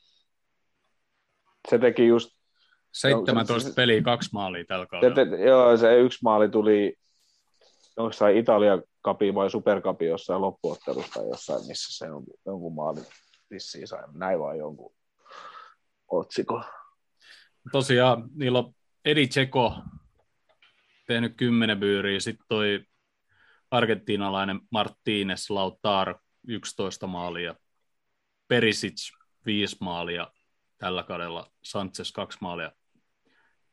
Se teki just, 17 Joo, se- peliä, kaksi maalia tällä se, kaudella. te, joo, se yksi maali tuli jossain Italia kapi vai Superkapi jossain loppuottelusta jossain, missä se on, jonkun maali vissiin sai. Näin vaan jonkun otsikon. Tosiaan, niillä on Edi Tseko tehnyt 10 byyriä, sitten toi argentiinalainen Martínez Lautaro 11 maalia, Perisic 5 maalia tällä kaudella, Sanchez 2 maalia.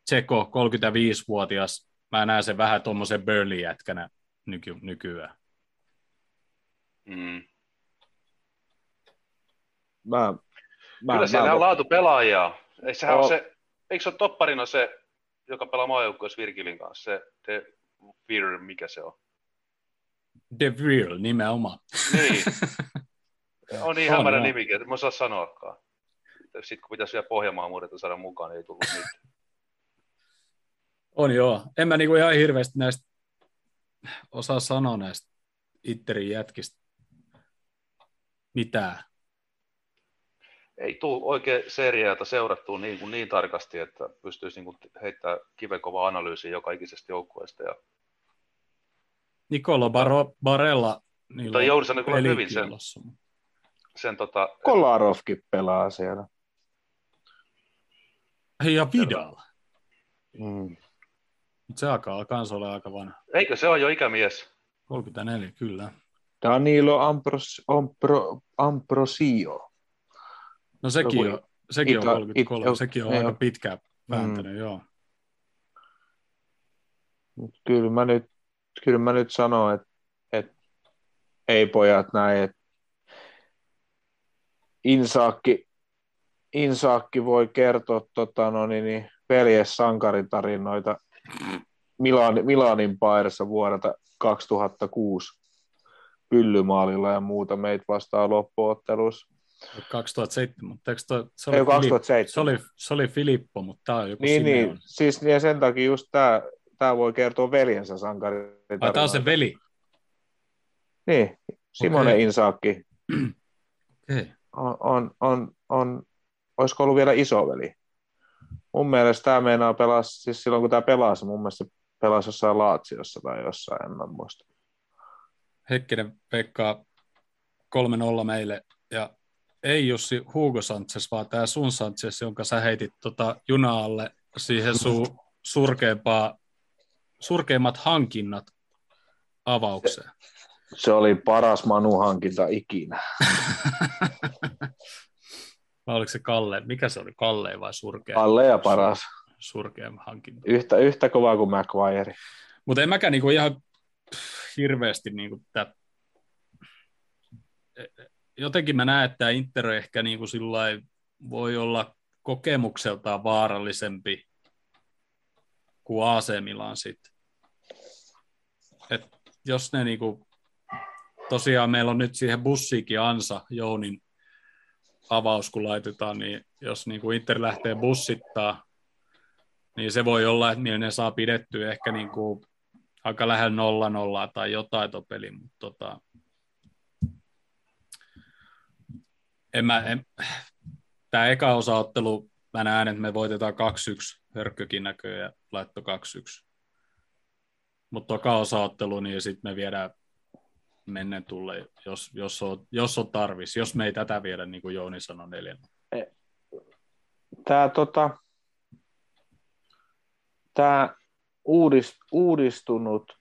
Tseko 35-vuotias, mä näen sen vähän tuommoisen Burley-jätkänä nyky- nykyään. Mm. Mä, mä, Kyllä siellä mä, on laatu pelaajia. Ei, sehän on Oo. se, eikö se ole topparina se, joka pelaa maajoukkueessa Virkilin kanssa, se De Vir, mikä se on? De Vril nimenomaan. Niin. on niin On, hämärä joo. nimikin, että mä osaa sanoakaan. Sitten kun pitäisi vielä Pohjanmaan muodetta saada mukaan, niin ei tullut mitään. On joo. En mä niinku ihan hirveästi näistä osaa sanoa näistä Itterin jätkistä mitään. Ei tule oikein seriaata seurattua niin, kuin niin tarkasti, että pystyisi niin kuin heittämään kivekovaa analyysiä joka ikisestä joukkueesta. Ja, Nicolo Baro, Barella niillä tai on Jouri sanoi kyllä hyvin sen, sen tota, Kolarovkin pelaa siellä. Hei, ja Vidal. Mm. Se alkaa kans olla aika vanha. eikö se on jo ikämies? 34, kyllä. Danilo Ambros, Ampro, Ambrosio. No sekin Joku on, sekin on Ita- 33, It- sekin on joo. aika pitkään vääntänyt, joo. Mut Kyllä mä nyt, kyllä mä nyt sanon, että, että ei pojat näin, että Insaakki, Insaakki voi kertoa tota, no, niin, niin, veljes sankaritarinoita Milan, Milanin paidassa vuodelta 2006 pyllymaalilla ja muuta meitä vastaan loppuottelussa. 2007, mutta eikö toi, se, Ei, oli Filip, 2007. se, oli, se oli Filippo, mutta tämä on joku Niin, Simeon. niin, siis ja sen takia just tämä tää voi kertoa veljensä sankaritarinoita. Ai, tämä on se veli. Niin, Simone Okei. okay. Insaakki Okei. on, on, on, on, olisiko ollut vielä isoveli? Mun mielestä tämä meinaa pelaa, siis silloin kun tämä pelasi, mun mielestä pelasi jossain Laatsiossa tai jossain, en mä muista. Hekkinen Pekka 3-0 meille. Ja ei Jussi Hugo Sanchez, vaan tämä sun Sanchez, jonka sä heitit tota junaalle siihen sun surkeimpaa, surkeimmat hankinnat avaukseen. Se oli paras Manu-hankinta ikinä. Vai oliko se Kalle? Mikä se oli? Kalle vai surkea? Alle ja paras. Surkein hankinta. Yhtä, yhtä kovaa kuin McGuire. Mutta en mäkään niinku ihan hirveästi niinku tä... jotenkin mä näen, että Inter ehkä niinku sillai voi olla kokemukseltaan vaarallisempi kuin AC Milan sit. Et jos ne niinku, tosiaan meillä on nyt siihen bussiikin ansa Jounin avaus, kun laitetaan, niin jos niinku Inter lähtee bussittaa, niin se voi olla, että ne saa pidettyä ehkä niinku aika lähellä nolla nollaa tai jotain tuo peli, mutta tota, en mä, en, tämä eka osaottelu, mä näen, että me voitetaan 2-1, Hörkkökin näköjään ja laitto 2-1. Mutta toka osaottelu, niin sitten me viedään mennen tulle, jos, jos, on, jos on tarvis. Jos me ei tätä viedä, niin kuin Jouni sanoi, neljän. Tämä tota, tää uudist, uudistunut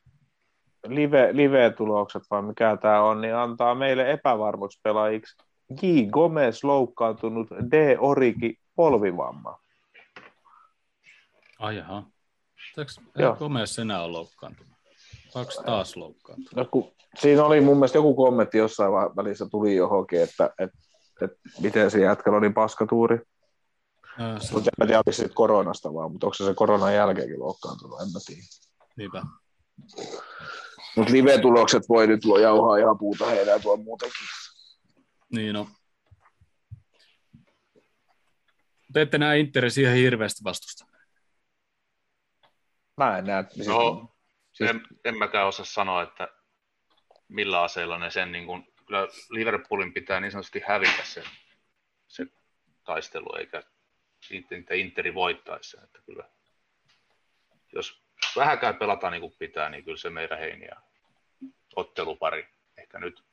live, live-tulokset, vai mikä tämä on, niin antaa meille epävarmuksi pelaajiksi J. Gomez loukkaantunut D. Origi polvivamma. Ai jaha. Eikö. Gomez enää ole loukkaantunut? Onko taas loukkaantunut? No, kun, siinä oli mun mielestä joku kommentti jossain välissä tuli johonkin, että, että, että miten se jätkällä oli paskatuuri. Se- Mutta en tiedä, oliko se koronasta vaan, mutta onko se se koronan jälkeenkin loukkaantunut, en mä tiedä. Niinpä. Mutta live-tulokset voi nyt jauhaa ihan puuta heidän tuon muutenkin. Niin no. Te ette näe Interin siihen hirveästi vastusta. Mä en näe. Siis, No, siis, en, en mäkään osaa sanoa, että millä aseella ne sen, niin kuin, kyllä Liverpoolin pitää niin sanotusti hävitä se, se taistelu, eikä niitä Interi voittaisi sen, että kyllä jos vähäkään pelataan niin kuin pitää, niin kyllä se meidän heiniä ottelupari. Ehkä nyt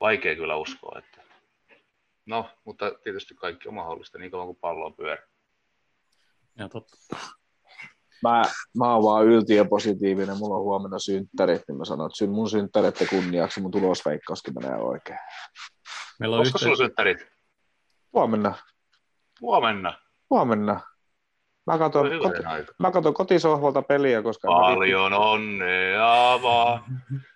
vaikea kyllä uskoa, että no, mutta tietysti kaikki on mahdollista niin kauan kuin pallo on pyörä. Ja totta. mä, mä oon vaan yltiöpositiivinen, mulla on huomenna synttärit, niin mä sanon, että syn- mun synttäreiden kunniaksi mun tulosveikkauskin menee oikein. Meillä on Koska sulla yhteen... synttärit? Huomenna, Huomenna. huomenna. Mä katon, Hyvä koti, mä katon kotisohvalta peliä, koska en mä Paljon onnea vaan.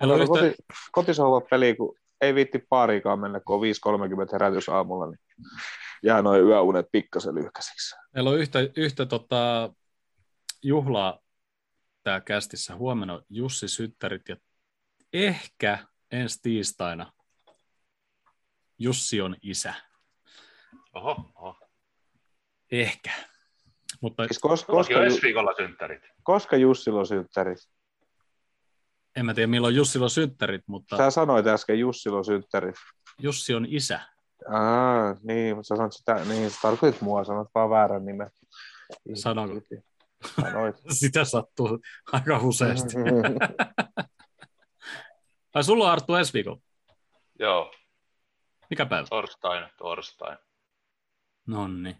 Meillä on yhtä... koti, kotisohvan peliä, kun ei viitti paarikaan mennä, kun on 5.30 herätys aamulla, niin jää noin yöunet pikkasen lyhkäisiksi. Meillä on yhtä, yhtä tota, juhlaa tää kästissä. Huomenna Jussi Syttärit ja ehkä ensi tiistaina Jussi on isä. Oho, oho. Ehkä. Mutta Siis koska, Koska Ju- ensi viikolla synttärit. koska Jussilla on synttärit? En mä tiedä milloin Jussilla on synttärit, mutta Sä sanoit äsken Jussilla on synttärit. Jussi on isä. Aa, niin, mutta sä sanoit sitä, niin, sä tarkoitit mua, sanot vaan väärän nimen. Sanonko? Sanoit. Sitä sattuu aika useasti. Tai sulla on Arttu ensi viikolla. Joo, Mikä päivä? torstain, torstain. Nonni.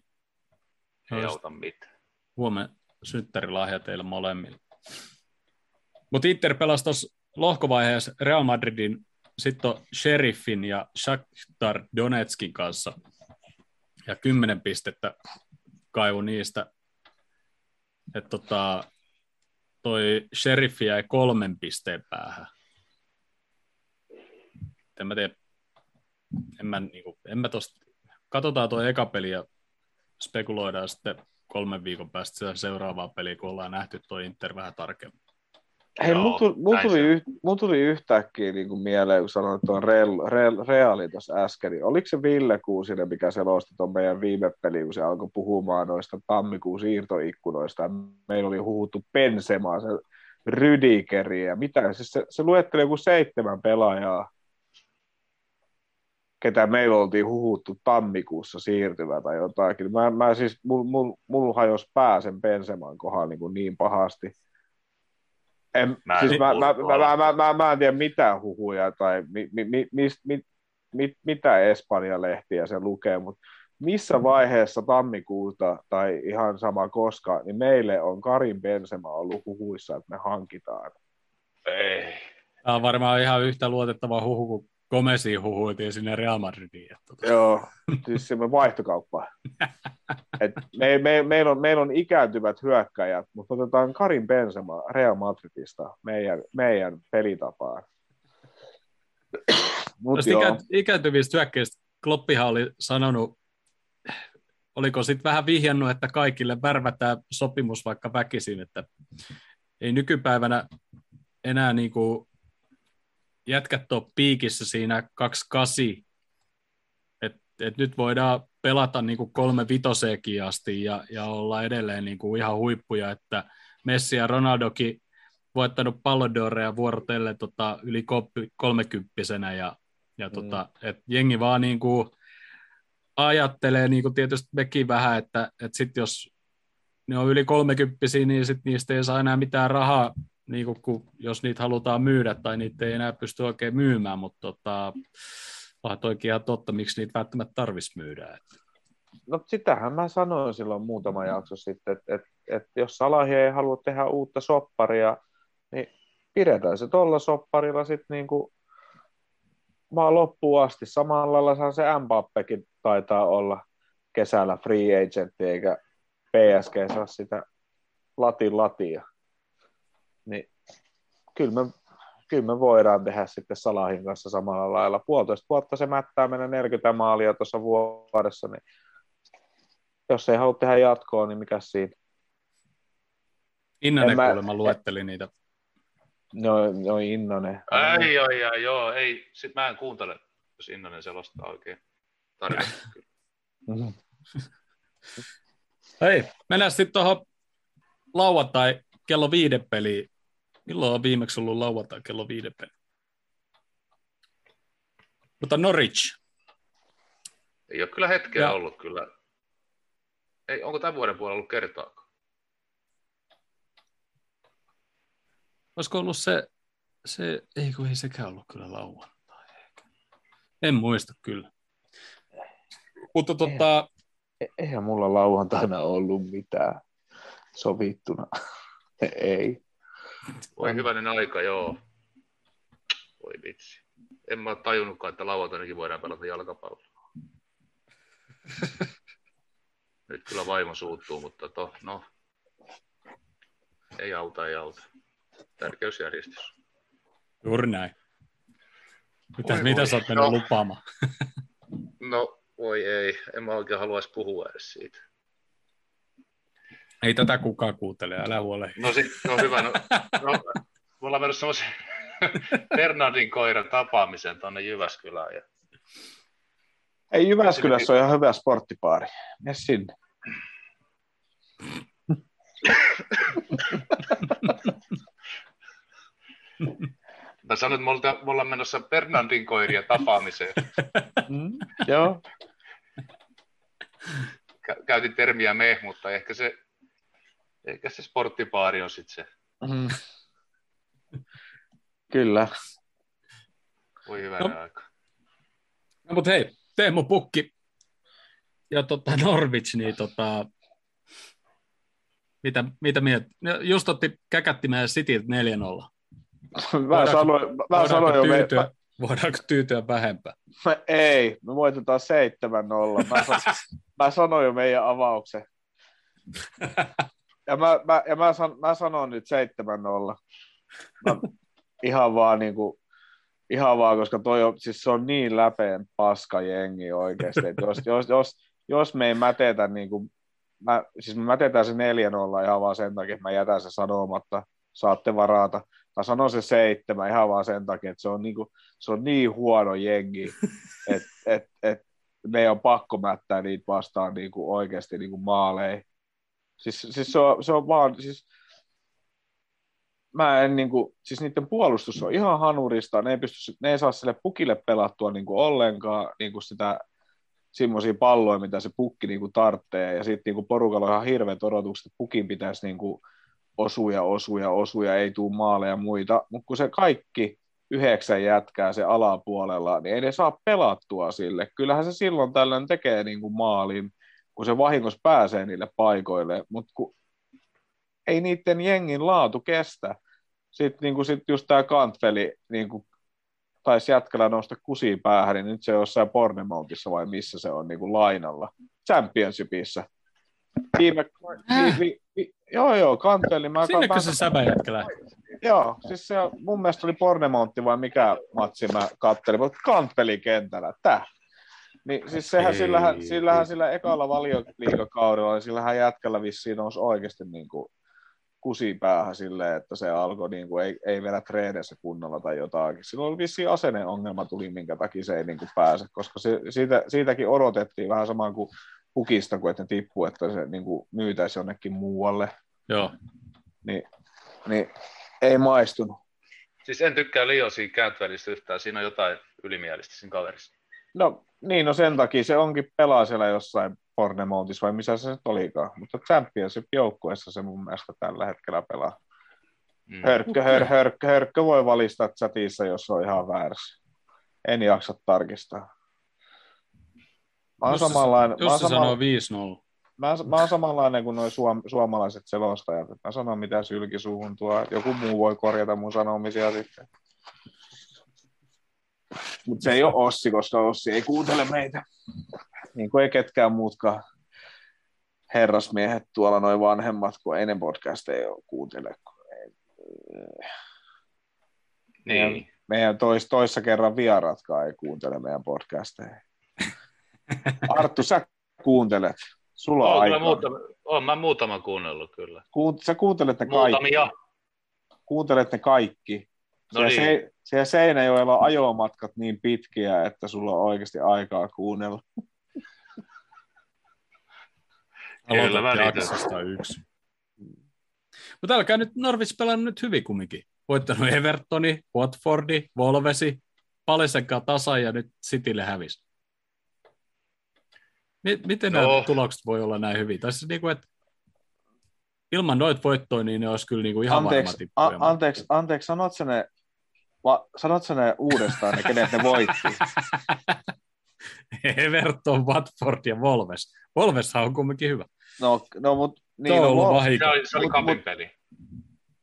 Ei auta mitään. Huomenna synttärilahja teille molemmille. Mutta Inter pelasi tuossa lohkovaiheessa Real Madridin, sitten on Sheriffin ja Shakhtar Donetskin kanssa. Ja kymmenen pistettä kaivu niistä. Että tota, toi Sheriffi jäi kolmen pisteen päähän. En mä tiedä, en mä, niinku, en mä tosta, katsotaan tuo eka peli ja spekuloidaan sitten kolmen viikon päästä seuraavaa peliä, kun ollaan nähty tuo Inter vähän tarkemmin. Hei, mulla tuli, mul näin tuli, mul tuli yhtäkkiä niin kuin mieleen, kun sanoit tuon Real, Real, Reali tuossa äsken, niin oliko se Ville Kuusinen, mikä selosti tuon meidän viime peli, kun se alkoi puhumaan noista tammikuun siirtoikkunoista, meillä oli huhuttu Pensemaa, se Rydikeri ja mitä, siis se, se luetteli joku seitsemän pelaajaa, ketä meillä oltiin huhuttu tammikuussa siirtyvä tai jotakin. Mä, mä siis, mul, mul, mul hajos pää sen Penseman kohdalla niin, niin pahasti. En, Mä en siis mä, mä, mä, mä, mä, mä, mä, en tiedä mitään huhuja tai mi, mi, mi, mis, mi, mi, mitä Espanja-lehtiä se lukee, mutta missä vaiheessa tammikuuta tai ihan sama koska, niin meille on Karin Benzema ollut huhuissa, että me hankitaan. Ei. Tämä on varmaan ihan yhtä luotettava huhu, kun Gomesiin huhuitiin sinne Real Madridiin. Että tota, Joo, siis semmoinen vaihtokauppa. Et me, me, meillä, on, meillä on ikääntyvät hyökkäjät, mutta otetaan Karin Benzema Real Madridista meidän, meidän pelitapaan. Mut Tästä ikä, ikääntyvistä hyökkäistä Kloppihan oli sanonut, oliko sitten vähän vihjannut, että kaikille värvätään sopimus vaikka väkisin, että ei nykypäivänä enää niin kuin jätkät ole piikissä siinä 28, että et nyt voidaan pelata niin kuin kolme vitoseekin asti ja, ja olla edelleen niin kuin ihan huippuja, että Messi ja Ronaldokin voittanut pallodoreja vuorotellen tota, yli kolmekymppisenä ja, ja tota, et jengi vaan niin kuin ajattelee, niin kuin tietysti mekin vähän, että, että sit jos ne on yli kolmekymppisiä, niin sit niistä ei saa enää mitään rahaa, niin kuin, kun, jos niitä halutaan myydä tai niitä ei enää pysty oikein myymään, mutta tota, onhan toikin ihan totta, miksi niitä välttämättä tarvitsisi myydä. Että. no sitähän mä sanoin silloin muutama jakso sitten, että et, et jos Salahi ei halua tehdä uutta sopparia, niin pidetään se tuolla sopparilla sitten niin kuin vaan loppuun asti. Samalla lailla se Mbappekin taitaa olla kesällä free agent, eikä PSG saa sitä latin latia. Niin kyllä me, kyllä me voidaan tehdä sitten Salahin kanssa samalla lailla. Puolitoista vuotta se mättää mennä 40 maalia tuossa vuodessa, niin jos ei halua tehdä jatkoa, niin mikä siinä? Innanen En mä- kuulemma luetteli niitä. No, no Innonen. Ai, ai, ai, joo, ei, sit mä en kuuntele, jos Innonen selostaa oikein tarinaa. Hei, mennään sitten tuohon lauantai kello viiden peliin. Milloin on viimeksi ollut lauantai kello viiden peli? Mutta Norwich. Ei ole kyllä hetkeä Ja- ollut kyllä. Ei, onko tämän vuoden puolella ollut kertaakaan? Olisiko ollut se, se ei kun ei sekään ollut kyllä lauantai. En muista kyllä. Mutta tota, E- Eihän mulla lauantaina ollut mitään sovittuna. ei. Voi hyvänen aika, joo. Voi vitsi. En mä tajunnutkaan, että lauantainakin voidaan pelata jalkapalloa. Nyt kyllä vaimo suuttuu, mutta to, no, ei auta, ei auta. Tärkeysjärjestys. juuri näin. Mitä, Voi mitä voi. sä oot mennyt No. lupaamaan? No, voi ei. En mä oikein haluaisi puhua edes siitä. Ei tätä kukaan kuuntele, älä huole. No, si- no hyvä. No, no, me ollaan mennyt semmoisen Bernardin koiran tapaamisen tuonne Jyväskylään. Ja Ei Jyväskylässä on ihan hyvä sporttipaari. Mene sinne. mä sanoin, että me ollaan, me ollaan menossa Bernardin koiria tapaamiseen. Mm, joo. Kä- Käytin termiä me, mutta ehkä se, ehkä se sporttipaari on sitten se. Mm. Kyllä. Voi hyvää No. aika. No, mutta hei, Teemu Pukki ja tota Norwich, niin tota, mitä, mitä miet? No, Just otti käkättimään Cityltä 4-0. Mä sanoin, mä voidaanko, sanoin jo, me, tyytyä, voidaanko tyytyä vähempään? mä, ei, me voitetaan 7-0. Mä, mä sanoin jo meidän avauksen. Ja mä, mä, ja mä, san, mä sanon nyt 7-0. Mä, ihan vaan niinku, ihan vaan, koska toi on, siis se on niin läpeen paska jengi oikeasti, että jos, jos, jos, jos me ei mätetä niin kuin, mä, siis me mätetään se 4-0 ihan vaan sen takia, että mä jätän se sanomatta, saatte varata. Mä sanon se seitsemän ihan vaan sen takia, että se on, niin, kuin, se on niin huono jengi, että et, et meidän on pakko mättää niitä vastaan niin kuin oikeasti niin kuin maaleihin. Siis, siis se, on, se on vaan, siis mä en niin kuin, siis niiden puolustus on ihan hanurista, ne ei, pysty, ne ei saa sille pukille pelattua niin kuin ollenkaan niin kuin sitä semmoisia palloja, mitä se pukki niin tarvitsee, ja sitten niin porukalla on ihan hirveät odotukset, että pukin pitäisi niin kuin osuja, osuja, osuja, ei tule maaleja ja muita, mutta kun se kaikki yhdeksän jätkää se alapuolella, niin ei ne saa pelattua sille. Kyllähän se silloin tällöin tekee niin maalin, kun se vahingossa pääsee niille paikoille, mutta kun ei niiden jengin laatu kestä. Sitten niin kuin sit just tämä Kantfeli niin kuin taisi jätkällä nousta kusiin päähän, niin nyt se on jossain Pornemountissa vai missä se on niin kuin lainalla. Championshipissa. Viime, vi, vi, vi, joo, joo, Kantfeli. Mä, Sinnekö se säbäjätkä lähti? Joo, siis se, mun mielestä oli Pornemontti vai mikä matsi mä kattelin, mutta Kantpeli kentällä, tää. Niin siis sehän Ei. sillähän, sillähän sillä ekalla valioliikakaudella, niin sillähän jätkällä vissiin nousi oikeasti niin kuin kusi päähän silleen, että se alkoi niin kuin, ei, ei vielä treeneissä kunnolla tai jotakin. Silloin oli vissiin asenneongelma tuli, minkä takia se ei niin kuin pääse, koska se, siitä, siitäkin odotettiin vähän samaan kuin pukista, kun että ne tippuu, että se niin kuin myytäisi jonnekin muualle. Joo. Niin, niin ei maistunut. Siis en tykkää liian siinä yhtään. Siinä on jotain ylimielistä siinä kaverissa. No niin, no sen takia se onkin pelaa siellä jossain Pornemountissa vai missä se nyt olikaan. Mutta Championship-joukkueessa se mun mielestä tällä hetkellä pelaa. Mm. Hörkkö, hör, hörkkö, hörkkö voi valistaa chatissa, jos on ihan väärässä. En jaksa tarkistaa. Mä oon samanlainen, mä oon Jussi sama, sanoo 5-0. mä, mä oon samanlainen kuin nuo suom, suomalaiset selostajat. Mä sanon mitä sylki suuhun tuo. Joku muu voi korjata mun sanomisia sitten. Mutta se ei ole Ossi, koska Ossi ei kuuntele meitä. Niin kuin ei ketkään muutkaan herrasmiehet tuolla noin vanhemmat, kun ei ne podcasteja ole kuuntele. Niin. Meidän tois, toissa kerran vieraatkaan ei kuuntele meidän podcasteja. Arttu, sä kuuntelet. Sulla on kyllä aikaa. muutama, oon mä muutama kuunnellut kyllä. Kuunt, sä kuuntelet ne kaikki. Muutamia. Kuuntelet ne kaikki. No siellä, niin. se, siellä Seinäjoella on ajomatkat niin pitkiä, että sulla on oikeasti aikaa kuunnella. Kyllä jaksosta yksi. Mutta älkää nyt, Norwich pelannut nyt hyvin kumminkin. Voittanut Evertoni, Watfordi, Volvesi, Palisenkaan tasa ja nyt Citylle hävisi. Mi- miten no. Nämä tulokset voi olla näin hyvin? Tai siis niinku, että ilman noita voittoja, niin ne olisi kyllä niinku ihan Anteeksi, varma tippuja. a, anteeksi, anteeksi, sanot sä ne, va, sanot sä ne uudestaan, ne kenet ne voitti? Everton, Watford ja Volves. Volveshan on kumminkin hyvä. No, no mut, Niin, Tuo on ollut no, vahinko. Se oli, se kapin peli.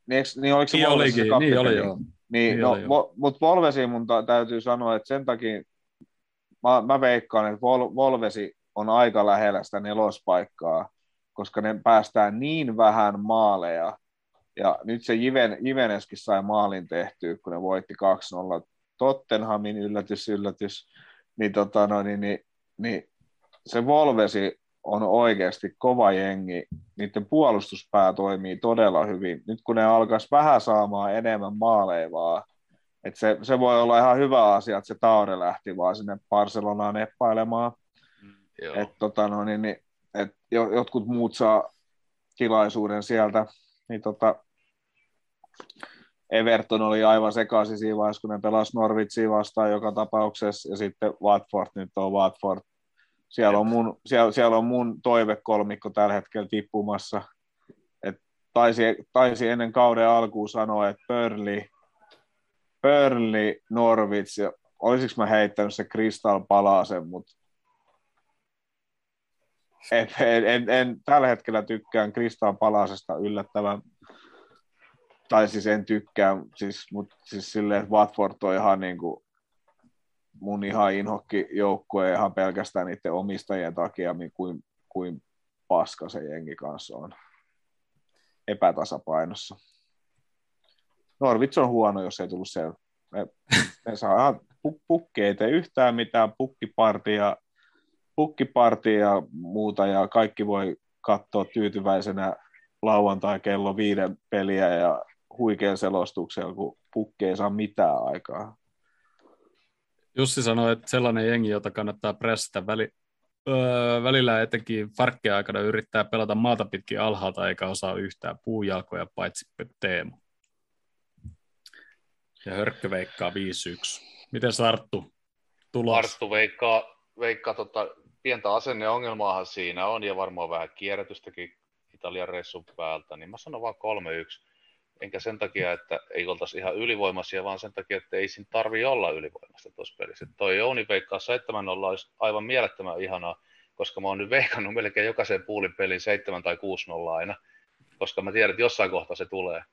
niin, eiks- niin oliko se Niin Volves se olikin, niin oli joo. Niin, Niin no, oli, joo. mutta Volvesi mun ta- täytyy sanoa, että sen takia mä, mä veikkaan, että Vol, Volvesi on aika lähellä sitä nelospaikkaa, koska ne päästään niin vähän maaleja. Ja nyt se Jiven, Jiveneskin sai maalin tehtyä, kun ne voitti 2-0 Tottenhamin yllätys, yllätys. Niin, tota, no, niin, niin, niin se Volvesi on oikeasti kova jengi. Niiden puolustuspää toimii todella hyvin. Nyt kun ne alkaisi vähän saamaan enemmän maaleja vaan, et se, se, voi olla ihan hyvä asia, että se Taure lähti vaan sinne Barcelonaan neppailemaan. Joo. Et, tota, no, niin, niin, et jo- jotkut muut saa tilaisuuden sieltä. Niin, tota, Everton oli aivan sekaisin siinä vaiheessa, kun ne pelasi Norwichin vastaan joka tapauksessa, ja sitten Watford nyt on Watford. Siellä on mun, siellä, siellä on mun toivekolmikko tällä hetkellä tippumassa. Et taisi, taisi ennen kauden alkuun sanoa, että Burnley, Burnley, Norwich ja olisiko mä heittänyt se Crystal Palasen, mutta en, en, en, en, tällä hetkellä tykkään Crystal Palasesta yllättävän, tai siis en tykkää, siis, mutta siis silleen, että Watford on ihan niin kuin mun ihan inhokki joukkue ihan pelkästään niiden omistajien takia, niin kuin, kuin paska se jengi kanssa on epätasapainossa. Norvits on huono, jos ei tullut. Me, me saa pukki ei tee yhtään mitään, pukkipartia, pukkipartia ja muuta, ja kaikki voi katsoa tyytyväisenä lauantai kello viiden peliä ja huikean selostuksen, kun pukki ei saa mitään aikaa. Jussi sanoi, että sellainen jengi, jota kannattaa pressata väli, öö, välillä etenkin farkkeen aikana yrittää pelata maata pitkin alhaalta eikä osaa yhtään puujalkoja paitsi Teemu. Ja Hörkkö veikkaa 5-1. Miten Sarttu tulos? Arttu veikkaa, veikkaa tota, pientä asenneongelmaahan siinä on ja varmaan vähän kierrätystäkin Italian reissun päältä, niin mä sanon vaan 3-1. Enkä sen takia, että ei oltaisi ihan ylivoimaisia, vaan sen takia, että ei siinä tarvi olla ylivoimasta tuossa pelissä. Toi Jouni veikkaa 7 0 olisi aivan mielettömän ihanaa, koska mä oon nyt veikannut melkein jokaisen puulin pelin 7 tai 6 0 aina, koska mä tiedän, että jossain kohtaa se tulee.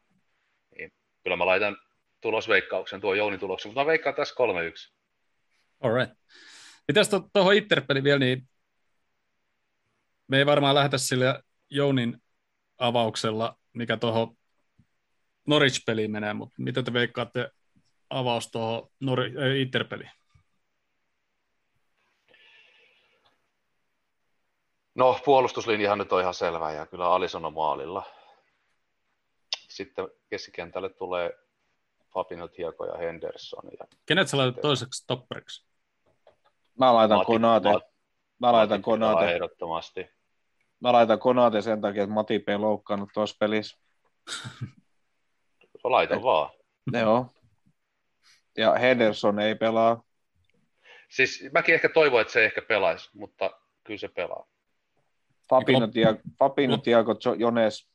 Niin kyllä mä laitan tulosveikkauksen, tuo Jouni tuloksen, mutta mä veikkaan tässä 3-1. Alright. Mitäs tuohon to, Interpeliin vielä, niin me ei varmaan lähdetä sillä Jounin avauksella, mikä tuohon Norwich-peliin menee, mutta mitä te veikkaatte avaus tuohon Nor- äh, Interpeliin? No, puolustuslinjahan nyt on ihan selvä ja kyllä Alison on maalilla. Sitten keskikentälle tulee Fabinho, Tiago ja Henderson. Ja Kenet sä laitat toiseksi topperiksi? Mä laitan Konate. Mä laitan Konate. Ehdottomasti. Mä laitan Konate sen takia, että Matip ei loukkaannut tuossa pelissä. Laita Et, vaan. Joo. Ja Henderson ei pelaa. Siis mäkin ehkä toivon, että se ehkä pelaisi, mutta kyllä se pelaa. Fabino, Tiago, Fabino Tiago Jones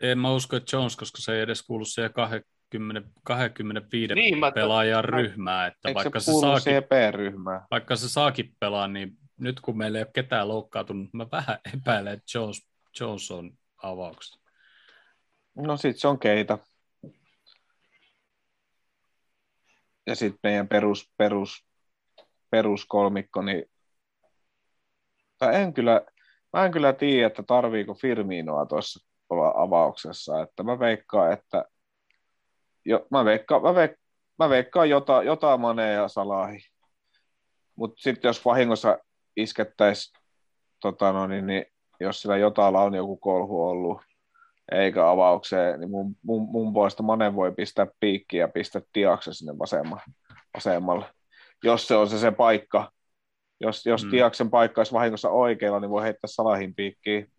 en mä usko, että Jones, koska se ei edes kuulu siihen 20, 25 niin, pelaajan mä, ryhmään. Että vaikka se, se saakin, ryhmään vaikka se saakin pelaa, niin nyt kun meillä ei ole ketään loukkaantunut, mä vähän epäilen, että Jones, Jones on avauksessa. No sit se on keitä. Ja sitten meidän perus, perus, peruskolmikko, niin tai en kyllä, mä en kyllä tiedä, että tarviiko Firminoa tuossa avauksessa, että mä veikkaan, että jo, mä, veikkaan, mä, veik, mä veikkaan jota, jota Mane ja Salahi. Mutta sitten jos vahingossa iskettäisiin, tota no, niin, niin, jos sillä jotalla on joku kolhu ollut, eikä avaukseen, niin mun, mun, mun puolesta Mane voi pistää piikkiä ja pistää tiakse sinne vasemmalle, vasemmalle. Jos se on se se paikka, jos, jos mm. Tiaksen paikka olisi vahingossa oikealla, niin voi heittää Salahin piikkiin.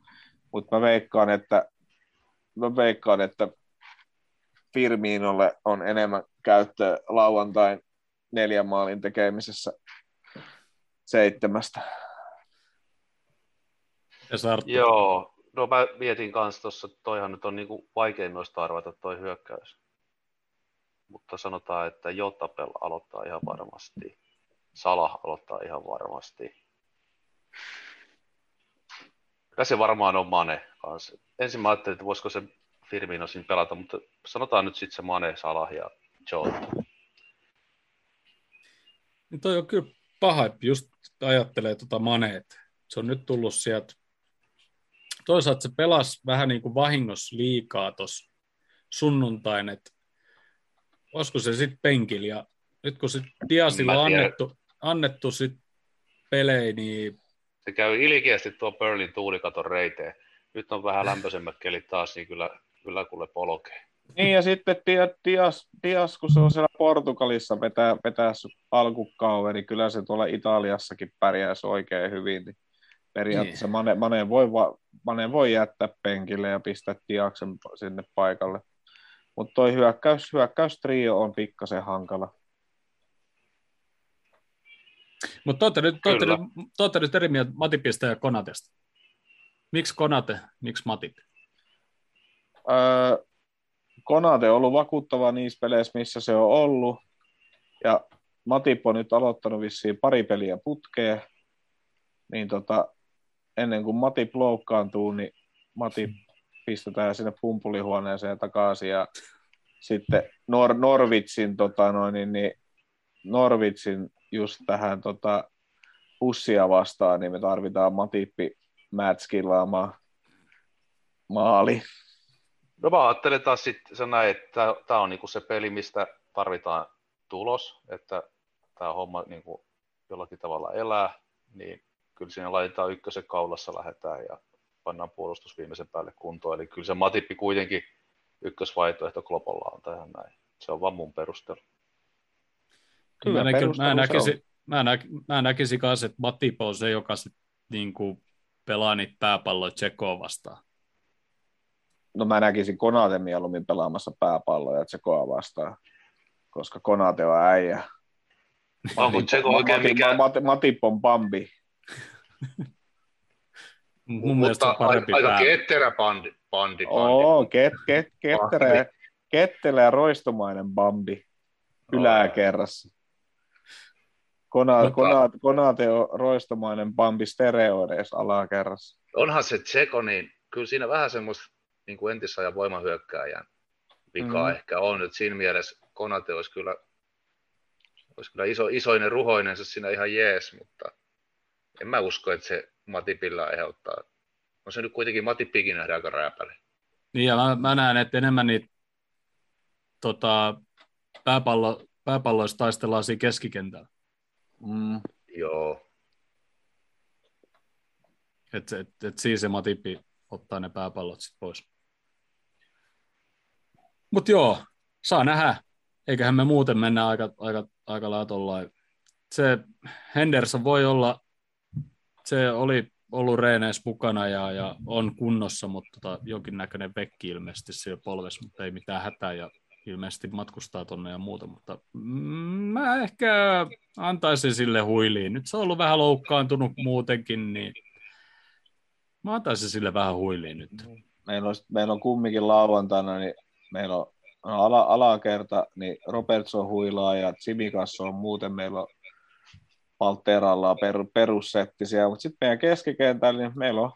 Mutta mä veikkaan, että mä veikkaan, että Firminolle on enemmän käyttöä lauantain neljän maalin tekemisessä seitsemästä. Ja Sarttu. Joo, no mä mietin kanssa tuossa, että toihan nyt on niinku vaikein noista arvata toi hyökkäys. Mutta sanotaan, että Jotapel aloittaa ihan varmasti. Salah aloittaa ihan varmasti. Kyllä se varmaan on Mane kanssa. Ensin mä ajattelin, että voisiko se Firmino siinä pelata, mutta sanotaan nyt sitten se Mane, Salah ja Jota. Niin toi on kyllä paha, just ajattelee tuota Maneet. Se on nyt tullut sieltä. Toisaalta se pelasi vähän niin kuin vahingossa liikaa tuossa sunnuntain, että olisiko se sitten penkillä. Ja nyt kun sitten Diasilla on annettu, annettu sit pelejä, niin... Se käy ilkeästi tuo Berlin tuulikaton reiteen. Nyt on vähän lämpöisemmät kelit taas, niin kyllä kyllä kuule polkee. Niin ja sitten Dias, Dias kun se on siellä Portugalissa vetää, vetää alkukauden, niin kyllä se tuolla Italiassakin pärjäisi oikein hyvin. Niin periaatteessa niin. Mane, Mane, voi, Mane voi jättää penkille ja pistää Diaksen sinne paikalle. Mutta toi hyökkäys, hyökkäystrio on pikkasen hankala. Mutta te nyt, nyt, nyt eri mieltä Matipista ja Konatesta. Miksi Konate, miksi Matip? Öö, Konate on ollut vakuuttava niissä peleissä, missä se on ollut. ja Matip on nyt aloittanut vissiin pari peliä putkeen, niin tota, ennen kuin Matip loukkaantuu, niin Matip pistetään sinne pumpulihuoneeseen takaisin ja sitten Nor- Norvitsin, tota noin, niin, niin Norvitsin just tähän tota, pussia vastaan, niin me tarvitaan Matippi matchkillaamaan maali. No mä ajattelen taas sitten se näin, että tämä on niinku se peli, mistä tarvitaan tulos, että tämä homma niinku jollakin tavalla elää, niin kyllä siinä laitetaan ykkösen kaulassa lähdetään ja pannaan puolustus viimeisen päälle kuntoon. Eli kyllä se Matippi kuitenkin ykkösvaihtoehto Klopolla on tähän näin. Se on vaan mun perustelu. Kyllä, mä, näkin, mä, näkisin, mä, näk, mä näkisin kanssa, että Matip on se, joka sit, niin kuin, pelaa niitä pääpalloja Tsekoa vastaan. No mä näkisin Konate mieluummin pelaamassa pääpalloja Tsekoa vastaan, koska Konate on äijä. Onko Tseko oikein Matip, Matip on Bambi. Mun mielestä mutta on parempi aika pää. ketterä bandi. bandi, bandi. Oo, ket, ket, ketterä, kettelä ja roistomainen Bambi yläkerrassa. Konate, Mutta- Konate, on roistomainen Bambi stereoideissa alakerrassa. Onhan se Tseko, niin kyllä siinä vähän semmoista niin kuin entisajan voimahyökkääjän vikaa Mhm. ehkä on. Että siinä mielessä Konate olisi kyllä, olisi kyllä iso, isoinen ruhoinensa siinä ihan jees, mutta en mä usko, että se Matipilla aiheuttaa. On se nyt kuitenkin Matippikin nähdä aika rääpäle. Niin, ja mä, mä näen, että enemmän niitä tota, pääpallo, pääpalloista taistellaan siinä keskikentällä. Mm. Joo, Että et, et siinä se Matipi ottaa ne pääpallot sit pois. Mutta joo, saa nähdä. Eiköhän me muuten mennä aika, aika, aika lailla. Se Henderson voi olla, se oli ollut reeneissä mukana ja, ja on kunnossa, mutta tota, jonkinnäköinen vekki ilmeisesti siellä polvessa, mutta ei mitään hätää ja ilmeisesti matkustaa tonne ja muuta, mutta mm, mä ehkä antaisin sille huiliin. Nyt se on ollut vähän loukkaantunut muutenkin, niin mä antaisin sille vähän huiliin nyt. Meillä, on, meillä on kumminkin lauantaina, niin meillä on no, ala, alakerta, niin Robertson huilaa ja Tsimikas on muuten meillä on Palteralla per, perussetti siellä, mutta sitten meidän keskikentällä niin meillä on,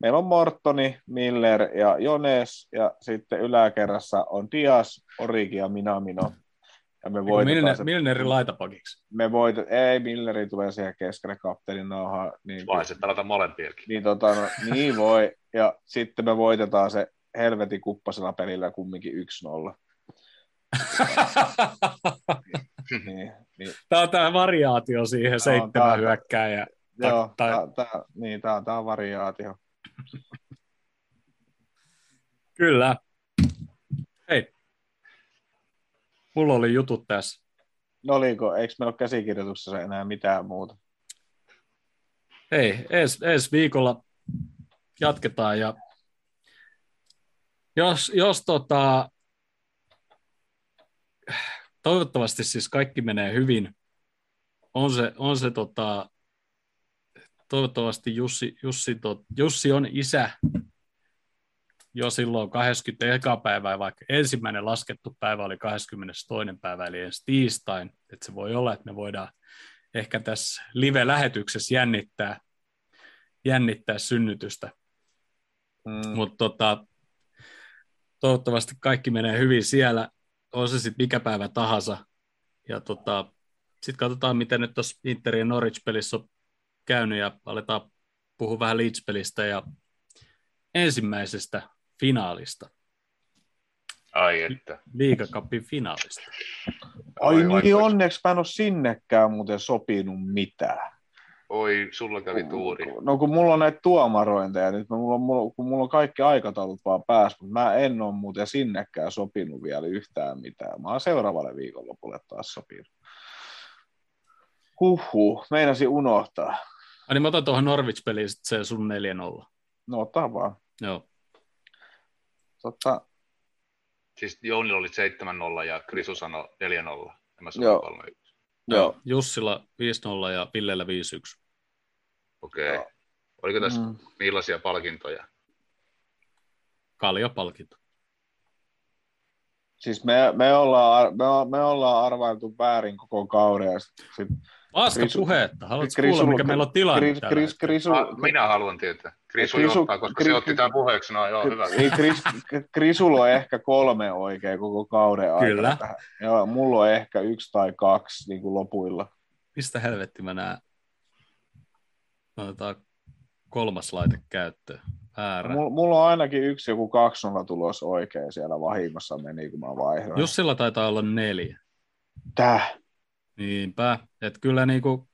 meillä on Mortoni, Miller ja Jones ja sitten yläkerrassa on Dias, Origi ja Minamino. Ja me voitetaan Milner, se, Milnerin laitapakiksi. me voit, ei, Milleri tulee siihen keskelle kapteenin nauhaa. Niin, vai se pelata molempiakin. niin, tota, no, niin voi, ja sitten me voitetaan se helvetin kuppasella pelillä kumminkin 1-0. Niin, niin, Tämä on tämä variaatio siihen tää seitsemän on- hyökkääjä. Joo, tai- tää, tää, niin, tää, tää on variaatio. Kyllä. Hei. Mulla oli jutut tässä. No oliko, eikö meillä ole käsikirjoituksessa enää mitään muuta? Hei, ensi, ensi viikolla jatketaan ja jos, jos tota, toivottavasti siis kaikki menee hyvin, on se, on se tota, toivottavasti Jussi, Jussi, tot, Jussi on isä jo silloin 21. päivää, vaikka ensimmäinen laskettu päivä oli 22. päivä, eli ensi tiistain, että se voi olla, että me voidaan ehkä tässä live-lähetyksessä jännittää, jännittää synnytystä. Mm. Mutta tota, toivottavasti kaikki menee hyvin siellä, on se sitten mikä päivä tahansa. Ja tota, sitten katsotaan, miten nyt tuossa Interin ja Norwich-pelissä on käynyt ja aletaan puhua vähän Leeds-pelistä ja ensimmäisestä finaalista, Ai että. liigacupin finaalista. Ai Oi, niin, onneksi mä en ole sinnekään muuten sopinut mitään. Oi, sulla kävi tuuri. No kun mulla on näitä tuomarointeja, nyt mulla on, mulla, kun mulla on kaikki aikataulut vaan päässä, mutta mä en ole muuten sinnekään sopinut vielä yhtään mitään. Mä oon seuraavalle viikonlopulle taas sopinut. Huhhuh, meinasin unohtaa. Ai niin mä otan tuohon Norwich-peliin sit se sun 4-0. No ota vaan. Joo. Tota, Siis Jounilla oli 7-0 ja Krisu sanoi 4-0. Ja mä Joo. sanoin 3-1. Joo. Jussilla 5-0 ja Villellä 5-1. Okei. Joo. Oliko tässä Mm. millaisia palkintoja? Kaljapalkinto. Siis me, me, ollaan, me, me ollaan arvailtu väärin koko kauden. ja sit- sit Paska Krisu- puhetta. Haluatko Krisu- kuulla, mikä meillä on tilanne Kris- tällä Kris- hetkellä? Krisu, Ah, minä haluan tietää. Krisu, Krisu- johtaa, koska se Kri- otti tämän puheeksi. No joo, hyvä. Ei, Kris, Krisulla on ehkä kolme oikein koko kauden aikana. Kyllä. Tähän. Joo, mulla on ehkä yksi tai kaksi niin kuin lopuilla. Mistä helvetti mä näen? Otetaan kolmas laite käyttöön. Väärä. Mulla, mulla on ainakin yksi joku 2 tulos oikein siellä vahingossa meni, kun mä vaihdoin. Jussilla taitaa olla neljä. Täh. Niinpä. Et kyllä niinku,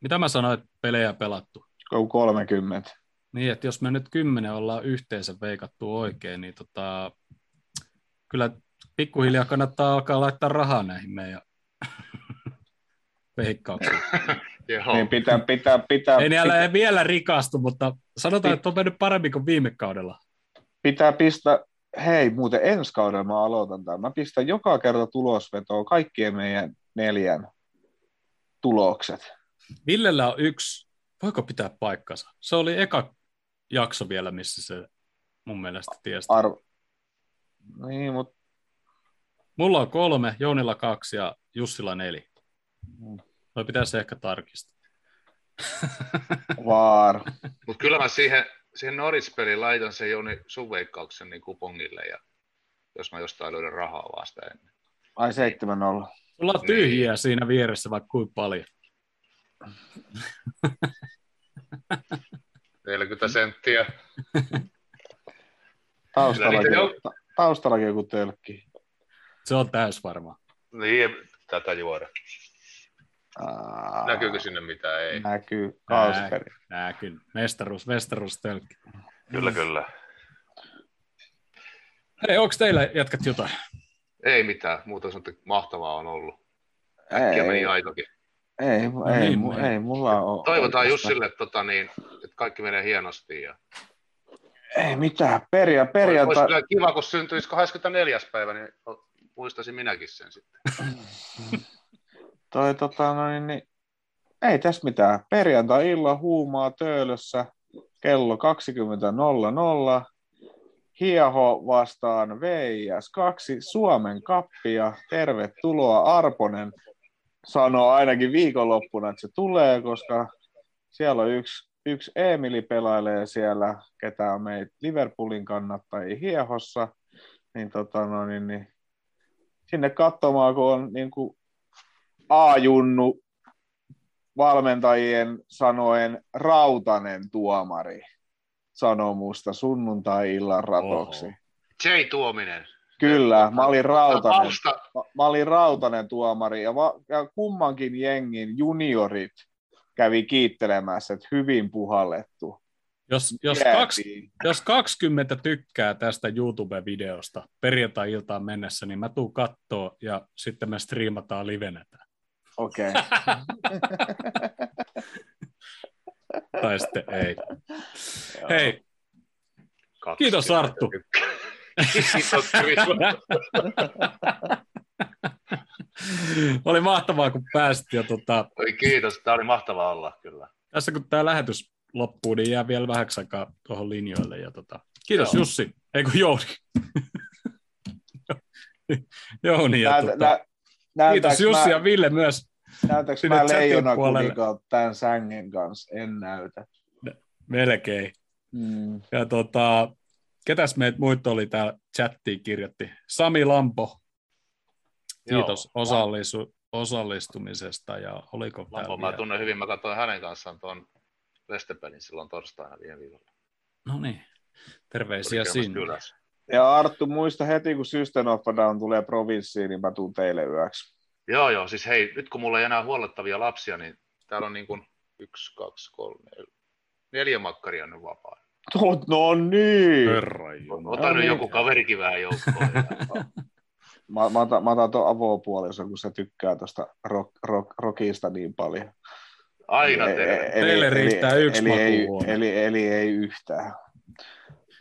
mitä mä sanoin, että pelejä pelattu. Joku 30. Niin, että jos me nyt kymmenen ollaan yhteensä veikattu oikein, niin tota, kyllä pikkuhiljaa kannattaa alkaa laittaa rahaa näihin meidän veikkauksiin. Niin pitää, pitää, pitää, Ei ne pitää, vielä rikastu, mutta sanotaan, että on mennyt paremmin kuin viime kaudella. pitää pistää, hei muuten ensi kaudella mä aloitan tämän. Mä pistän joka kerta tulosvetoa kaikkien meidän neljän tulokset. Villellä on yksi, voiko pitää paikkansa? Se oli eka jakso vielä, missä se mun mielestä tiesi. Arvo. Niin, mutta Mulla on kolme, Jounilla kaksi ja Jussilla neljä. Mm. Toi pitäisi ehkä tarkistaa. vaar. Mutta kyllä mä siihen, siihen Norris-peliin laitan sen Joni sun veikkauksen niin kupongille, ja jos mä jostain löydän rahaa vaan sitä ennen. Ai 7-0. Sulla on tyhjiä siinä vieressä vaikka kuinka paljon. 40 senttiä. Taustallakin, taustallakin joku tölkki. Se on täys varmaan. Niin, tätä juoda. Aa, Näkyykö sinne mitään? Ei. Näkyy. Kausperi. Nääkin. Mestaruus, mestaruus tölkki. Kyllä, kyllä. Hei, onko teillä jatkat jotain? Ei mitään. Muuta sanottu, että mahtavaa on ollut. Äkkiä Ei, meni aikakin. Ei, ei, niin, mu- ei, mulla on. Toivotaan Jussille, että, tota, niin, että kaikki menee hienosti. Ja... Ei mitään. Perja, Olisi perjantai. kyllä kiva, kun syntyisi 24. päivä, niin muistaisin minäkin sen sitten. Toi, tota, no, niin, niin, ei tässä mitään. Perjantai-illan huumaa töölössä kello 20.00. Hieho vastaan VIS2 Suomen kappia. Tervetuloa Arponen. Sanoo ainakin viikonloppuna, että se tulee, koska siellä on yksi, yksi Emili pelailee siellä, ketä on meitä Liverpoolin kannattajia Hiehossa. Niin, tota, no, niin, niin, sinne katsomaan, kun on niin kuin A-junnu valmentajien sanoen rautanen tuomari sanoo musta sunnuntai-illan ratoksi. Oho. Tuominen. Kyllä, mä olin rautanen, Tausta, mä, mä olin rautanen tuomari ja, va, ja kummankin jengin juniorit kävi kiittelemässä, että hyvin puhallettu. Jos, jos, kaksi, jos 20 tykkää tästä YouTube-videosta perjantai-iltaan mennessä, niin mä tuun kattoo ja sitten me striimataan livenä. tää. Okei. Okay. Tai sitten ei. Hei, kaksi. Kiitos, Arttu. Kiitos. oli mahtavaa, kun pääsit. Ja tota, Oi, Kiitos, tämä oli mahtavaa olla kyllä. tässä kun tämä lähetys loppuu, niin jää vielä vähäksi aikaa tuohon linjoille. Ja tota, kiitos Joo. Jussi, ei kun Jouni. Jouni ja Näytä, tota, nä, kiitos Jussi mä, ja Ville myös. näytäks mä chatin leijona kuninkaan tämän sängen kanssa? En näytä. Melkein. Mm. Ja tota, ketäs meitä muita oli täällä chattiin kirjoitti? Sami Lampo, kiitos Joo. osallisu, osallistumisesta ja oliko Lampo, mä tunnen hyvin, mä katsoin hänen kanssaan tuon Lestepelin silloin torstaina viime viikolla. No niin, terveisiä sinne. kylässä. Ja Arttu, muista heti, kun System of a Down tulee provinssiin, niin mä tuun teille yöksi. Joo, joo, siis hei, nyt kun mulla ei enää huollettavia lapsia, niin täällä on niin kuin yksi, kaksi, kolme, neljä makkaria nyt vapaa. No, no niin. Herra. Ota No nyt niin. joku kaverikin vähän joukkoon. Mä, mä, otan, mä otan tuon avopuolison, kun se tykkää tuosta rock, rock, rockista niin paljon. Aina Eli- eli- Teille eli- riittää yksi eli, ei, eli, eli, ei yhtään.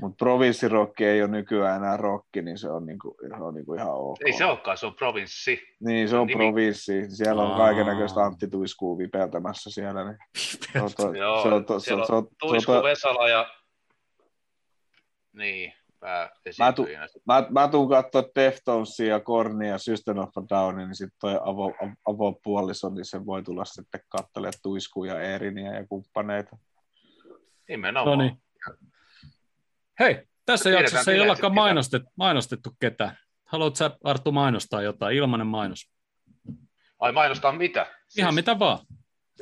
Mutta provinssirokki ei ole nykyään enää rokki, niin se on, niinku, se on niinku ihan ok. Ei se olekaan, se on provinssi. Niin, se on nimi. provinssi. Siellä on kaiken näköistä Antti Tuiskuu vipeltämässä siellä. Niin. Se on to- Joo, se on to- se siellä on- se on- Tuisku, Vesala ja... Niin, pääesiintyjinä. Mä, mä tuun katsoa Deftonesia ja Kornia ja System of a Downin, niin sitten toi avo, avopuoliso, niin se voi tulla sitten katselemaan Tuiskuja, Eeriniä ja kumppaneita. Nimenomaan. Hei, tässä Tiedetään jaksossa ei ollakaan ketä. mainostettu, mainostettu ketään. Haluatko sä, Arttu, mainostaa jotain? Ilmanen mainos. Ai mainostaa mitä? Ihan mitä vaan.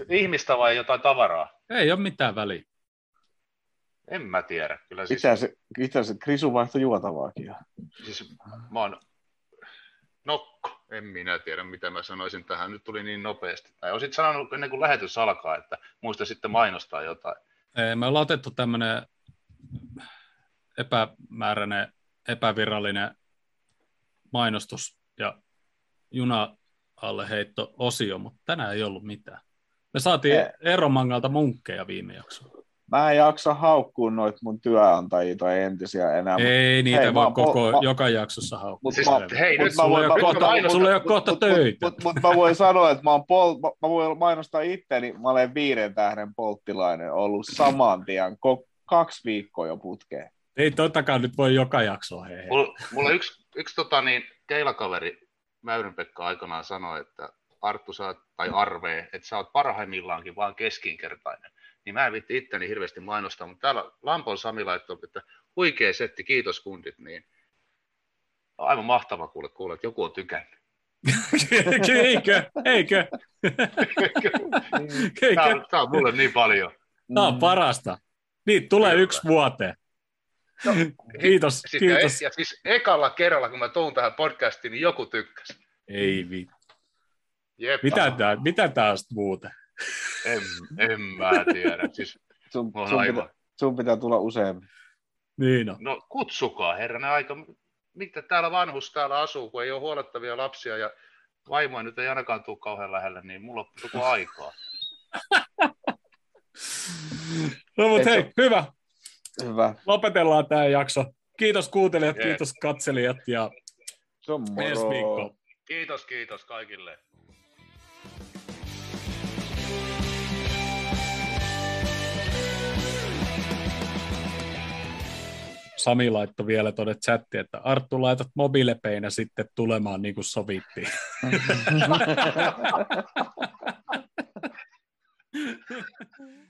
Ihmistä vai jotain tavaraa? Ei ole mitään väliä. En mä tiedä. Kyllä siis, Itse asiassa, itse asiassa Krisu vaihtoi juotavaakin. siis mä oon nokko. En minä tiedä, mitä mä sanoisin tähän. Nyt tuli niin nopeasti. Tai olisit sanonut ennen kuin lähetys alkaa, että muista sitten mainostaa jotain. Ei, Me ollaan otettu tämmöinen epämääräinen, epävirallinen mainostus ja juna alle heitto osio, mutta tänään ei ollut mitään. Me saatiin. Eromangalta munkkeja viime jaksolla. Mä en jaksa haukkua noita mun työnantajia tai entisiä enää. mut- Ei niitä Hei, voi mä- koko, mä- joka jaksossa haukkua. Mut Siis, mä- hei, mut nyt mä sulla voin- ei ole kohta- mä- sulla ei ole mut- kohta mut- töitä. Mutta mut, mä voin sanoa, että mä, oon pol, mä, mä voin mainostaa itteni, mä olen viiden tähden polttilainen ollut saman tien ko, kaksi viikkoa jo putkeen. Ei totakaan nyt voi joka jaksoa. Hei, hei. Mulla, mulla yksi, yksi tota niin, keilakaveri Mäyryn Pekka aikanaan sanoi, että Arttu sä oot, tai Arve, että sä oot parhaimmillaankin vaan keskinkertainen. Niin mä en vitti itteni hirveästi mainostaa, mutta täällä Lampon Sami laittoi, että huikea setti, kiitos kundit, niin aivan mahtava kuule, kuule, että joku on tykännyt. eikö? Eikö? Eikö? on, tää on mulle niin paljon. Tämä on parasta. Niin, tulee Kyllä. yksi vuoteen. Kiitos, Siis, kiitos. Ja, siis ekalla kerralla, kun mä tuun tähän podcastiin, niin joku tykkäsi. Ei vittu. Jep, Mitä tää, mitä tää on sit muuten? En, en mä tiedä. Siis, Sun, sun, aivan. pitää, sun pitää tulla useammin. Niin on. No kutsukaa herranen aika. Mitä täällä vanhus täällä asuu, kun ei ole huolettavia lapsia ja vaimoa nyt ei ainakaan tule kauhean lähelle, niin mulla on koko aikaa. No mut Et se- hei, hyvä. Hyvä. Lopetellaan tämä jakso. Kiitos kuuntelijat, kiitos katselijat ja on ensi moro. viikkoon. Kiitos, kiitos kaikille. Sami laittoi vielä tuonne chattiin, että Arttu laitat mobiilepeinä sitten tulemaan niin kuin sovittiin.